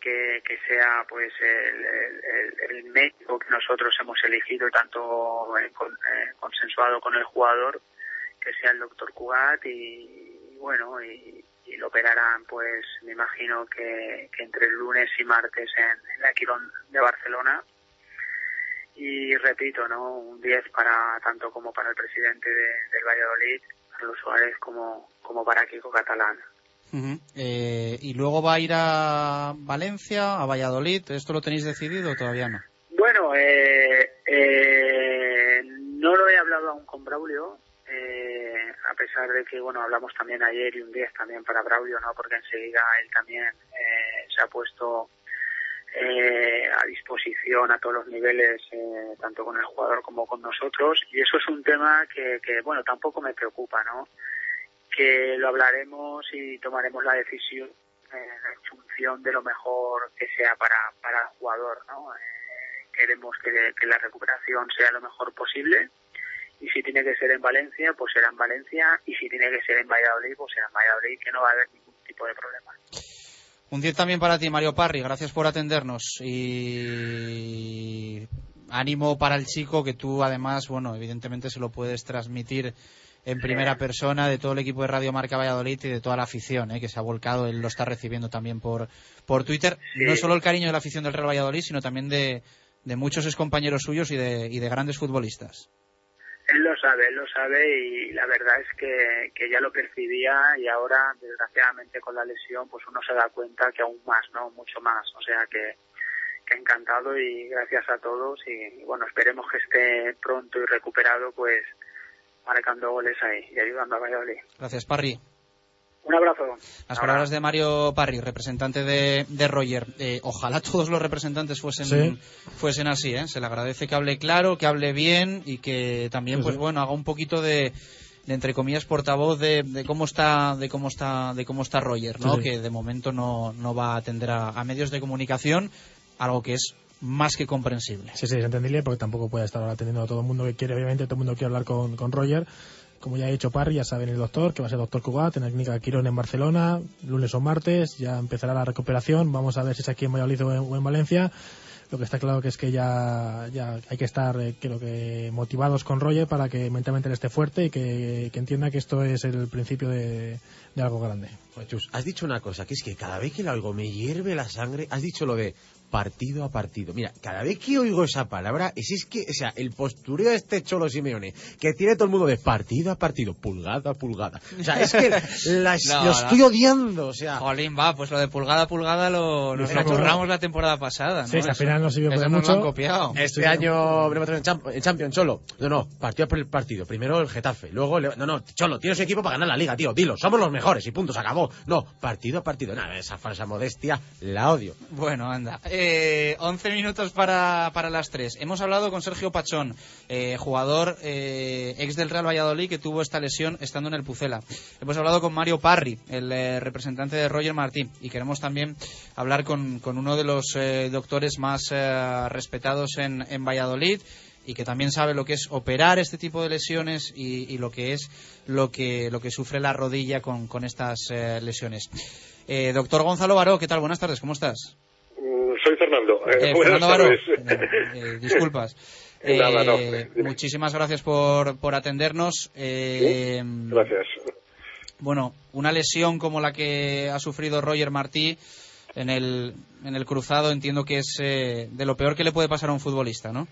Speaker 29: que, sea pues el, médico que nosotros hemos elegido tanto eh, consensuado con el jugador que sea el doctor Cugat y, bueno y, y lo operarán pues me imagino que, que entre el lunes y martes en, en la Quirón de Barcelona y repito no un 10 para tanto como para el presidente de- del Valladolid Carlos Suárez como como para Kiko Catalán.
Speaker 2: Eh, y luego va a ir a Valencia, a Valladolid, ¿esto lo tenéis decidido o todavía no?
Speaker 29: Bueno, eh, eh, no lo he hablado aún con Braulio, eh, a pesar de que, bueno, hablamos también ayer y un 10 también para Braulio, ¿no? Porque enseguida él también eh, se ha puesto eh, a disposición a todos los niveles, eh, tanto con el jugador como con nosotros. Y eso es un tema que, que, bueno, tampoco me preocupa, ¿no? Que lo hablaremos y tomaremos la decisión eh, en función de lo mejor que sea para, para el jugador, ¿no? Eh, queremos que, que la recuperación sea lo mejor posible y si tiene que ser en Valencia, pues será en Valencia y si tiene que ser en Valladolid, pues será en Valladolid, que no va a haber ningún tipo de problema.
Speaker 2: Un 10 también para ti, Mario Parri, gracias por atendernos y ánimo para el chico que tú además, bueno, evidentemente se lo puedes transmitir en primera persona de todo el equipo de Radio Marca Valladolid y de toda la afición ¿eh? que se ha volcado, él lo está recibiendo también por, por Twitter,
Speaker 29: Sí.
Speaker 2: no solo el cariño de la afición del Real Valladolid, sino también de, de muchos excompañeros suyos y de, y de grandes futbolistas.
Speaker 29: Él lo sabe, él lo sabe y la verdad es que, que ya lo percibía y ahora, desgraciadamente, con la lesión, pues uno se da cuenta que aún más, ¿no? Mucho más. O sea que, que encantado y gracias a todos y bueno, esperemos que esté pronto y recuperado, pues marcando goles ahí y ayudando a Valladolid.
Speaker 2: Gracias, Parry.
Speaker 29: Un abrazo.
Speaker 2: Las palabras de Mario Parry, representante de, de Roger. Eh, ojalá todos los representantes fuesen,
Speaker 4: Sí.
Speaker 2: fuesen así. ¿eh? Se le agradece que hable claro, que hable bien y que también,
Speaker 4: Sí,
Speaker 2: pues
Speaker 4: sí.
Speaker 2: bueno, haga un poquito de, de, entre comillas portavoz de, de cómo está de cómo está de cómo está Roger, ¿no?
Speaker 4: Sí, sí.
Speaker 2: Que de momento no, no va a atender a, a medios de comunicación, algo que es más que comprensible.
Speaker 4: Sí, sí, es entendible porque tampoco puede estar ahora atendiendo a todo el mundo que quiere, obviamente todo el mundo quiere hablar con, con Roger. Como ya ha dicho Parry, ya saben el doctor, que va a ser doctor Cugat en la clínica Quirón en Barcelona, lunes o martes, ya empezará la recuperación, vamos a ver si es aquí en Valladolid o en, Valencia. Lo que está claro que es que ya, ya hay que estar, eh, creo que, motivados con Roger para que mentalmente él esté fuerte y que, entienda que esto es el principio de, algo grande.
Speaker 27: Chus, has dicho una cosa, que es que cada vez que lo algo me hierve la sangre, has dicho lo de partido a partido. Mira, cada vez que oigo esa palabra, es, es que, o sea, el postureo de este Cholo Simeone, que tiene todo el mundo de partido a partido, pulgada a pulgada. O sea, es que
Speaker 2: No,
Speaker 27: lo
Speaker 2: no.
Speaker 27: estoy odiando, o sea.
Speaker 2: Jolín, va, pues lo de pulgada a pulgada lo, nos lo curramos la temporada pasada, ¿no?
Speaker 4: Sí, al final no sirvió para mucho.
Speaker 2: lo han copiado.
Speaker 27: Este año veremos en Champ- en Champions, Cholo. No, no, partido por el partido. Primero el Getafe, luego... el- No, no, Cholo, tienes un equipo para ganar la Liga, tío. Dilo, somos los mejores y punto, se acabó. No, partido a partido. Nada, esa falsa modestia la odio.
Speaker 2: Bueno, anda. Eh, 11 minutos para, para las 3. Hemos hablado con Sergio Pachón, eh, jugador eh, ex del Real Valladolid que tuvo esta lesión estando en el Pucela. Hemos hablado con Mario Parry, el eh, representante de Roger Martín. Y queremos también hablar con, con uno de los eh, doctores más eh, respetados en, en Valladolid y que también sabe lo que es operar este tipo de lesiones y, lo que es lo que, lo que sufre la rodilla con, con estas eh, lesiones. Eh, doctor Gonzalo Baró, ¿qué tal? Buenas tardes, ¿cómo estás?
Speaker 30: Soy Fernando. Eh,
Speaker 2: Eh,
Speaker 30: buenas
Speaker 2: Fernando Baró,
Speaker 30: tardes.
Speaker 2: eh, disculpas.
Speaker 30: Nada, no,
Speaker 2: Eh, muchísimas gracias por, por atendernos. Eh,
Speaker 30: Gracias.
Speaker 2: Bueno, una lesión como la que ha sufrido Roger Martí en el, en el cruzado entiendo que es eh, de lo peor que le puede pasar a un futbolista, ¿no?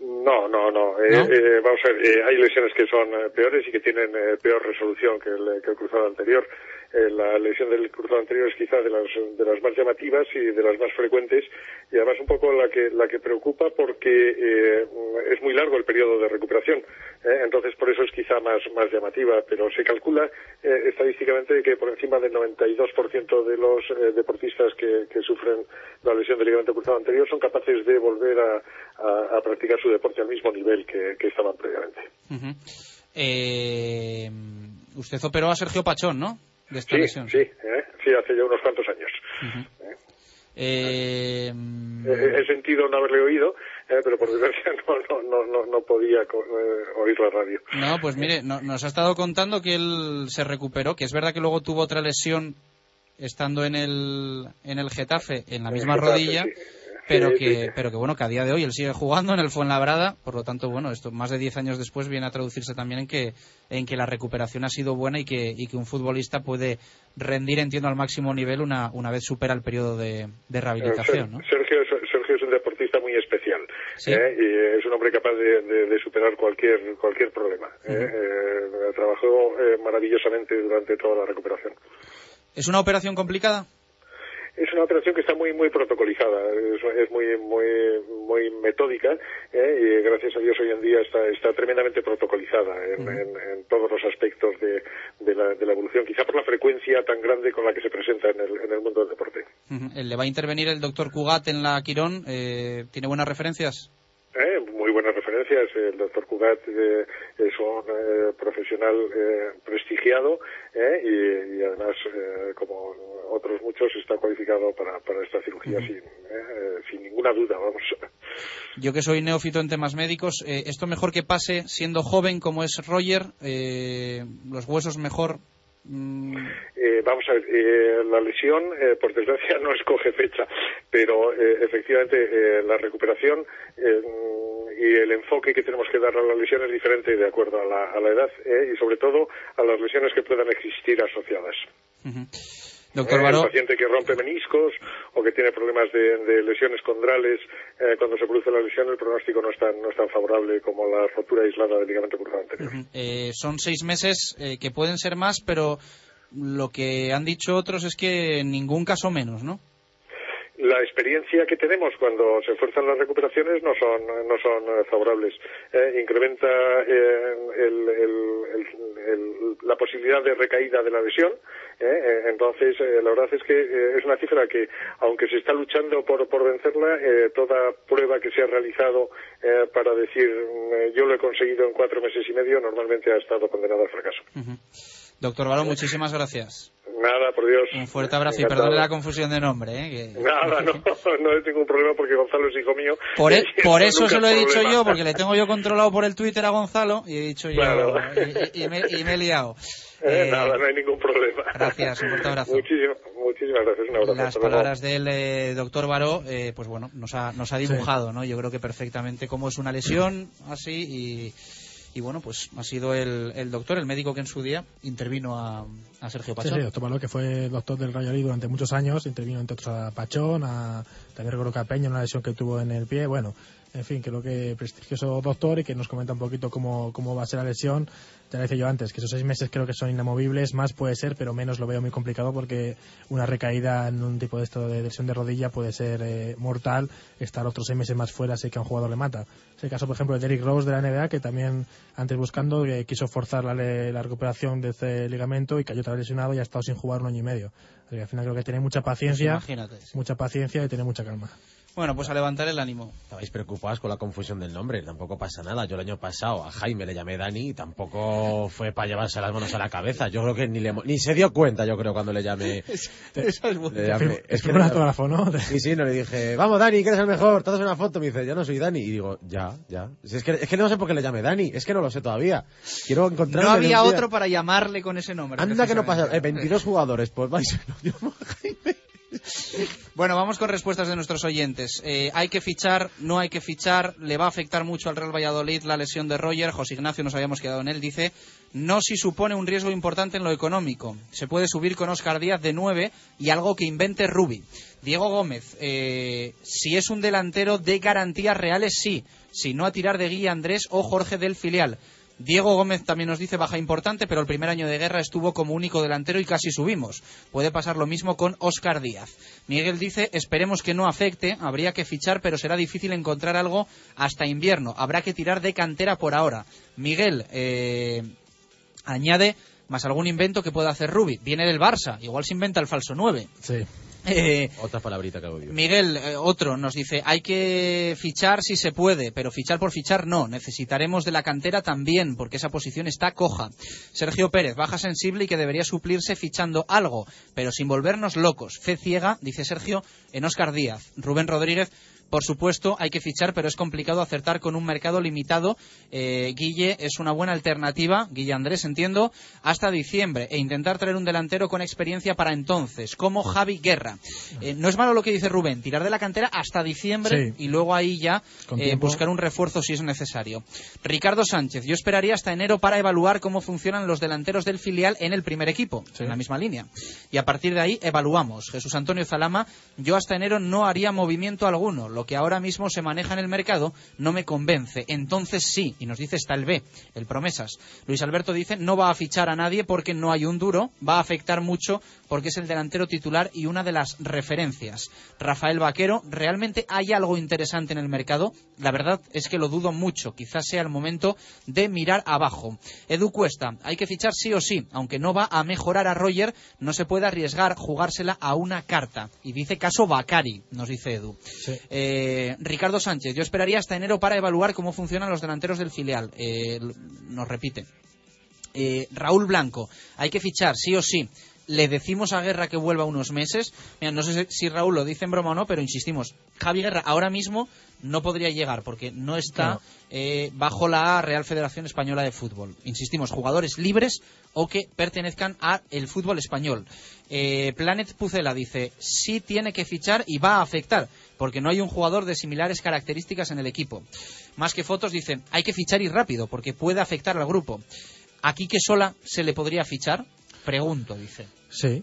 Speaker 30: No, no, no. Eh,
Speaker 2: ¿No?
Speaker 30: eh, vamos a ver, eh, hay lesiones que son eh, peores y que tienen eh, peor resolución que el, que el cruzado anterior. Eh, la lesión del cruzado anterior es quizá de las, de las más llamativas y de las más frecuentes y además un poco la que, la que preocupa porque eh, es muy largo el periodo de recuperación. eh, entonces por eso es quizá más, más llamativa, pero se calcula eh, estadísticamente que por encima del 92% de los deportistas que, que sufren la lesión del ligamento cruzado anterior son capaces de volver a, practicar su deporte al mismo nivel que, estaban previamente.
Speaker 2: Eh, usted operó a Sergio Pachón, ¿no? De esta
Speaker 30: Sí,
Speaker 2: lesión.
Speaker 30: sí, ¿eh? sí, hace ya unos cuantos años.
Speaker 2: Eh,
Speaker 30: Eh, he sentido no haberle oído, eh, pero por desgracia no, no, no, no, podía eh, oír la radio.
Speaker 2: No, pues mire, no- nos ha estado contando que él se recuperó, que es verdad que luego tuvo otra lesión estando en el, en el Getafe, en la misma
Speaker 30: Getafe,
Speaker 2: rodilla,
Speaker 30: sí.
Speaker 2: Pero
Speaker 30: Sí,
Speaker 2: que
Speaker 30: sí.
Speaker 2: pero que bueno, que a día de hoy él sigue jugando en el Fuenlabrada, por lo tanto, bueno, esto más de 10 años después viene a traducirse también en que en que la recuperación ha sido buena y que y que un futbolista puede rendir, entiendo, al máximo nivel una una vez supera el periodo de, de rehabilitación, ¿no?
Speaker 30: Eh, Sergio, Sergio es un deportista muy especial
Speaker 2: Sí.
Speaker 30: ¿eh? y es un hombre capaz de, de- de superar cualquier cualquier problema. ¿eh? Eh, trabajó eh, maravillosamente durante toda la recuperación.
Speaker 2: ¿Es una operación complicada?
Speaker 30: Es una operación que está muy muy protocolizada, es, es muy muy muy metódica ¿eh? y gracias a Dios hoy en día está está tremendamente protocolizada en, en- en todos los aspectos de, de la, de la evolución, quizá por la frecuencia tan grande con la que se presenta en el, en el mundo del deporte.
Speaker 2: Eh, Le va a intervenir el doctor Cugat en la Quirón. eh, ¿Tiene buenas referencias?
Speaker 30: Eh, muy buenas referencias. El doctor Cugat eh, es un eh, profesional eh, prestigiado eh, y, y además, como otros muchos, está cualificado para, para esta cirugía sin, eh, sin ninguna duda. Vamos.
Speaker 2: Yo que soy neófito en temas médicos, esto mejor que pase siendo joven como es Roger, los huesos mejor.
Speaker 30: Eh, vamos a ver, eh, la lesión, eh, por desgracia, no escoge fecha, pero eh, efectivamente eh, la recuperación y el enfoque que tenemos que dar a la lesión es diferente de acuerdo a la, edad y sobre todo a las lesiones que puedan existir asociadas.
Speaker 2: Doctor
Speaker 30: Eh,
Speaker 2: Baró,
Speaker 30: El paciente que rompe meniscos o que tiene problemas de, de lesiones condrales, eh, cuando se produce la lesión el pronóstico no es tan, no es tan favorable como la rotura aislada del ligamento cruzado anterior.
Speaker 2: eh, son seis meses eh, que pueden ser más, pero lo que han dicho otros es que en ningún caso menos, ¿no?
Speaker 30: La experiencia que tenemos cuando se fuerzan las recuperaciones no son no son eh, favorables. Eh, incrementa eh, el- el- la posibilidad de recaída de la lesión eh, entonces la verdad es que es una cifra que aunque se está luchando por, por vencerla toda prueba que se ha realizado para decir mm, yo lo he conseguido en cuatro meses y medio normalmente ha estado condenada al fracaso
Speaker 2: Doctor Baró, muchísimas gracias.
Speaker 30: nada por Dios
Speaker 2: Un fuerte abrazo y
Speaker 30: Encantado.
Speaker 2: perdone la confusión de nombre. ¿eh? que-
Speaker 30: Nada, no, no es ningún problema porque Gonzalo es hijo mío.
Speaker 2: Por, e-
Speaker 30: Y
Speaker 2: por eso se lo he dicho
Speaker 30: problema.
Speaker 2: yo, porque le tengo yo controlado por el Twitter a Gonzalo y he dicho yo
Speaker 30: Claro.
Speaker 2: y, y- y me, y me he liado.
Speaker 30: Eh,
Speaker 2: Eh,
Speaker 30: nada, no hay ningún problema.
Speaker 2: gracias, un fuerte abrazo.
Speaker 30: Muchísimas, muchísimas gracias, un abrazo.
Speaker 2: Las palabras del eh, doctor Baró, eh, pues bueno, nos ha, nos ha dibujado, ¿no? Yo creo que perfectamente cómo es una lesión así y, y bueno, pues ha sido el, el doctor, el médico que en su día intervino a, a Sergio
Speaker 4: Sí,
Speaker 2: Pachón.
Speaker 4: sí, doctor Baló, que fue doctor del Rayo Vallecano durante muchos años, intervino entre otros a Pachón, a, también recuerdo que a Peña, una lesión que tuvo en el pie, bueno, en fin, creo que prestigioso doctor y que nos comenta un poquito cómo, cómo va a ser la lesión. Ya lo decía yo antes, que esos seis meses creo que son inamovibles, más puede ser, pero menos lo veo muy complicado porque una recaída en un tipo de esto de lesión de rodilla puede ser eh, mortal, estar otros seis meses más fuera sé que a un jugador le mata. Es el caso, por ejemplo, de Derrick Rose de la NBA, que también antes buscando eh, quiso forzar la, la recuperación de ese ligamento y cayó otra lesionado y ha estado sin jugar un año y medio. Así que al final creo que tiene mucha paciencia,
Speaker 2: Imagínate.
Speaker 4: mucha paciencia y tiene mucha calma.
Speaker 2: Bueno, pues a levantar el ánimo.
Speaker 27: Estabais preocupados con la confusión del nombre, tampoco pasa nada. Yo el año pasado a Jaime le llamé Dani y tampoco fue para llevarse las manos a la cabeza. Yo creo que ni, le, ni se dio cuenta, yo creo, cuando le llamé.
Speaker 2: Eso es bueno.
Speaker 27: Le llamé-
Speaker 4: Es que un autógrafo, ¿no?
Speaker 27: Sí, sí, no le dije, vamos Dani, que eres el mejor, te haces una foto. Me dice, yo no soy Dani. Y digo, ya, ya. Si es, que, es que no sé por qué le llamé Dani, es que no lo sé todavía. Quiero encontrar.
Speaker 2: No había otro para llamarle con ese nombre.
Speaker 27: Anda que no pasa. Eh, 22 jugadores, pues vais. lo llamo a Jaime.
Speaker 2: Bueno, vamos con respuestas de nuestros oyentes. Eh, hay que fichar, no hay que fichar, le va a afectar mucho al Real Valladolid la lesión de Roger. José Ignacio nos habíamos quedado en él. Dice, no si supone un riesgo importante en lo económico. Se puede subir con Oscar Díaz de 9 y algo que invente Rubi. Diego Gómez, eh, si es un delantero de garantías reales, sí. Si no, a tirar de Guilla Andrés o Jorge del filial. Diego Gómez también nos dice baja importante, pero el primer año de guerra estuvo como único delantero y casi subimos. Puede pasar lo mismo con Óscar Díaz. Miguel dice, esperemos que no afecte, habría que fichar, pero será difícil encontrar algo hasta invierno. Habrá que tirar de cantera por ahora. Miguel eh, añade, más algún invento que pueda hacer Rubi. Viene del Barça, igual se inventa el falso 9.
Speaker 4: Sí.
Speaker 2: Eh,
Speaker 27: Otra palabrita que odio.
Speaker 2: Miguel, eh, otro, nos dice, hay que fichar si se puede, pero fichar por fichar no. Necesitaremos de la cantera también, porque esa posición está coja. Sergio Pérez, baja sensible y que debería suplirse fichando algo, pero sin volvernos locos. Fe ciega, dice Sergio, en Óscar Díaz. Rubén Rodríguez, por supuesto, hay que fichar, pero es complicado acertar con un mercado limitado. Eh, Guille es una buena alternativa, Guille Andrés, entiendo, hasta diciembre e intentar traer un delantero con experiencia para entonces, como Javi Guerra. Eh, no es malo lo que dice Rubén, tirar de la cantera hasta diciembre
Speaker 4: Sí.
Speaker 2: y luego ahí ya eh, buscar un refuerzo si es necesario. Ricardo Sánchez, yo esperaría hasta enero para evaluar cómo funcionan los delanteros del filial en el primer equipo, en la misma línea. Y a partir de ahí evaluamos. Jesús Antonio Zalama, yo hasta enero no haría movimiento alguno. Lo que ahora mismo se maneja en el mercado no me convence. Entonces sí, y nos dice está el B, el promesas. Luis Alberto dice no va a fichar a nadie porque no hay un duro, va a afectar mucho porque es el delantero titular y una de las referencias. Rafael Vaquero, ¿realmente hay algo interesante en el mercado? La verdad es que lo dudo mucho. Quizás sea el momento de mirar abajo. Edu Cuesta, hay que fichar sí o sí. Aunque no va a mejorar a Roger, no se puede arriesgar jugársela a una carta. Y dice caso Bacari, nos dice Edu. Eh, Ricardo Sánchez, yo esperaría hasta enero para evaluar cómo funcionan los delanteros del filial. Eh, nos repite. Eh, Raúl Blanco, hay que fichar sí o sí. Le decimos a Guerra que vuelva unos meses. Mira, no sé si Raúl lo dice en broma o no, pero insistimos. Javi Guerra ahora mismo no podría llegar porque no está
Speaker 4: Claro.
Speaker 2: eh, bajo la Real Federación Española de Fútbol. Insistimos, jugadores libres o que pertenezcan al fútbol español. Eh, Planet Pucela dice, sí tiene que fichar y va a afectar, porque no hay un jugador de similares características en el equipo. Más que fotos dicen, hay que fichar y rápido, porque puede afectar al grupo. ¿Aquí que sola se le podría fichar? Pregunto, dice.
Speaker 4: Sí.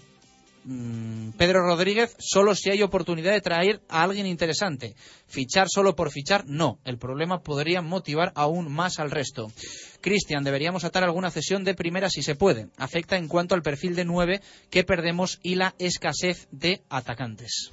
Speaker 2: Mm, Pedro Rodríguez, solo si hay oportunidad de traer a alguien interesante. Fichar solo por fichar, no. El problema podría motivar aún más al resto. Cristian, deberíamos atar alguna cesión de primera si se puede. Afecta en cuanto al perfil de nueve que perdemos y la escasez de atacantes.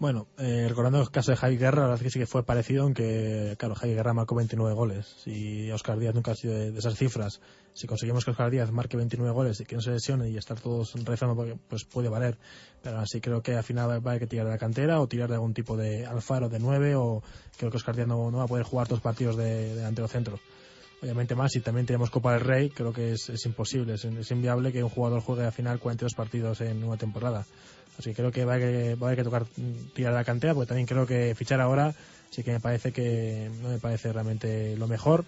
Speaker 4: Bueno, eh, recordando el caso de Javi Guerra, la verdad es que sí que fue parecido, aunque, claro, Javi Guerra marcó 29 goles. Si Oscar Díaz nunca ha sido de, esas cifras, si conseguimos que Oscar Díaz marque 29 goles y que no se lesione y estar todos porque, pues puede valer. Pero así creo que al final va a haber que tirar de la cantera o tirar de algún tipo de Alfaro de 9 o creo que Oscar Díaz no, va a poder jugar dos partidos de, de delantero centro. Obviamente más, si también tenemos Copa del Rey, creo que es, es imposible, es, es inviable que un jugador juegue al final 42 partidos en una temporada. Así que creo que va a haber que, va a haber que tocar mm, tirar la cantera, porque también creo que fichar ahora sí que me parece que no me parece realmente lo mejor,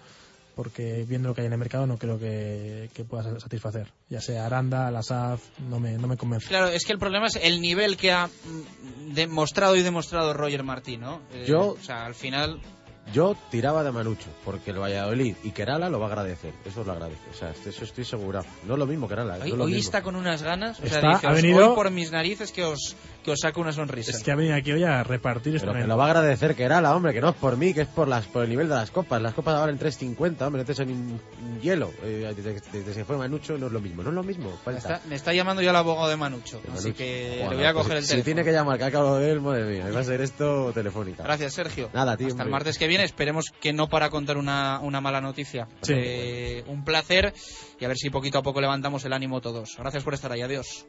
Speaker 4: porque viendo lo que hay en el mercado no creo que, que pueda satisfacer. Ya sea Aranda, la SAF, no me, no me convence.
Speaker 2: Claro, es que el problema es el nivel que ha mm, demostrado y demostrado Roger Martín, ¿no? Eh,
Speaker 27: Yo-
Speaker 2: O sea, al final...
Speaker 27: Yo tiraba de Manucho, porque el Valladolid y Kerala lo va a agradecer. Eso lo agradece. O sea, eso estoy seguro. No es lo mismo Kerala.
Speaker 2: Hoy,
Speaker 27: no es lo
Speaker 2: hoy
Speaker 27: mismo.
Speaker 2: está con unas ganas. O sea,
Speaker 4: Está-
Speaker 2: dice,
Speaker 4: ha
Speaker 2: "Os-
Speaker 4: venido-
Speaker 2: hoy por mis narices que os, que os saco una sonrisa.
Speaker 4: Es que ha venido aquí hoy a repartir
Speaker 27: Pero que
Speaker 4: instrumentos.
Speaker 27: lo va a agradecer Kerala, hombre, que no es por mí, que es por las por el nivel de las copas. Las copas valen 3.50, hombre, no te son un hielo. Eh, desde, desde que se fue Manucho no es lo mismo. No es lo mismo.
Speaker 2: Está, me está llamando ya el abogado de Manucho, así
Speaker 27: Manucho.
Speaker 2: que
Speaker 27: Joder,
Speaker 2: le voy a
Speaker 27: pues
Speaker 2: coger el
Speaker 27: si,
Speaker 2: teléfono.
Speaker 27: Si tiene que llamar, que acabo de él, madre mía, va a ser esto telefónica.
Speaker 2: Gracias, Sergio.
Speaker 27: Nada, tío.
Speaker 2: Hasta el
Speaker 27: hombre.
Speaker 2: martes que viene. Esperemos que no para contar una, una mala noticia.
Speaker 27: Sí.
Speaker 2: Eh, un placer y a ver si poquito a poco levantamos el ánimo todos. Gracias por estar ahí. Adiós.